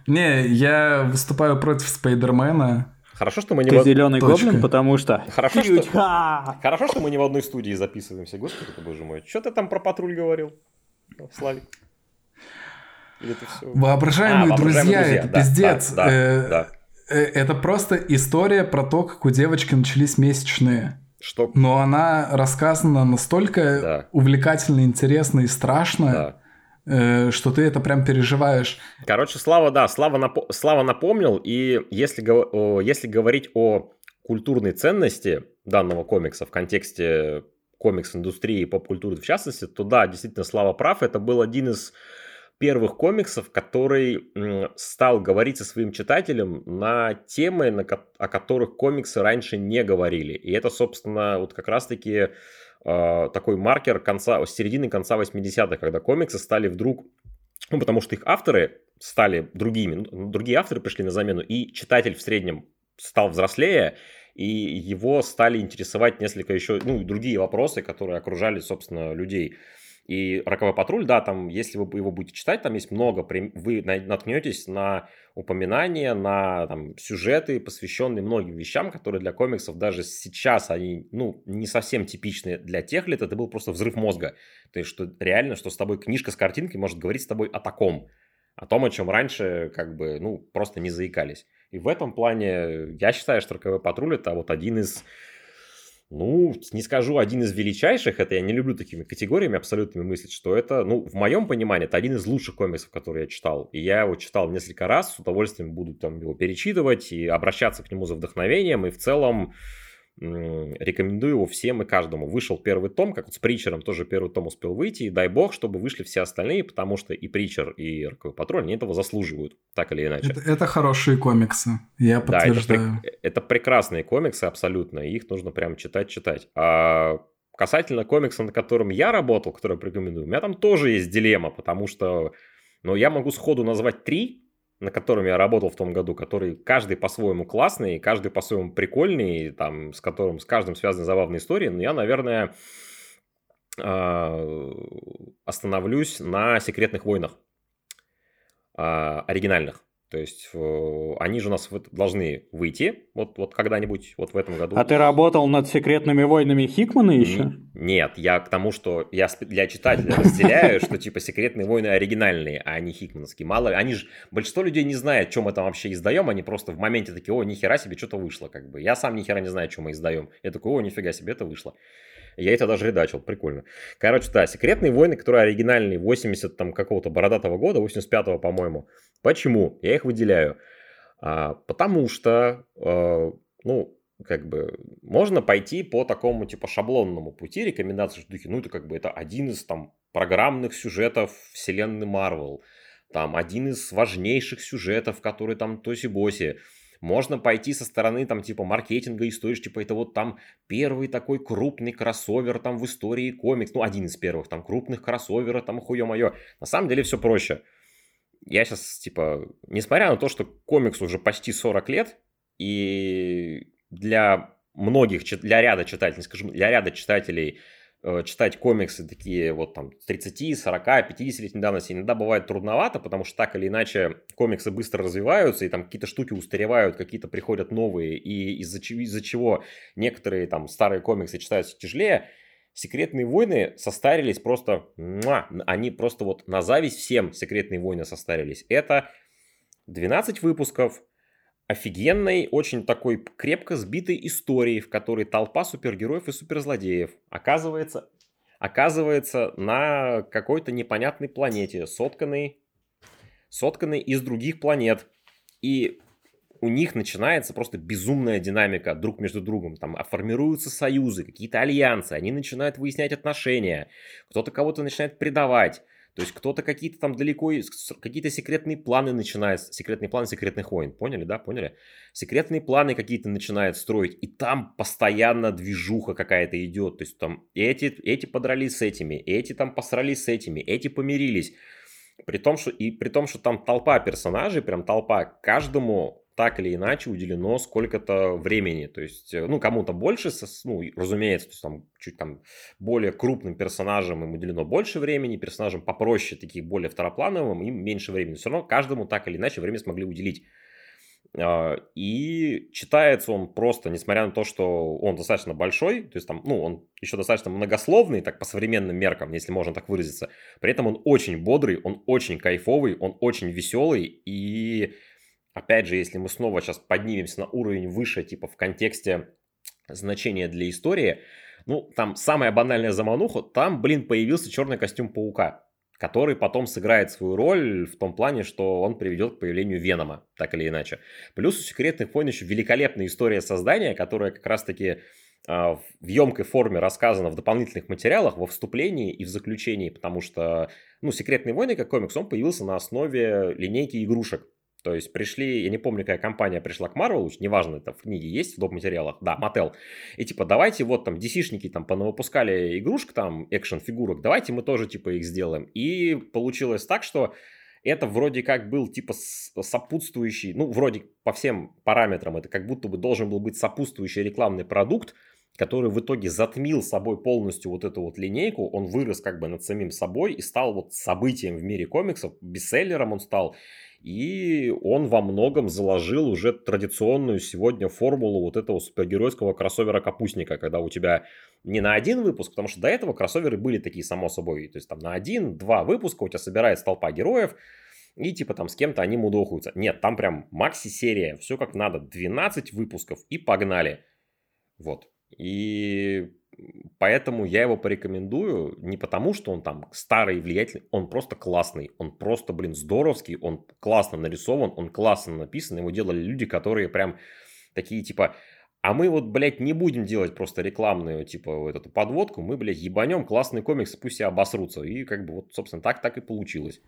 Не, я выступаю против Спайдермена. Хорошо, что мы не Ты в... зеленый Точка. гоблин, потому что... Хорошо что... Хорошо, что мы не в одной студии записываемся. Господи ты, боже мой. Что ты там про патруль говорил, Славик? Или это все... Воображаемые, а, друзья, друзья, это да, пиздец. Да, да, э, да. Э, это просто история про то, как у девочки начались месячные. Что? Но она рассказана настолько да. увлекательно, интересно и страшно. Да что ты это прям переживаешь. Короче, Слава, да, Слава, нап... Слава напомнил, и если, если говорить о культурной ценности данного комикса в контексте комикс-индустрии и поп-культуры в частности, то да, действительно, Слава прав, это был один из первых комиксов, который стал говорить со своим читателем на темы, на, о которых комиксы раньше не говорили. И это, собственно, вот как раз-таки э, такой маркер конца, середины конца 80-х, когда комиксы стали вдруг, ну, потому что их авторы стали другими, ну, другие авторы пришли на замену, и читатель в среднем стал взрослее, и его стали интересовать несколько еще, ну, другие вопросы, которые окружали, собственно, людей. И «Роковой патруль», да, там, если вы его будете читать, там есть много, вы наткнетесь на упоминания, на там, сюжеты, посвященные многим вещам, которые для комиксов даже сейчас, они, ну, не совсем типичны для тех лет, это был просто взрыв мозга. То есть, что реально, что с тобой книжка с картинкой может говорить с тобой о таком, о том, о чем раньше, как бы, ну, просто не заикались. И в этом плане я считаю, что «Роковой патруль» — это вот один из ну, не скажу один из величайших, это я не люблю такими категориями абсолютными мыслить, что это, ну, в моем понимании, это один из лучших комиксов, которые я читал. И я его читал несколько раз, с удовольствием буду там его перечитывать и обращаться к нему за вдохновением. И в целом, Рекомендую его всем и каждому. Вышел первый том, как вот с Притчером тоже первый том успел выйти. И дай бог, чтобы вышли все остальные, потому что и Притчер, и Роковой Патруль, они этого заслуживают, так или иначе. Это, это хорошие комиксы, я подтверждаю. Да, это, это прекрасные комиксы абсолютно, их нужно прям читать-читать. А касательно комикса, на котором я работал, который я рекомендую, у меня там тоже есть дилемма, потому что ну, я могу сходу назвать три, на котором я работал в том году, который каждый по-своему классный, каждый по-своему прикольный, там, с которым с каждым связаны забавные истории, но я, наверное, а, остановлюсь на секретных войнах а, оригинальных. То есть э, они же у нас должны выйти вот, вот когда-нибудь, вот в этом году. А ты работал над секретными войнами Хикмана еще? Нет, я к тому, что я для читателя разделяю, что типа секретные войны оригинальные, а не хикмановские. Мало они же, большинство людей не знает, чем мы там вообще издаем, они просто в моменте такие, о, нихера себе, что-то вышло, как бы. Я сам нихера не знаю, что мы издаем. Я такой, о, нифига себе, это вышло. Я это даже редачил, прикольно. Короче, да, «Секретные войны», которые оригинальные 80 там какого-то бородатого года, 85-го, по-моему. Почему? Я их выделяю. А, потому что, а, ну, как бы можно пойти по такому типа шаблонному пути рекомендации, что ну это как бы это один из там программных сюжетов вселенной Марвел, там один из важнейших сюжетов, который там тоси-боси. Можно пойти со стороны там типа маркетинга истории, типа это вот там первый такой крупный кроссовер там в истории комикс, ну один из первых там крупных кроссоверов, там хуе мое. На самом деле все проще. Я сейчас типа, несмотря на то, что комикс уже почти 40 лет, и для многих, для ряда читателей, скажем, для ряда читателей читать комиксы такие вот там 30, 40, 50-летней давности иногда бывает трудновато, потому что так или иначе комиксы быстро развиваются, и там какие-то штуки устаревают, какие-то приходят новые, и из-за, из-за чего некоторые там старые комиксы читаются тяжелее, Секретные войны состарились просто, муа, они просто вот на зависть всем Секретные войны состарились. Это 12 выпусков, офигенной, очень такой крепко сбитой истории, в которой толпа супергероев и суперзлодеев оказывается, оказывается на какой-то непонятной планете, сотканной, сотканной из других планет. И у них начинается просто безумная динамика друг между другом. Там формируются союзы, какие-то альянсы, они начинают выяснять отношения, кто-то кого-то начинает предавать. То есть кто-то какие-то там далеко, какие-то секретные планы начинает, секретные планы секретных войн, поняли, да, поняли? Секретные планы какие-то начинает строить, и там постоянно движуха какая-то идет, то есть там эти, эти подрались с этими, эти там посрались с этими, эти помирились. При том, что, и при том, что там толпа персонажей, прям толпа, каждому так или иначе уделено сколько-то времени. То есть, э, ну, кому-то больше, ну, разумеется, то есть, там, чуть там более крупным персонажам им уделено больше времени, персонажам попроще, таких более второплановым, им меньше времени. Все равно каждому так или иначе время смогли уделить. А, и читается он просто, несмотря на то, что он достаточно большой, то есть там, ну, он еще достаточно многословный, так по современным меркам, если можно так выразиться. При этом он очень бодрый, он очень кайфовый, он очень веселый, и опять же, если мы снова сейчас поднимемся на уровень выше, типа в контексте значения для истории, ну, там самая банальная замануха, там, блин, появился черный костюм паука, который потом сыграет свою роль в том плане, что он приведет к появлению Венома, так или иначе. Плюс у Секретных войн еще великолепная история создания, которая как раз-таки а, в емкой форме рассказана в дополнительных материалах, во вступлении и в заключении, потому что, ну, «Секретные войны» как комикс, он появился на основе линейки игрушек, то есть пришли, я не помню, какая компания пришла к Marvel, неважно, это в книге есть, в доп. материалах, да, Mattel. И типа, давайте вот там DC-шники там понавыпускали игрушек там, экшен-фигурок, давайте мы тоже типа их сделаем. И получилось так, что это вроде как был типа сопутствующий, ну, вроде по всем параметрам, это как будто бы должен был быть сопутствующий рекламный продукт, который в итоге затмил собой полностью вот эту вот линейку, он вырос как бы над самим собой и стал вот событием в мире комиксов, бестселлером он стал, и он во многом заложил уже традиционную сегодня формулу вот этого супергеройского кроссовера-капустника, когда у тебя не на один выпуск, потому что до этого кроссоверы были такие, само собой, то есть там на один-два выпуска у тебя собирается толпа героев, и типа там с кем-то они мудохаются. Нет, там прям макси-серия, все как надо, 12 выпусков и погнали. Вот. И поэтому я его порекомендую не потому, что он там старый и влиятельный, он просто классный, он просто, блин, здоровский, он классно нарисован, он классно написан, его делали люди, которые прям такие типа А мы вот, блядь, не будем делать просто рекламную, типа, вот эту подводку. Мы, блядь, ебанем классные комиксы, пусть все обосрутся. И как бы вот, собственно, так так и получилось.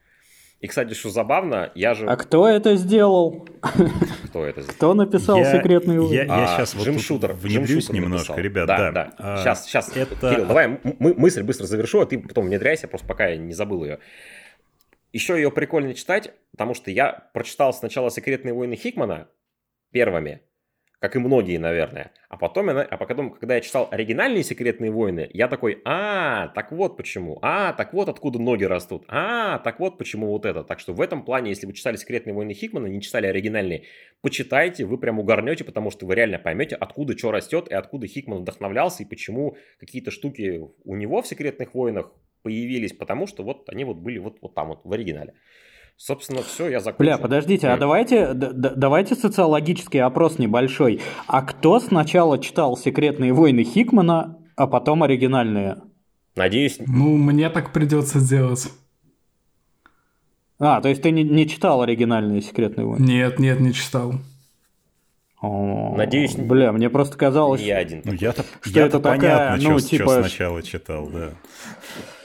И, кстати, что забавно, я же... А кто это сделал? Кто это сделал? Кто написал Я- секретный Я, я А, сейчас вот Джим Шутер. внедрюсь Джим немножко, написал. ребят. Да, Да, да. А, Сейчас, сейчас. это- Кирилл, давай мы- мысль быстро завершу, а ты потом внедряйся, просто пока я не забыл ее. Еще ее прикольно читать, потому что я прочитал сначала «Секретные войны Хикмана» первыми, как и многие, наверное. А потом, а потом, когда я читал оригинальные «Секретные войны», я такой, а, так вот почему, а, так вот откуда ноги растут, а, так вот почему вот это. Так что в этом плане, если вы читали «Секретные войны Хикмана», не читали оригинальные, почитайте, вы прям угорнете, потому что вы реально поймете, откуда что растет и откуда Хикман вдохновлялся и почему какие-то штуки у него в «Секретных войнах» появились, потому что вот они вот были вот, вот там вот в оригинале. Собственно, все, я закончил. Бля, подождите, а давайте, давайте социологический опрос небольшой. А кто сначала читал «Секретные войны» Хикмана, а потом оригинальные? Надеюсь, Ну, мне так придется сделать. А, то есть ты не, не читал оригинальные «Секретные войны»? Нет, нет, не читал. О, Надеюсь, Бля, мне просто казалось... не я один. Ну, я-то, Что я-то это такая, понятно, ну, что, типа, сначала читал, да.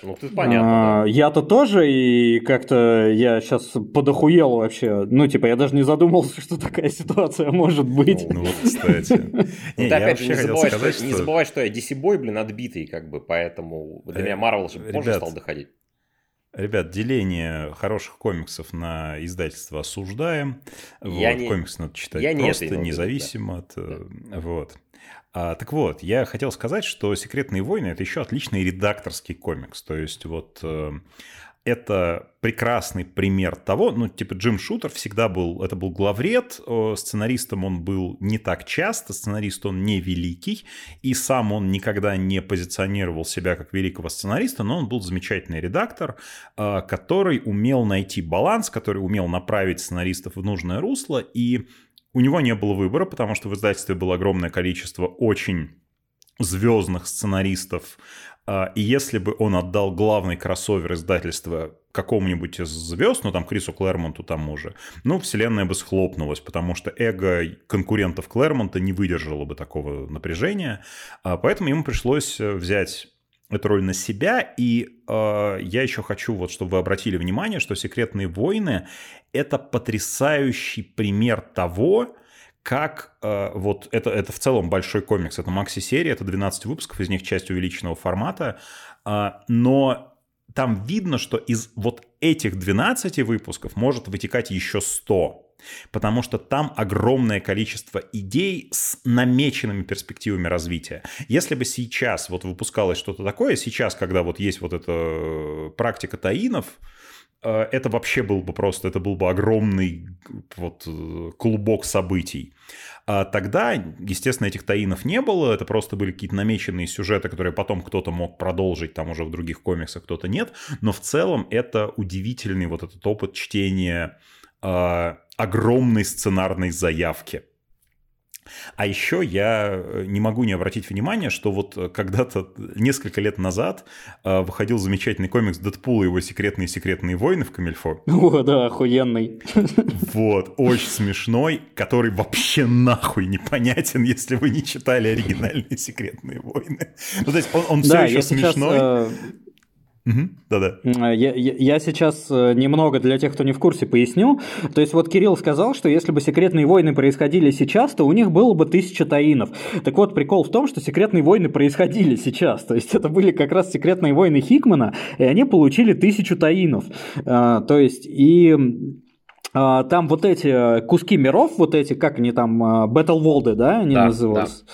Ну, тут понятно, А, Я-то тоже, и как-то я сейчас подохуел вообще. Ну, типа, я даже не задумался, что такая ситуация может быть. Ну, Ну вот, кстати. да. Не, Ну, опять же не забывай, сказать, что, не забывай, что я DC-бой, блин, отбитый, как бы, поэтому для Э, меня Марвел же позже стал доходить. Ребят, деление хороших комиксов на издательство осуждаем. Я вот, не- комикс надо читать я не просто, виду, независимо от... э, Вот. А, так вот, я хотел сказать, что «Секретные войны» — это еще отличный редакторский комикс. То есть вот э, это прекрасный пример того, ну, типа Джим Шутер всегда был, это был главред, э, сценаристом он был не так часто, сценарист он не великий, и сам он никогда не позиционировал себя как великого сценариста, но он был замечательный редактор, э, который умел найти баланс, который умел направить сценаристов в нужное русло, и у него не было выбора, потому что в издательстве было огромное количество очень звездных сценаристов, а, и если бы он отдал главный кроссовер издательства какому-нибудь из звезд, ну там Крису Клэрмонту тому же, ну вселенная бы схлопнулась, потому что эго конкурентов Клэрмонта не выдержало бы такого напряжения, А, поэтому ему пришлось э, взять эту роль на себя, и э, я еще хочу, вот, чтобы вы обратили внимание, что «Секретные войны» — это потрясающий пример того, как э, вот это, это в целом большой комикс, это макси-серия, это 12 выпусков, из них часть увеличенного формата, э, но там видно, что из вот этих 12 выпусков может вытекать еще 100. Потому что там огромное количество идей с намеченными перспективами развития. Если бы сейчас вот выпускалось что-то такое, сейчас, когда вот есть вот эта э, практика таинов, э, это вообще был бы просто, это был бы огромный вот э, клубок событий. А тогда, естественно, этих таинов не было, это просто были какие-то намеченные сюжеты, которые потом кто-то мог продолжить, там уже в других комиксах кто-то нет, но в целом это удивительный вот этот опыт чтения э, огромной сценарной заявки. А еще я э, не могу не обратить внимание, что вот э, когда-то несколько лет назад э, выходил замечательный комикс Дэдпула и его секретные-секретные войны в Камильфо. О, да, охуенный. Вот, очень смешной, который вообще нахуй непонятен, если вы не читали оригинальные секретные войны. Ну, то есть он, он все Да, еще я сейчас... смешной. э, Да-да. Я, я- я сейчас э, немного для тех, кто не в курсе, поясню. То есть вот Кирилл сказал, что если бы секретные войны происходили сейчас, то у них было бы тысяча таинов. Так вот, прикол в том, что секретные войны происходили сейчас. То есть это были как раз секретные войны Хикмана, и они получили тысячу таинов. А, То есть и... а, Там вот эти куски миров, вот эти, как они там, Battle World, да, они Да, называются.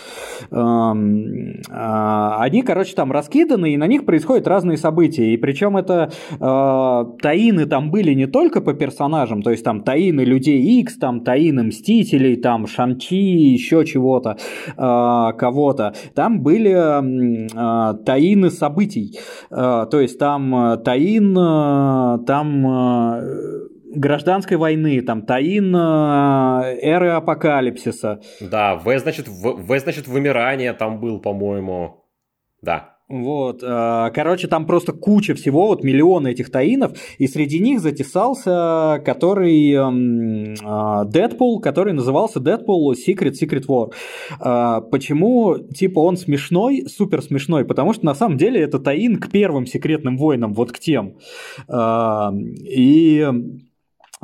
Эм, а, Они, короче, там раскиданы, и на них происходят разные события. И причем это э, таины там были не только по персонажам, то есть там таины Людей X, там таины Мстителей, там Шанчи, еще чего-то, э, кого-то. Там были э, таины событий. Э, То есть там э, таин, э, там э, гражданской войны, там таин э, эры апокалипсиса. Да, В, значит, в, В, значит, вымирание там был, по-моему. Да. Вот, э, короче, там просто куча всего, вот миллионы этих таинов, и среди них затесался, который эм, э, Дэдпул, который назывался Дэдпул Secret Secret War. Почему, типа, он смешной, супер смешной? Потому что на самом деле это таин к первым секретным войнам, вот к тем. И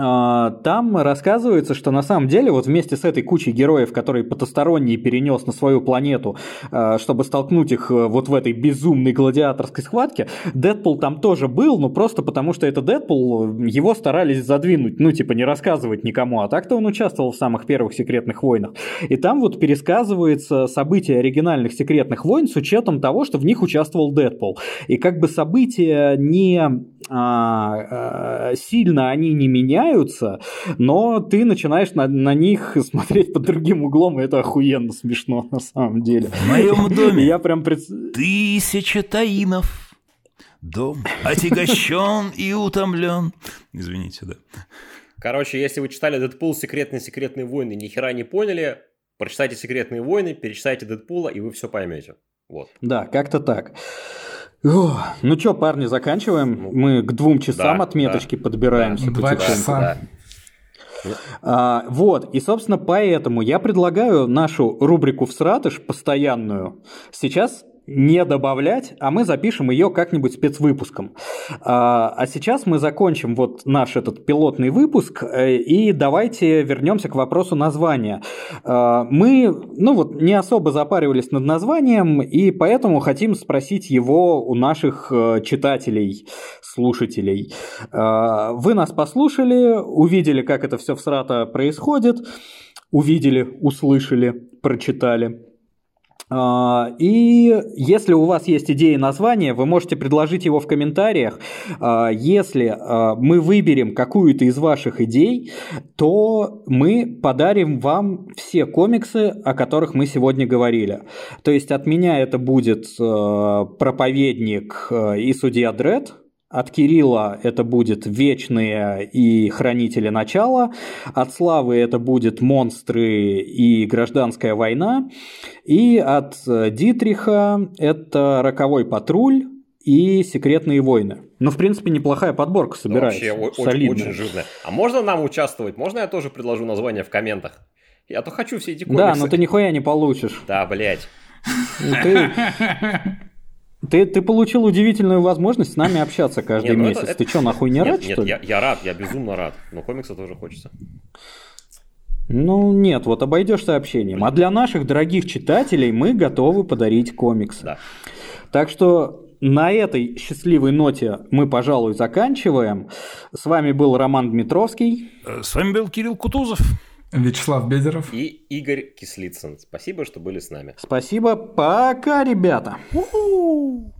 там рассказывается, что на самом деле вот вместе с этой кучей героев, которые потусторонние перенес на свою планету, а, чтобы столкнуть их э, вот в этой безумной гладиаторской схватке, Дэдпул там тоже был, но просто потому что это Дэдпул, его старались задвинуть, ну типа не рассказывать никому, а так-то он участвовал в самых первых секретных войнах. И там вот пересказывается события оригинальных секретных войн с учетом того, что в них участвовал Дэдпул. И как бы события не а, а, сильно они не меняют, меняются, но ты начинаешь на, на них смотреть под другим углом, и это охуенно смешно на самом деле. В моем доме я прям пред... тысяча таинов. Дом отягощен и утомлен. Извините, да. Короче, если вы читали Дэдпул «Секретные секретные войны» ни хера не поняли, прочитайте «Секретные войны», перечитайте Дэдпула, и вы все поймете. Вот. Да, как-то так. О, ну что, парни, заканчиваем. Ну, Мы к двум часам да, отметочки да. подбираемся. Да, Два часа. Да. А, вот, и, собственно, поэтому я предлагаю нашу рубрику в Сратыш постоянную сейчас не добавлять, а мы запишем ее как-нибудь спецвыпуском. А, а сейчас мы закончим вот наш этот пилотный выпуск, э, и давайте вернемся к вопросу названия. А, мы, ну вот, не особо запаривались над названием, и поэтому хотим спросить его у наших э, читателей, слушателей. А, вы нас послушали, увидели, как это все в Срата происходит, увидели, услышали, прочитали. А, и если у вас есть идеи названия, вы можете предложить его в комментариях. А, если а, мы выберем какую-то из ваших идей, то мы подарим вам все комиксы, о которых мы сегодня говорили. То есть от меня это будет проповедник и судья Дред, от Кирилла это будет «Вечные» и «Хранители начала». От Славы это будет «Монстры» и «Гражданская война». И от Дитриха это «Роковой патруль» и «Секретные войны». Ну, в принципе, неплохая подборка собирается. Ну, вообще, солидная. очень, очень жирная. А можно нам участвовать? Можно я тоже предложу название в комментах? Я то хочу все эти комиксы. Да, но ты нихуя не получишь. Да, блядь. Ну, ты... Ты, ты получил удивительную возможность с нами общаться каждый нет, ну месяц. Это, ты что, нахуй не нет, рад, нет, что ли? Я, я рад, я безумно рад. Но комикса тоже хочется. Ну нет, вот обойдешь сообщением. А для наших дорогих читателей мы готовы подарить комиксы. Да. Так что на этой счастливой ноте мы, пожалуй, заканчиваем. С вами был Роман Дмитровский. Э, с вами был Кирилл Кутузов. Вячеслав Бедеров. И Игорь Кислицын. Спасибо, что были с нами. Спасибо. Пока, ребята. У-ху!